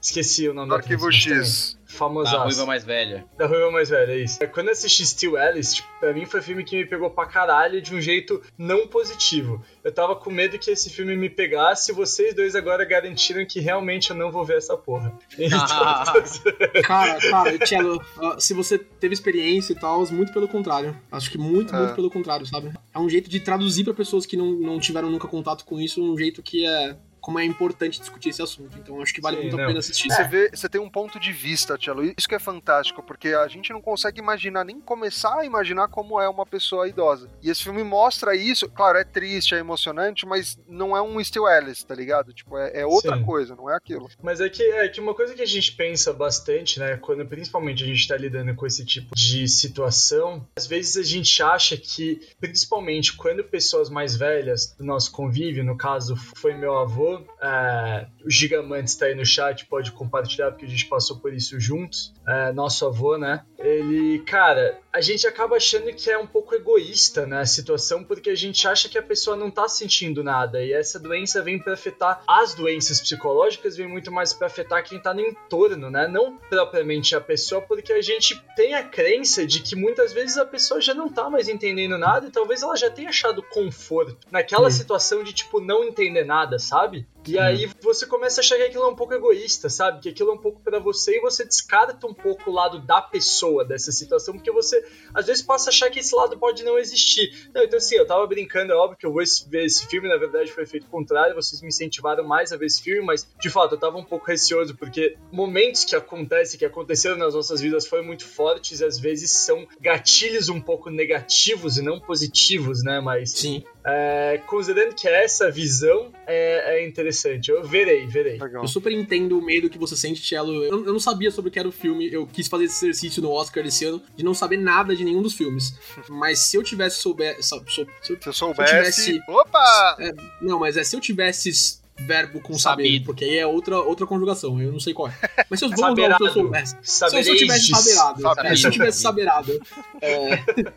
Esqueci o nome da Arquivo X. Famosaço. Da ruiva mais velha. Da Ruiva Mais Velha, é isso. Quando eu assisti Steel Alice, tipo, pra mim foi um filme que me pegou pra caralho de um jeito não positivo. Eu tava com medo que esse filme me pegasse e vocês dois agora garantiram que realmente eu não vou ver essa porra. Então, Cara, cara, Tchelo, se você teve experiência e tal, muito pelo contrário. Acho que muito, É. muito pelo contrário, sabe? É um jeito de traduzir pra pessoas que não, não tiveram nunca contato com isso, um jeito que é. Como é importante discutir esse assunto. Então acho que vale Sim, muito não. a pena assistir. Você vê, você tem um ponto de vista, Tchelo. Isso que é fantástico, porque a gente não consegue imaginar, nem começar a imaginar como é uma pessoa idosa. E esse filme mostra isso. Claro, é triste, é emocionante, mas não é um Steel Alice, tá ligado? Tipo, é, é outra Sim. coisa, não é aquilo. Mas é que, é que uma coisa que a gente pensa bastante, né, quando principalmente a gente tá lidando com esse tipo de situação, às vezes a gente acha que, principalmente quando pessoas mais velhas do nosso convívio, no caso foi meu avô, é, o Gigamantes tá aí no chat, pode compartilhar porque a gente passou por isso juntos, é, nosso avô, né, ele, cara, a gente acaba achando que é um pouco egoísta, né, a situação, porque a gente acha que a pessoa não tá sentindo nada, e essa doença vem pra afetar as doenças psicológicas, vem muito mais pra afetar quem tá no entorno, né, não propriamente a pessoa, porque a gente tem a crença de que muitas vezes a pessoa já não tá mais entendendo nada e talvez ela já tenha achado conforto naquela situação de, tipo, não entender nada, sabe? E aí você começa a achar que aquilo é um pouco egoísta, sabe? Que aquilo é um pouco pra você e você descarta um pouco o lado da pessoa dessa situação, porque você às vezes passa a achar que esse lado pode não existir. Não, então assim, eu tava brincando, é óbvio que eu vou ver esse filme, na verdade foi feito contrário, vocês me incentivaram mais a ver esse filme, mas de fato eu tava um pouco receoso, porque momentos que acontecem, que aconteceram nas nossas vidas foram muito fortes e às vezes são gatilhos um pouco negativos e não positivos, né? Mas Sim. É, considerando que essa visão é, é interessante, eu verei, verei. Legal. Eu super entendo o medo que você sente, Cello. Eu, eu não sabia sobre o que era o filme. Eu quis fazer esse exercício no Oscar esse ano de não saber nada de nenhum dos filmes. Mas se eu tivesse souber. sou- sou- se eu- Se eu soubesse. tivesse- Opa! não, mas é se eu tivesse verbo com saber, Sabido. porque aí é outra, outra conjugação, eu não sei qual é. Mas se eu, vamos lá, se eu soubesse. Se tivesse saberado, Sabido. se eu tivesse saberado, é,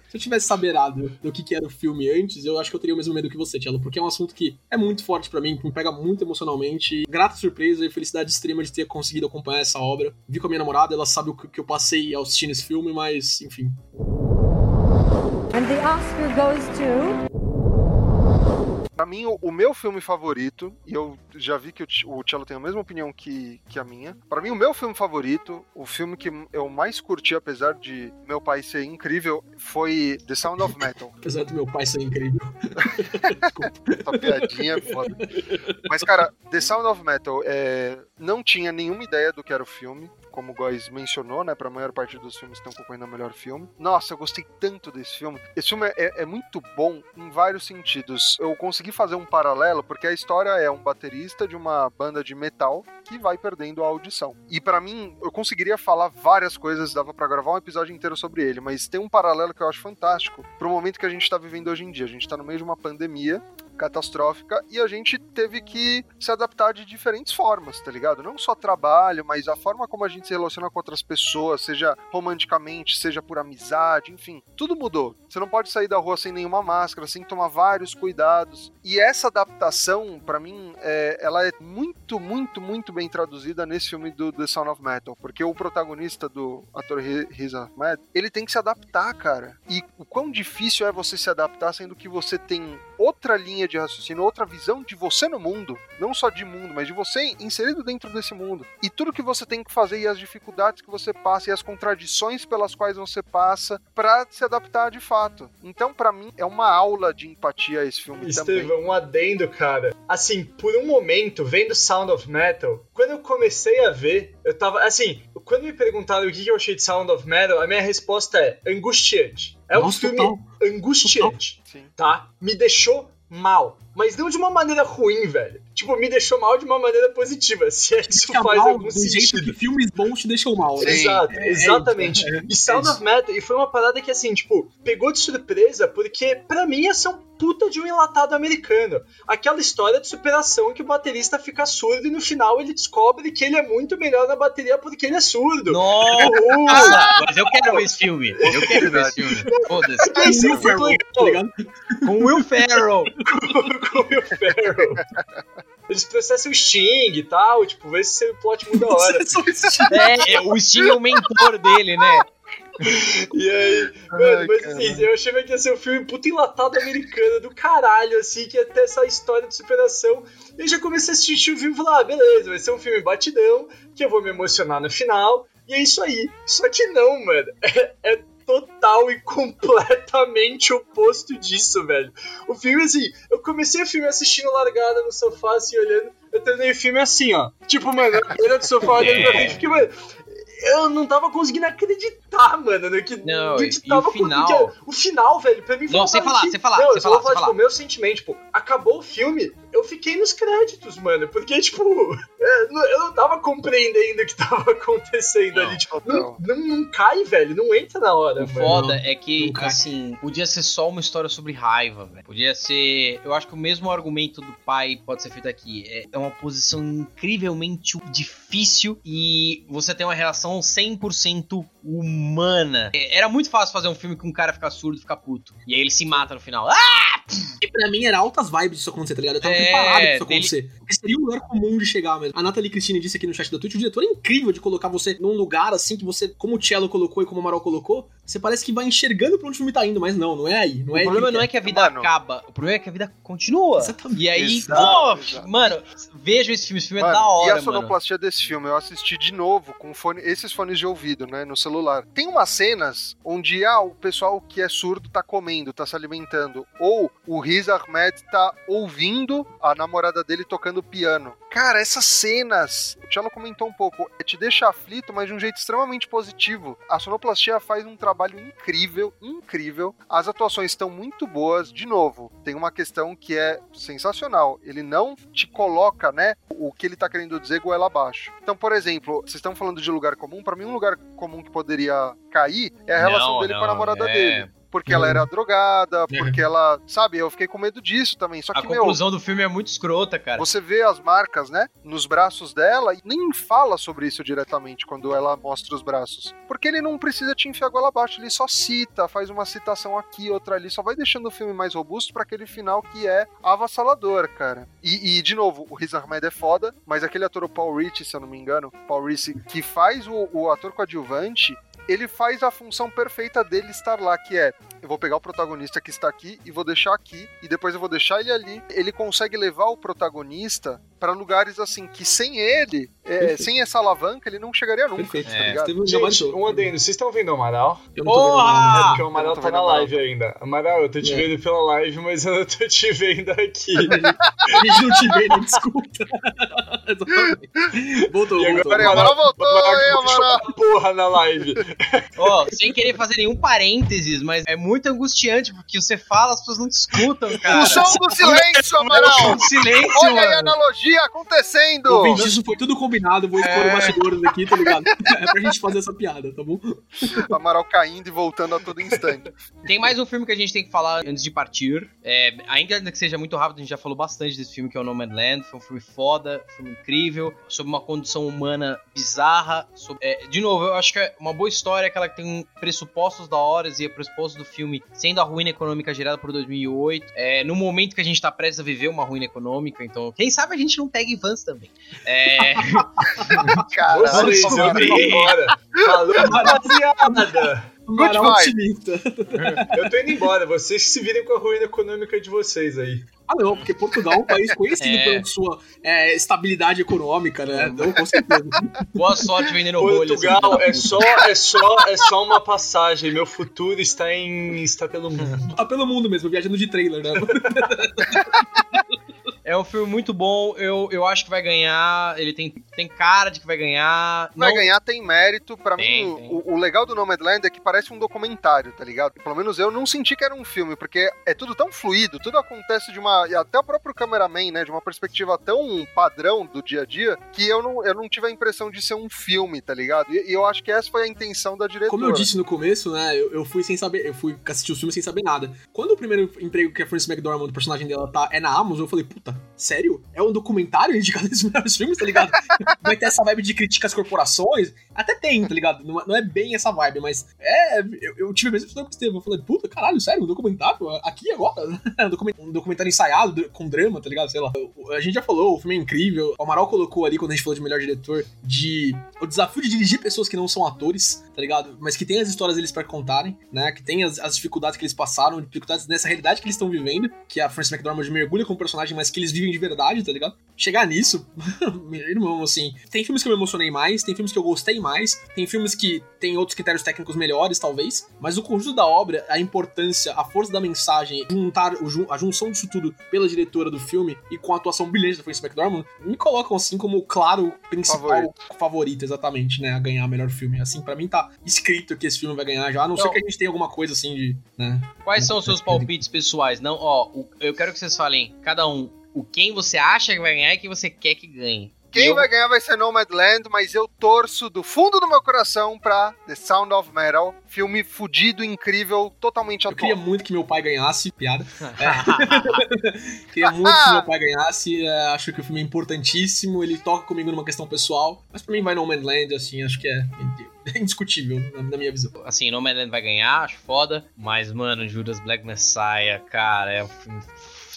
se eu tivesse saberado do que, que era o filme antes, eu acho que eu teria o mesmo medo que você, Tchelo, porque é um assunto que é muito forte pra mim, que me pega muito emocionalmente. Grata surpresa e felicidade extrema de ter conseguido acompanhar essa obra. Vi com a minha namorada, ela sabe o que que eu passei ao assistir esse filme, mas, enfim. And the Oscar goes to. Pra mim, o, o meu filme favorito, e eu já vi que o, o Cello tem a mesma opinião que, que a minha. Pra mim, o meu filme favorito, o filme que eu mais curti, apesar de meu pai ser incrível, foi The Sound of Metal. Apesar do meu pai ser incrível. Essa piadinha é foda. Mas, cara, The Sound of Metal, é, não tinha nenhuma ideia do que era o filme. Como o Góis mencionou, né? Pra maior parte dos filmes estão concorrendo ao melhor filme. Nossa, eu gostei tanto desse filme. Esse filme é, é muito bom em vários sentidos. Eu consegui fazer um paralelo, porque a história é um baterista de uma banda de metal que vai perdendo a audição. E pra mim, eu conseguiria falar várias coisas, dava pra gravar um episódio inteiro sobre ele, mas tem um paralelo que eu acho fantástico pro momento que a gente tá vivendo hoje em dia. A gente tá no meio de uma pandemia catastrófica e a gente teve que se adaptar de diferentes formas, tá ligado? Não só trabalho, mas a forma como a gente se relaciona com outras pessoas, seja romanticamente, seja por amizade, enfim, tudo mudou. Você não pode sair da rua sem nenhuma máscara, sem tomar vários cuidados. E essa adaptação, pra mim, é, ela é muito, muito, muito bem traduzida nesse filme do The Sound of Metal, porque o protagonista do ator Ri- Riz Ahmed, ele tem que se adaptar, cara. E o quão difícil é você se adaptar, sendo que você tem outra linha de raciocínio, outra visão de você no mundo, não só de mundo, mas de você inserido dentro desse mundo. E tudo que você tem que fazer e as dificuldades que você passa e as contradições pelas quais você passa pra se adaptar de fato. Então, pra mim, é uma aula de empatia esse filme também. Estevão, um adendo, cara. Assim, por um momento, vendo Sound of Metal, quando eu comecei a ver, eu tava. Assim, quando me perguntaram o que eu achei de Sound of Metal, a minha resposta é angustiante. É um Nossa, filme total. angustiante, Sim. tá? Me deixou mal. Mas não de uma maneira ruim, velho. tipo, me deixou mal de uma maneira positiva, se é que isso faz mal algum do jeito sentido. que filmes bons te deixam mal, né? Sim. Exato, É, é exatamente. isso, é, e Sound é of Metal, e foi uma parada que, assim, tipo, pegou de surpresa, porque pra mim ia ser um puta de um enlatado americano. Aquela história de superação que o baterista fica surdo e no final ele descobre que ele é muito melhor na bateria porque ele é surdo. Nossa, Uhul! mas eu quero ver esse filme. Eu quero ver esse filme. Foda-se. Aí Will sim, muito Ferrell, tá? Com Will Ferrell. com o Will Ferrell. Eles processam o Sting e tal, tipo, vê se o plot muda a hora. É, é, o Sting é o mentor dele, né? E aí, mano, Ai, mas cara. assim, eu achei que ia ser um filme puta enlatado americano do caralho, assim, que ia ter essa história de superação. E eu já comecei a assistir o filme e falar, ah, beleza, vai ser um filme batidão, que eu vou me emocionar no final, e é isso aí. Só que não, mano, é, é total e completamente oposto disso, velho. O filme, assim, eu comecei o filme assistindo largada no sofá, assim, olhando, eu terminei o filme assim, ó. Tipo, mano, na beira do sofá olhando pra frente, porque, mano, eu não tava conseguindo acreditar, mano, no que, Não, no que tava o final? o final, velho, pra mim foi Não, sem falar, que- sem falar, Não, sem eu falar, vou falar, sem tipo, falar. o meu sentimento, tipo, acabou o filme, eu fiquei nos créditos, mano, porque, tipo, não- eu não tava compreendendo o que tava acontecendo Não, ali, tipo, não, não, não cai, velho, não entra na hora, O mano. foda é que, assim, podia ser só uma história sobre raiva, velho. Podia ser. Eu acho que o mesmo argumento do pai pode ser feito aqui. É, é uma posição incrivelmente difícil e você tem uma relação 100% humana. É, Era muito fácil fazer um filme com um cara ficar surdo e ficar puto. E aí ele se mata no final. Ah! E pra mim era altas vibes disso acontecer, tá ligado? Eu tava É, preparado pra isso dele- acontecer. Porque seria um lugar comum de chegar mesmo. A Nathalie Cristine disse aqui no chat da Twitch, o diretor é incrível de colocar você num lugar assim que você, como o Cello colocou e como o Amaral colocou, você parece que vai enxergando pra onde o filme tá indo, mas não, não é aí. Não O é problema não é quer. que a vida Mano. acaba, o problema é que a vida continua. Exatamente. E aí, Exato, pô, exato. mano, vejam esse filme, esse filme é Mano, da hora, e a mano. sonoplastia desse filme? Eu assisti de novo com fone- esses fones de ouvido, né, no celular. Tem umas cenas onde ah, o pessoal que é surdo tá comendo, tá se alimentando, ou o Riz Ahmed tá ouvindo a namorada dele tocando piano. Cara, essas cenas, o Tchelo comentou um pouco, te deixa aflito, mas de um jeito extremamente positivo. A sonoplastia faz um trabalho incrível, incrível. As atuações estão muito boas. De novo, tem uma questão que é sensacional. Ele não te coloca, né, o que ele tá querendo dizer goela abaixo. Então, por exemplo, vocês estão falando de lugar comum, Pra mim um lugar comum que poderia cair é a relação Não, dele com a não, namorada é. dele. Porque ela era drogada, É. porque ela, sabe, eu fiquei com medo disso também. Só A que, meu, conclusão do filme é muito escrota, cara. você vê as marcas, né, nos braços dela e nem fala sobre isso diretamente quando ela mostra os braços. Porque ele não precisa te enfiar a goela abaixo, ele só cita, faz uma citação aqui, outra ali, só vai deixando o filme mais robusto para aquele final que é avassalador, cara. E, e, de novo, o Riz Ahmed é foda, mas aquele ator, o Paul Ricci, se eu não me engano, Paul Ricci, que faz o, o ator coadjuvante, ele faz a função perfeita dele estar lá, que é eu vou pegar o protagonista que está aqui e vou deixar aqui, e depois eu vou deixar ele ali. Ele consegue levar o protagonista para lugares assim que sem ele, é, sem essa alavanca, ele não chegaria nunca. Perfeito. tá É. ligado? Teve um Gente, um adendo, vocês estão vendo o Amaral? Eu não tô vendo nada. É porque o Amaral tá vendo na Amaral. live ainda. Amaral, eu tô te É. vendo pela live, mas eu não tô te vendo aqui. A gente não te vê, nem escuta. Exatamente. Voltou, E agora- voltou. Peraí, o Amaral voltou, hein, Amaral? Porra na live. Ó, sem querer fazer nenhum parênteses, mas é muito angustiante porque você fala, as pessoas não te escutam, cara. O som do silêncio, Amaral! Um silêncio, Olha aí a mano. Analogia acontecendo! Ouvinte, isso foi tudo combinado, vou expor É. o bastidores aqui, tá ligado? É pra gente fazer essa piada, tá bom? O Amaral caindo e voltando a todo instante. Tem mais um filme que a gente tem que falar antes de partir. É, ainda que seja muito rápido, a gente já falou bastante desse filme que é o Nomadland. Foi um filme foda, um filme incrível, sobre uma condição humana bizarra. sobre- é, de novo, eu acho que é uma boa história, aquela que tem pressupostos da horas e pressupostos do filme sendo a ruína econômica gerada por 2008. É, no momento que a gente tá prestes a viver uma ruína econômica, então quem sabe a gente não pega Ivans também. É, Caralho. Vocês, eu. Falou, rapaziada. Vibe. otimista. Eu tô indo embora. Vocês que se virem com a ruína econômica de vocês aí. Ah, não, porque Portugal é um país conhecido É. pela sua é, estabilidade econômica, né? Então, com certeza. boa sorte vendendo bolhas. Portugal é só, é só, é só uma passagem. Meu futuro está em está pelo mundo. Tá pelo mundo mesmo, viajando de trailer, né? É um filme muito bom. Eu, eu acho que vai ganhar. Ele tem, tem cara de que vai ganhar. Vai Não- ganhar, tem mérito. Pra Tem, mim, tem. O, o legal do Nomadland é que parece um documentário, tá ligado? Pelo menos eu não senti que era um filme, porque é tudo tão fluido, tudo acontece de uma. E até o próprio cameraman, né? De uma perspectiva tão padrão do dia a dia, que eu não, eu não tive a impressão de ser um filme, tá ligado? E, e eu acho que essa foi a intenção da diretora. Como eu disse no começo, né, eu, eu fui sem saber, eu fui assistir o filme sem saber nada. Quando o primeiro emprego que a Frances McDormand, o personagem dela, tá, é na Amazon, eu falei, puta, sério? É um documentário indicado nesses melhores filmes, tá ligado? Vai ter essa vibe de crítica às corporações? Até tem, tá ligado? Não, não é bem essa vibe, mas é. Eu, eu tive a mesma impressão que Estevam. Eu falei, puta, caralho, sério, um documentário? Aqui agora? Um document- um documentário ensaiado, com drama, tá ligado? Sei lá. A gente já falou, o filme é incrível. O Amaral colocou ali, quando a gente falou de melhor diretor, de o desafio de dirigir pessoas que não são atores, tá ligado? Mas que tem as histórias deles pra contarem, né? Que tem as, as dificuldades que eles passaram, dificuldades nessa realidade que eles estão vivendo, que a Frances McDormand mergulha como personagem, mas que eles vivem de verdade, tá ligado? Chegar nisso, irmão, assim. Tem filmes que eu me emocionei mais, tem filmes que eu gostei mais, tem filmes que tem outros critérios técnicos melhores, talvez, mas o conjunto da obra, a importância, a força da mensagem, juntar o a junção disso tudo pela diretora do filme e com a atuação brilhante da Frances McDormand, me colocam assim como o claro principal Favorito. favorito, exatamente, né, a ganhar o melhor filme. Assim, pra mim tá escrito que esse filme vai ganhar já, a não ser Então- que a gente tenha alguma coisa assim de, né, Quais são os seus palpites pessoais? Não, ó, eu quero que vocês falem, cada um, o quem você acha que vai ganhar e quem você quer que ganhe. Quem Eu- vai ganhar vai ser Nomadland, mas eu torço do fundo do meu coração pra The Sound of Metal. Filme fudido, incrível, totalmente Eu atual. queria muito que meu pai ganhasse, piada. É. queria muito que meu pai ganhasse. é, acho que o filme é importantíssimo. Ele toca comigo numa questão pessoal. Mas pra mim vai No Man's Land, assim, acho que é, indiscutível na, na minha visão. assim, Nomadland vai ganhar, acho foda, mas, mano, Judas Black Messiah, cara, é um filme...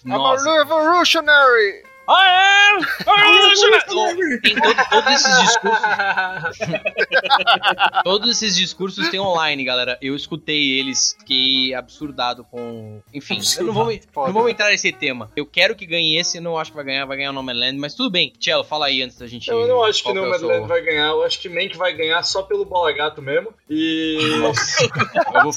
I'm a Nossa. revolutionary! I am a Tem todo- todos esses discursos Todos esses discursos tem online, galera. Eu escutei eles, fiquei absurdado com. Enfim, eu não vou, Foda. não vou entrar nesse tema. Eu quero que ganhe esse, eu não acho que vai ganhar, vai ganhar o No Man's Land, mas tudo bem. Cello, fala aí antes da gente. Eu não acho que é o Nomadland vai ganhar, eu acho que Mank vai ganhar só pelo bola gato mesmo. E. Nossa, eu vou.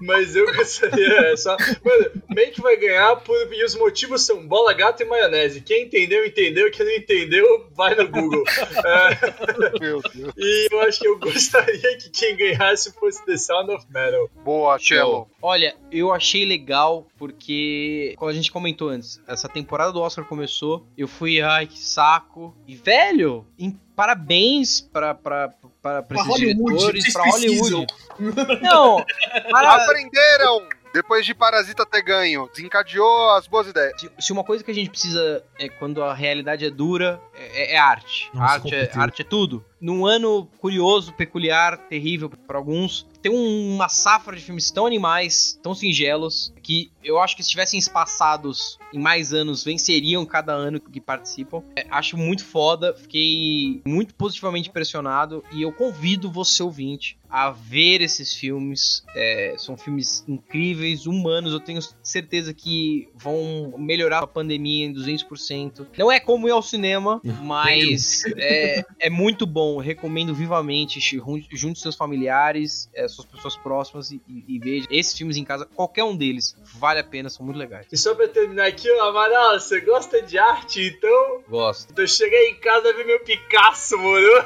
Mas eu gostaria é só. Mano, Mank vai ganhar por... e os motivos são bola gato e maionese. Quem entendeu, entendeu. Quem não entendeu, vai no Google. É, Meu Deus. e eu acho que eu gostaria que quem ganhasse fosse The Sound of Metal. Boa, Cello. Olha, eu achei legal porque, como a gente comentou antes, essa temporada do Oscar começou, eu fui, ai, que saco. E, velho, em- parabéns pra, pra Pra esses Hollywood, diretores, precisam. Hollywood. Não, para, Aprenderam! Depois de Parasita ter ganho, desencadeou as boas ideias. Se- Se uma coisa que a gente precisa é quando a realidade é dura, é, é arte. Nossa, arte, é, arte é tudo. Num ano curioso, peculiar, terrível para alguns, tem uma safra de filmes tão animais, tão singelos, que eu acho que se estivessem espaçados em mais anos, venceriam cada ano que participam. É, acho muito foda, fiquei muito positivamente impressionado e eu convido você, ouvinte, a ver esses filmes. É, são filmes incríveis, humanos. Eu tenho certeza que vão melhorar a pandemia em 200%. Não é como ir ao cinema, mas é, é muito bom. Eu recomendo vivamente. Jun- Junte seus familiares, é, suas pessoas próximas e, e, e veja. Esses filmes em casa, qualquer um deles, vale a pena, são muito legais. E só pra terminar aqui, Amaral, você gosta de arte, então? Gosto. Então chega aí em casa ver meu Picasso, moro?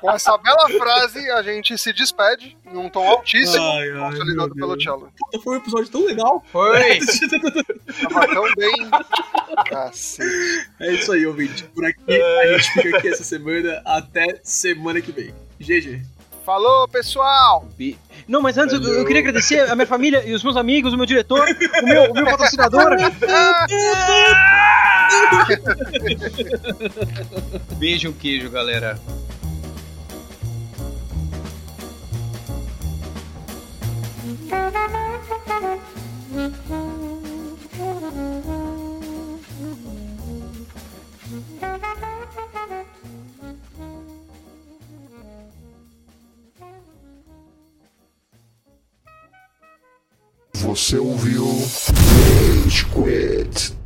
Com essa bela frase, a gente se despede em um tom altíssimo, Ai, ai, consolidado pelo. Cello. Foi um episódio tão legal. Foi! Tava tão bem. Cacete. É isso aí, ouvinte. Por aqui, a gente fica aqui essa semana. Até semana que vem. GG. Falou, pessoal! Não, mas antes eu, eu queria agradecer a minha família e os meus amigos, o meu diretor, o meu, o meu patrocinador. Beijo, queijo, galera. Você ouviu Rage Quit.